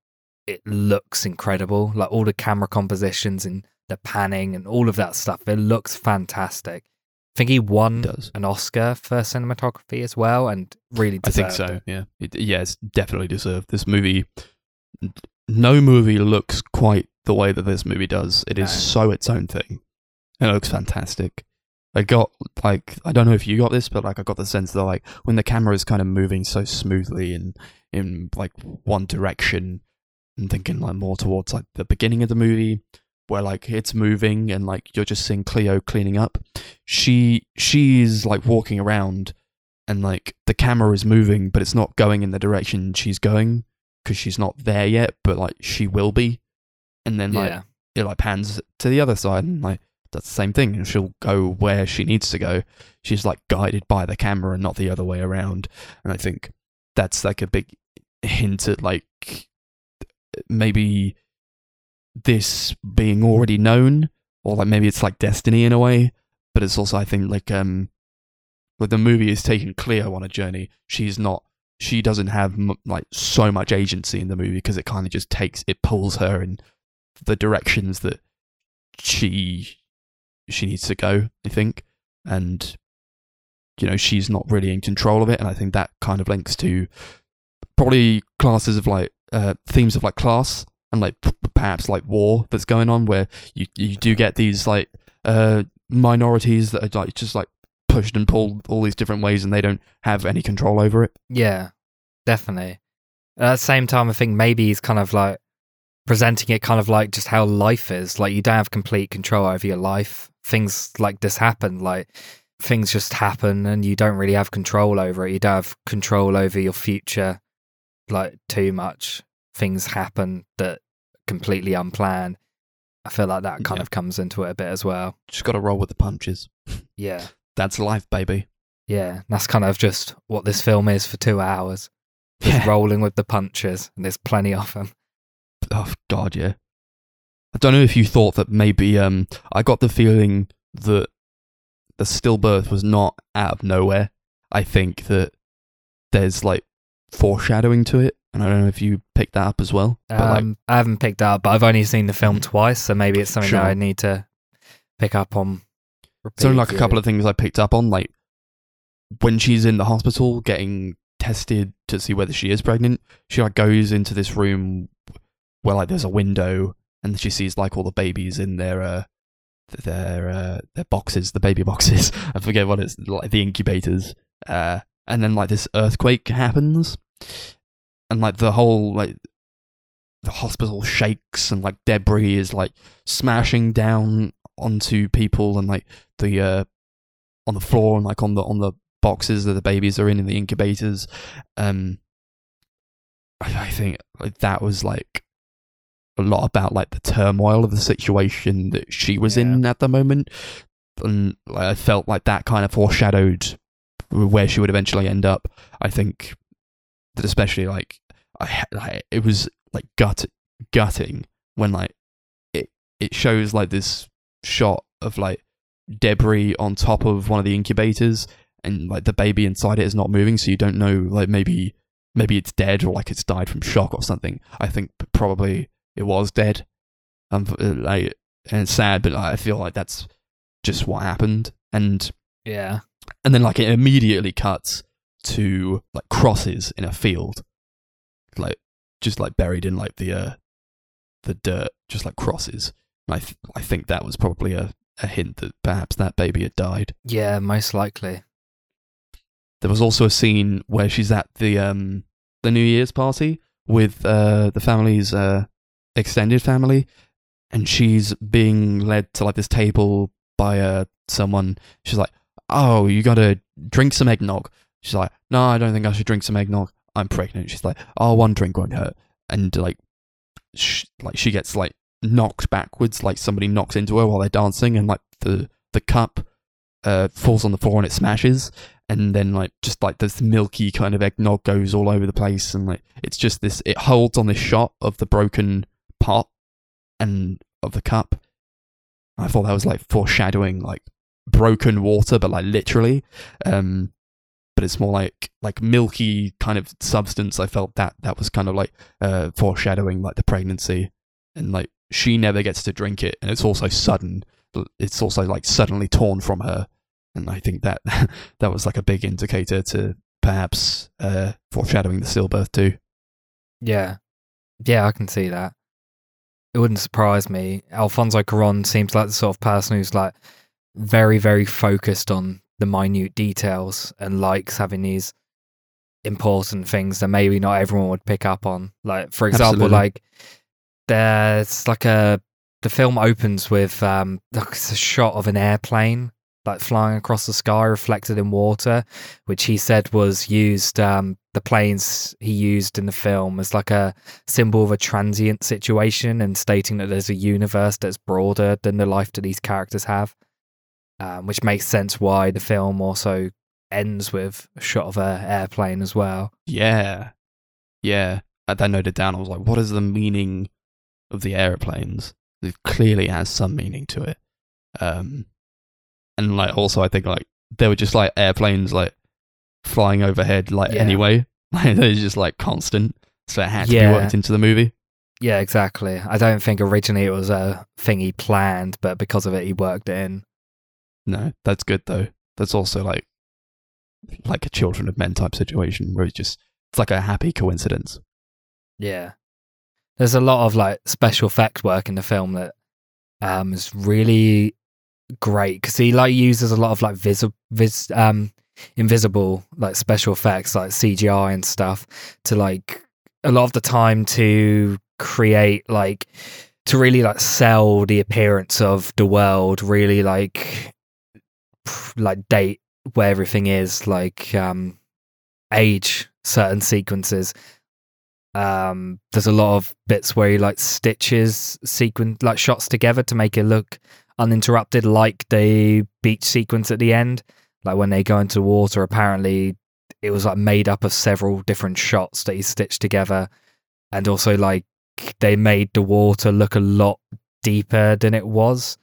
it looks incredible. Like all the camera compositions and the panning and all of that stuff. It looks fantastic. I think he won does. an Oscar for cinematography as well and really deserved. I think so. it. Yeah, it, yeah, it's definitely deserved. This movie, no movie looks quite the way that this movie does. It is No. so its own thing. It looks fantastic. I got like I don't know if you got this, but like I got the sense that like when the camera is kind of moving so smoothly and in like one direction, and thinking like more towards like the beginning of the movie where like it's moving and like you're just seeing Cleo cleaning up. She she's like walking around and like the camera is moving, but it's not going in the direction she's going because she's not there yet, but like she will be. And then like yeah. it like pans to the other side and like that's the same thing and she'll go where she needs to go she's like guided by the camera and not the other way around and i think that's like a big hint at like maybe this being already known or like maybe it's like destiny in a way but it's also i think like um like the movie is taking cleo on a journey. She's not she doesn't have m- like so much agency in the movie because it kind of just takes it pulls her in the directions that she she needs to go i think. And you know she's not really in control of it and i think that kind of links to probably classes of like uh themes of like class and like perhaps like war that's going on where you you do get these like uh minorities that are like just like pushed and pulled all these different ways and they don't have any control over it Yeah, definitely. At the same time, I think maybe he's kind of like presenting it kind of like just how life is. Like you don't have complete control over your life. Things like this happen. Like things just happen and you don't really have control over it. You don't have control over your future like too much. Things happen that completely unplanned. I feel like that kind Yeah. of comes into it a bit as well. just got to roll with the punches Yeah. that's life baby Yeah. That's kind of just what this film is for two hours. Just Yeah. rolling with the punches, and there's plenty of them. oh god yeah i don't know if you thought that maybe um i got the feeling that the stillbirth was not out of nowhere i think that there's like foreshadowing to it and i don't know if you picked that up as well but like Um, I haven't picked up, but I've only seen the film twice, so maybe it's something Sure. that I need to pick up on. It's only like a couple of things I picked up on, like when she's in the hospital getting tested to see whether she is pregnant. She like goes into this room where like there's a window, and she sees like all the babies in their uh, their uh, their boxes, the baby boxes. I forget what it's like, the incubators. Uh, and then like this earthquake happens, and like the whole like the hospital shakes, and like debris is like smashing down onto people, and like the uh on the floor and like on the on the boxes that the babies are in in the incubators. Um, I, I think like that was like a lot about like the turmoil of the situation that she was in at the moment, and like, I felt like that kind of foreshadowed where she would eventually end up. I think especially like I, I it was like gut gutting when like it it shows like this shot of like debris on top of one of the incubators and like the baby inside it is not moving so you don't know like maybe maybe it's dead or like it's died from shock or something. I think probably it was dead. Um uh, like and it's sad but i feel like that's just what happened. And Yeah. and then like it immediately cuts to like crosses in a field like just like buried in like the uh the dirt just like crosses. And i th- i think that was probably a a hint that perhaps that baby had died. Yeah, most likely. there was also a scene where she's at the um the new year's party with uh the family's uh extended family and she's being led to like this table by uh someone. She's like oh you gotta drink some eggnog she's like no i don't think i should drink some eggnog. I'm pregnant. She's like oh one drink won't hurt. And like sh- like she gets like knocked backwards like somebody knocks into her while they're dancing and like the the cup uh falls on the floor and it smashes. And then like just like this milky kind of eggnog goes all over the place and like it's just this it holds on this shot of the broken pot and of the cup. I thought that was like foreshadowing like broken water but like literally um but it's more like like milky kind of substance i felt that that was kind of like uh foreshadowing like the pregnancy and like she never gets to drink it and it's also sudden it's also like suddenly torn from her and I think that that was like a big indicator to perhaps uh, foreshadowing the stillbirth too. Yeah. Yeah, I can see that. It wouldn't surprise me. Alfonso Cuarón seems like the sort of person who's like very, very focused on the minute details and likes having these important things that maybe not everyone would pick up on. Like, for example, Absolutely. like there's like a the film opens with um like it's a shot of an airplane like flying across the sky reflected in water, which he said was used um, the planes he used in the film as like a symbol of a transient situation and stating that there's a universe that's broader than the life that these characters have. Um, which makes sense why the film also ends with a shot of a airplane as well. Yeah. Yeah. I then noted down, I was like, what is the meaning of the aeroplanes? It clearly has some meaning to it. Um, and like also I think like they were just like airplanes like flying overhead like Yeah. anyway. Like they're just like constant. So it had to Yeah. be worked into the movie. Yeah, exactly. I don't think originally it was a thing he planned, but because of it, he worked it in. No, that's good though. That's also like like a children of men type situation where it's just it's like a happy coincidence. Yeah. There's a lot of like special effect work in the film that um is really great because he like uses a lot of like visi- vis- um invisible like special effects like CGI and stuff to like a lot of the time to create like to really like sell the appearance of the world really like like date where everything is like um age certain sequences. Um there's a lot of bits where he like stitches sequence like shots together to make it look uninterrupted like the beach sequence at the end. Like when they go into water apparently it was like made up of several different shots that he stitched together. And also like they made the water look a lot deeper than it was.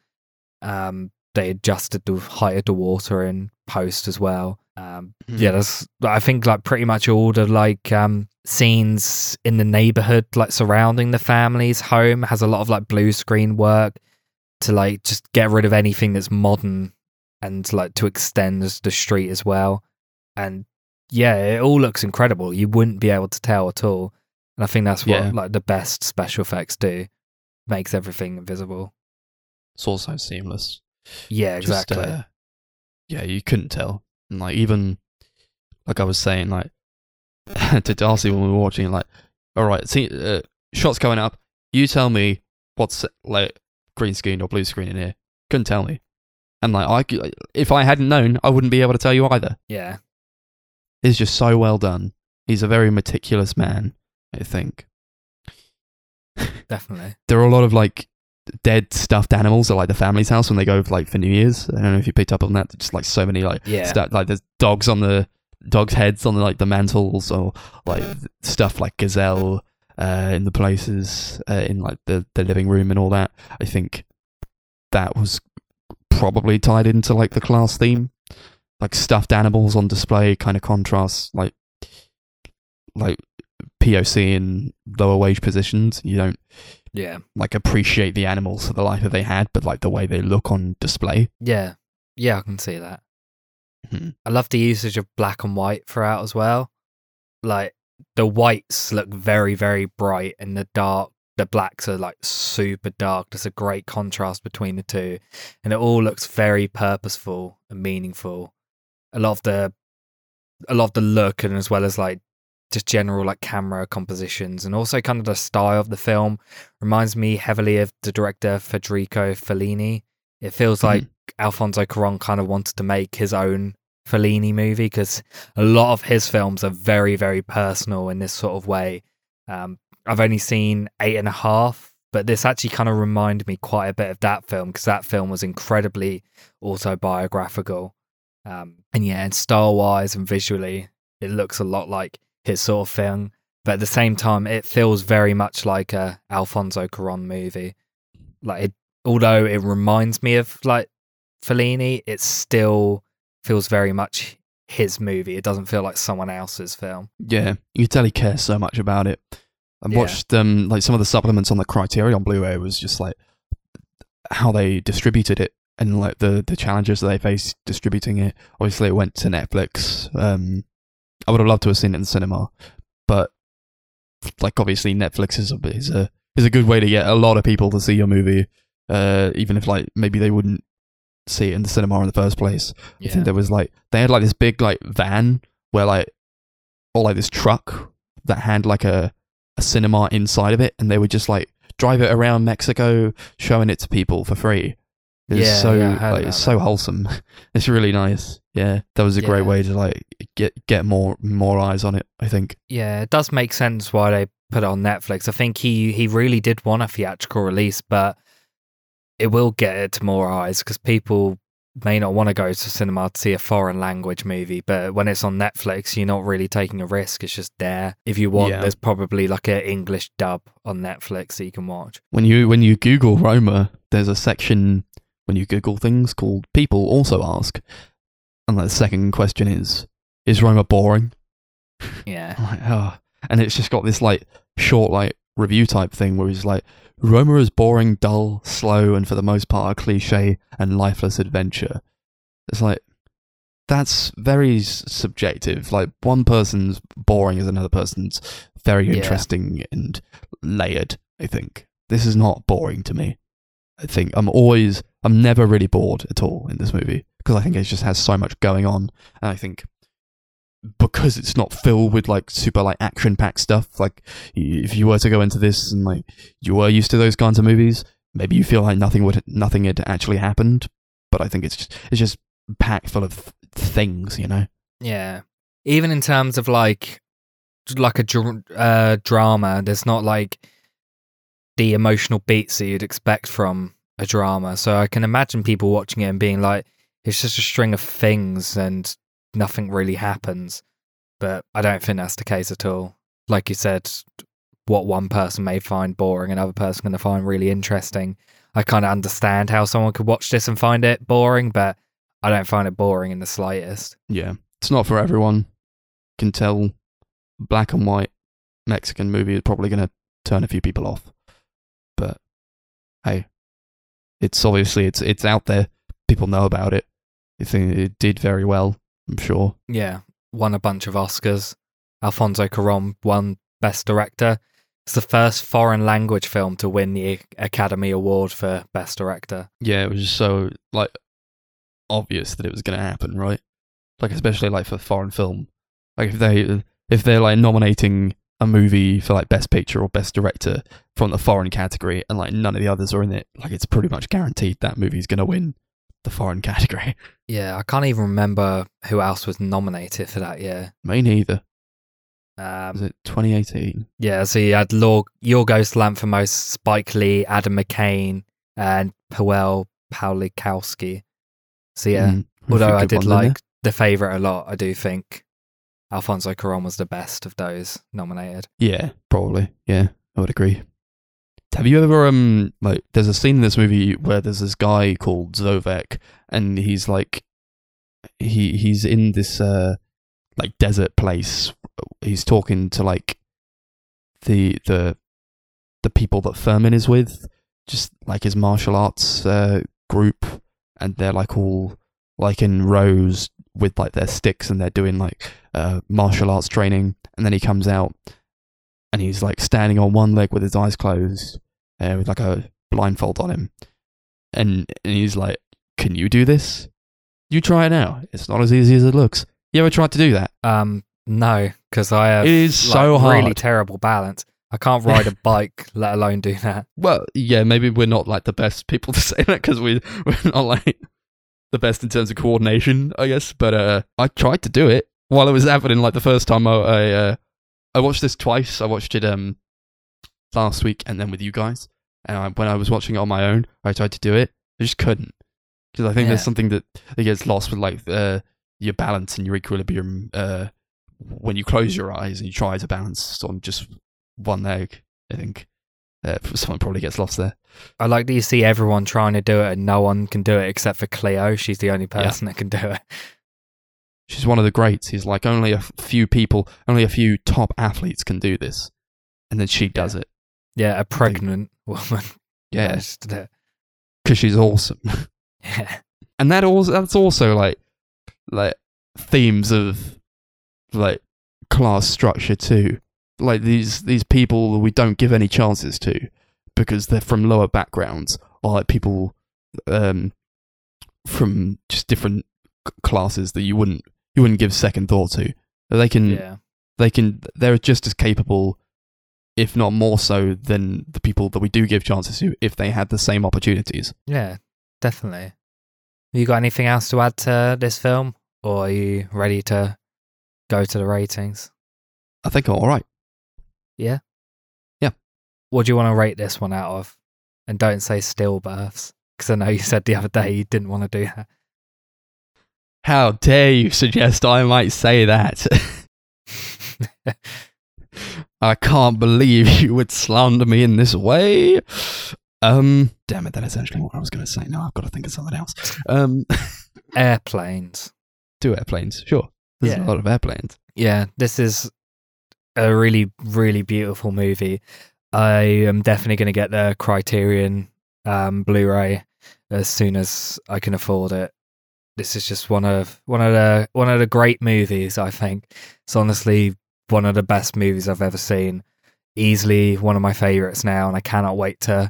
Um they adjusted the height of the water in post as well um Hmm. yeah that's i think like pretty much all the like um scenes in the neighborhood like surrounding the family's home has a lot of like blue screen work to like just get rid of anything that's modern and like to extend the street as well and yeah it all looks incredible you wouldn't be able to tell at all and i think that's what Yeah. like the best special effects do makes everything visible It's also seamless. Yeah Just, exactly uh, yeah, you couldn't tell. And like even like I was saying, like to Darcie when we were watching, like, all right, see, uh, shots going up. You tell me what's like green screen or blue screen in here. Couldn't tell me. And like I, if I hadn't known, I wouldn't be able to tell you either. yeah It's just so well done. He's a very meticulous man. I think definitely there are a lot of like dead stuffed animals at like the family's house when they go like for New Year's. I don't know if you picked up on that. Just like so many like yeah stuff like there's dogs on the dogs' heads on the, like the mantles or like stuff like gazelle uh, in the places uh, in like the the living room and all that. I think that was probably tied into like the class theme, like stuffed animals on display, kind of contrasts like like POC in lower wage positions. You don't yeah like appreciate the animals for the life that they had, but like the way they look on display. yeah yeah i can see that Mhm. I love the usage of black and white throughout as well. Like the whites look very, very bright, and the dark, the blacks are like super dark. There's a great contrast between the two, and it all looks very purposeful and meaningful. A lot of the, a lot of the look, and as well as like just general like camera compositions, and also kind of the style of the film reminds me heavily of the director Federico Fellini. It feels like Alfonso Cuarón kind of wanted to make his own Fellini movie because a lot of his films are very, very personal in this sort of way. Um, I've only seen eight and a half, but this actually kind of reminded me quite a bit of that film because that film was incredibly autobiographical. Um, and yeah, and style wise and visually, it looks a lot like his sort of thing. But at the same time, it feels very much like a Alfonso Cuarón movie. Like, it, although it reminds me of like Fellini, it still feels very much his movie. It doesn't feel like someone else's film. Yeah, you tell he cares so much about it. I Yeah. watched um like some of the supplements on the Criterion Blu-ray was just like how they distributed it and like the the challenges that they faced distributing it. Obviously, it went to Netflix. Um, I would have loved to have seen it in the cinema, but like obviously Netflix is a is a is a good way to get a lot of people to see your movie, uh, even if like maybe they wouldn't see it in the cinema in the first place. I think there was like they had like this big like van where like or like this truck that had like a a cinema inside of it, and they would just like drive it around Mexico, showing it to people for free. It's Yeah, so yeah, like it's so wholesome. It's really nice. Yeah, that was a great way to like get get more more eyes on it. I think. Yeah, it does make sense why they put it on Netflix. I think he he really did want a theatrical release, but it will get it to more eyes because people may not want to go to cinema to see a foreign language movie, but when it's on Netflix, you're not really taking a risk. It's just there. If you want, Yeah. there's probably like an English dub on Netflix that you can watch. When you when you Google Roma, there's a section when you Google things called "People Also Ask," and the second question is, "Is Roma boring?" Yeah. Like, oh. And it's just got this like short like review type thing where he's like, Roma is boring, dull, slow, and for the most part a cliche and lifeless adventure. It's like that's very subjective. Like one person's boring as another person's very Yeah. interesting and layered. I think this is not boring to me. I think I'm always, I'm never really bored at all in this movie because I think it just has so much going on, and I think because it's not filled with like super like action packed stuff. Like if you were to go into this and like you were used to those kinds of movies, maybe you feel like nothing would nothing had actually happened. But I think it's just it's just packed full of things, you know. Yeah. Even in terms of like like a dr- uh, drama, there's not like the emotional beats that you'd expect from a drama. So I can imagine people watching it and being like, it's just a string of things and nothing really happens. But I don't think that's the case at all. Like you said, what one person may find boring, another person going to find really interesting. I kind of understand how someone could watch this and find it boring, but I don't find it boring in the slightest. Yeah, it's not for everyone. Can tell black and white Mexican movie is probably going to turn a few people off. But hey, it's obviously it's it's out there. People know about it. I think it did very well. I'm sure. Yeah, won a bunch of Oscars. Alfonso Cuarón won Best Director. It's the first foreign language film to win the Academy Award for Best Director. Yeah, it was just so like obvious that it was going to happen, right? Like especially like for foreign film. Like if they if they're like nominating a movie for like best picture or best director from the foreign category and like none of the others are in it, like it's pretty much guaranteed that movie's going to win the foreign category. Yeah, I can't even remember who else was nominated for that year. Me neither. Was Um, it 2018? yeah, so you had Lord, Yorgos Lanthimos, Spike Lee, Adam McCain, and Powell Pawlikowski. So yeah, Mm, although I did like the favorite a lot, I do think Alfonso Cuarón was the best of those nominated. Yeah, probably. Yeah, I would agree. Have you ever um like there's a scene in this movie where there's this guy called Zovek and he's like he he's in this uh like desert place. He's talking to like the the the people that Fermín is with, just like his martial arts uh group and they're like all like in rows with like their sticks and they're doing like uh martial arts training and then he comes out and he's like standing on one leg with his eyes closed, uh, with like a blindfold on him, and and he's like, "Can you do this? You try it now. It's not as easy as it looks. You ever tried to do that? Um, no, because I have It is like, so really terrible balance. I can't ride a bike, let alone do that. Well, yeah, maybe we're not like the best people to say that because we we're not like the best in terms of coordination, I guess. But uh, I tried to do it while it was happening. Like the first time I I, uh, I watched this twice. I watched it um last week and then with you guys. And I, when I was watching it on my own, I tried to do it. I just couldn't because I think Yeah. there's something that, that gets lost with like uh, your balance and your equilibrium uh, when you close your eyes and you try to balance on just one leg. I think uh, someone probably gets lost there. I like that you see everyone trying to do it and no one can do it except for Cleo. She's the only Yeah. person that can do it. She's one of the greats. He's like only a few people, only a few top athletes can do this, and then she does it. Yeah, a pregnant woman. Yeah, managed to do it. because she's awesome. Yeah. and that also that's also like like themes of like class structure too. Like these these people that we don't give any chances to because they're from lower backgrounds or like people um from just different classes that you wouldn't you wouldn't give second thought to. They can Yeah. they can they're just as capable if not more so than the people that we do give chances to if they had the same opportunities Yeah. definitely. Have you got anything else to add to this film, or are you ready to go to the ratings? I think I'm all right. Yeah. Yeah. What do you want to rate this one out of? And don't say stillbirths, because I know you said the other day you didn't want to do that. How dare you suggest I might say that? I can't believe you would slander me in this way. Um, damn it, that is actually what I was going to say. No, I've got to think of something else. Um, Airplanes. two airplanes, sure. There's Yeah. a lot of airplanes. Yeah, this is a really, really beautiful movie. I am definitely going to get the Criterion um, Blu-ray as soon as I can afford it. This is just one of one of the one of the great movies. I think it's honestly one of the best movies I've ever seen. Easily one of my favorites now, and I cannot wait to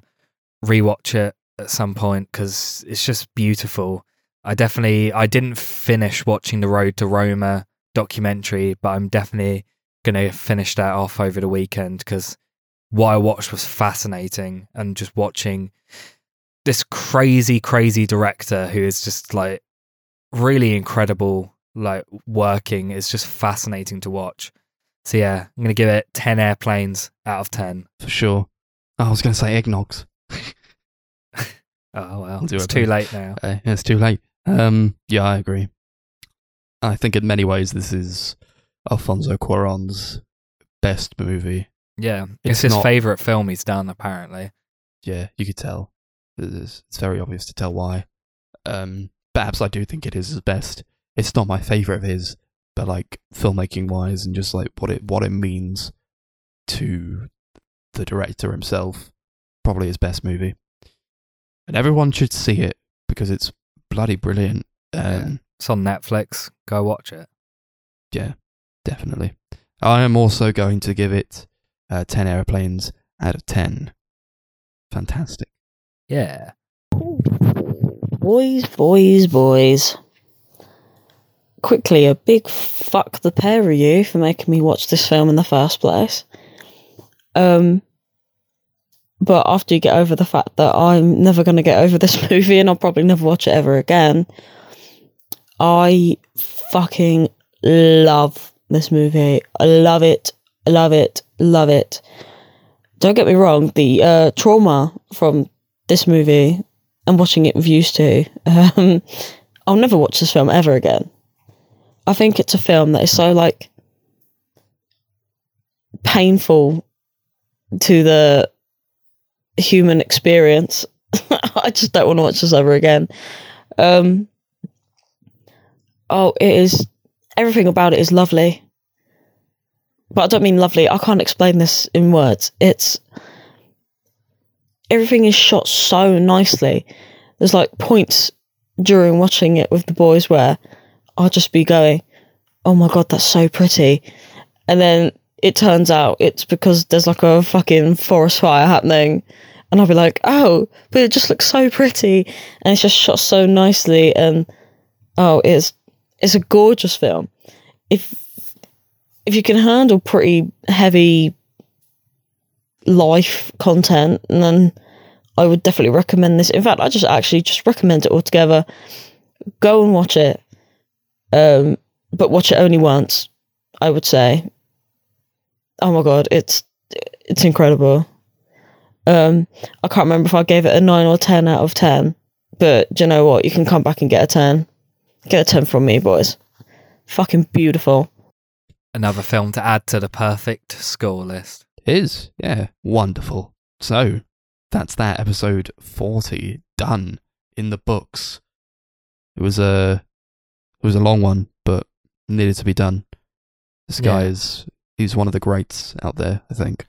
rewatch it at some point because it's just beautiful. I definitely I didn't finish watching the Road to Roma documentary, but I'm definitely gonna finish that off over the weekend because what I watched was fascinating and just watching this crazy, crazy director who is just like really incredible, like working is just fascinating to watch. So yeah, I'm gonna give it ten airplanes out of ten. For sure. Oh, I was going to say eggnogs. Oh well, it's it, too late now. Uh, it's too late. Um, yeah, I agree. I think in many ways this is Alfonso Cuarón's best movie. Yeah, It's it's his not- favorite film he's done apparently. Yeah, you could tell. It's, it's very obvious to tell why. Um, perhaps I do think it is his best. It's not my favorite of his, but like filmmaking wise and just like what it what it means to the director himself, probably his best movie. And everyone should see it because it's bloody brilliant. Um, It's on Netflix. Go watch it. yeah, definitely. I am also going to give it uh, 10 airplanes out of 10. Fantastic. Yeah. Boys, boys, boys. Quickly, a big fuck the pair of you for making me watch this film in the first place. Um, but after you get over the fact that I'm never going to get over this movie and I'll probably never watch it ever again, I fucking love this movie. I love it, I love it, love it. Don't get me wrong, the uh, trauma from this movie and watching it with used to, um, I'll never watch this film ever again. I think it's a film that is so like painful to the human experience. I just don't want to watch this ever again. Um, oh, it is everything about it is lovely, but I don't mean lovely. I can't explain this in words. It's everything is shot so nicely. There's like points during watching it with the boys where I'll just be going, "Oh my god, that's so pretty," and then it turns out it's because there's like a fucking forest fire happening, and I'll be like, "Oh, but it just looks so pretty," and it's just shot so nicely, and oh, it's it's a gorgeous film. If if you can handle pretty heavy life content, and then I would definitely recommend this. In fact, I just actually just recommend it altogether. Go and watch it, um, but watch it only once. I would say. Oh my god, it's it's incredible. Um, I can't remember if I gave it a nine or ten out of ten, but you know what? You can come back and get a ten. Get a ten from me, boys. Fucking beautiful. Another film to add to the perfect score list. Is, yeah, wonderful. So, that's that episode 40 done in the books. It was a it was a long one, but needed to be done. This guy Yeah. is he's one of the greats out there, I think.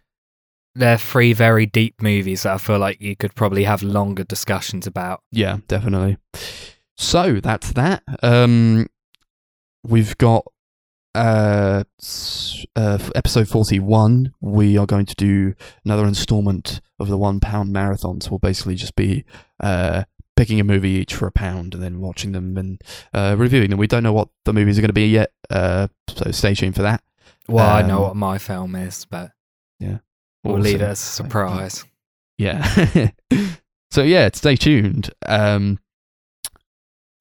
They're three very deep movies that I feel like you could probably have longer discussions about. Yeah, definitely. So that's that. Um, we've got uh, uh, episode forty-one. We are going to do another installment of the one pound marathons. We'll basically just be uh, picking a movie each for a pound and then watching them and uh, reviewing them. We don't know what the movies are going to be yet, uh, so stay tuned for that. Well, I know Um, what my film is, but yeah, we'll Also, leave it as a surprise. Yeah. so yeah, stay tuned. Um,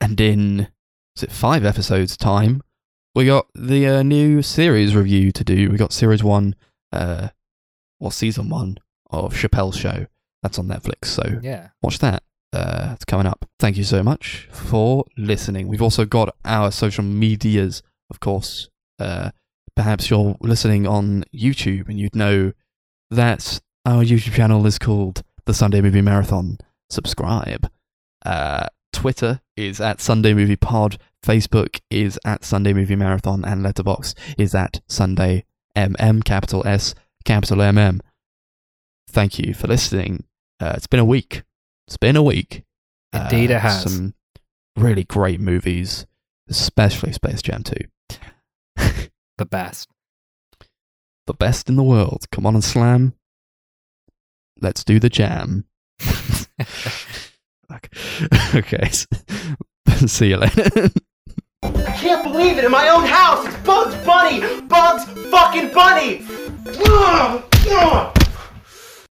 And in is it five episodes time, we got the uh, new series review to do. We got series one, uh, or season one of Chappelle's Show. That's on Netflix. So Yeah. watch that. Uh, it's coming up. Thank you so much for listening. We've also got our social medias, of course. Uh, perhaps you're listening on YouTube and you'd know that our YouTube channel is called the Sunday Movie Marathon. Subscribe. Uh, Twitter is at Sunday Movie Pod. Facebook is at Sunday Movie Marathon, and Letterboxd is at Sunday MM capital S capital MM. Thank you for listening. Uh, it's been a week. It's been a week. Indeed it has. Some really great movies, especially Space Jam 2. The best. the best in the world. Come on and slam. Let's do the jam. okay. okay. See you later. I can't believe it in my own house. It's Bugs Bunny. Bugs fucking Bunny.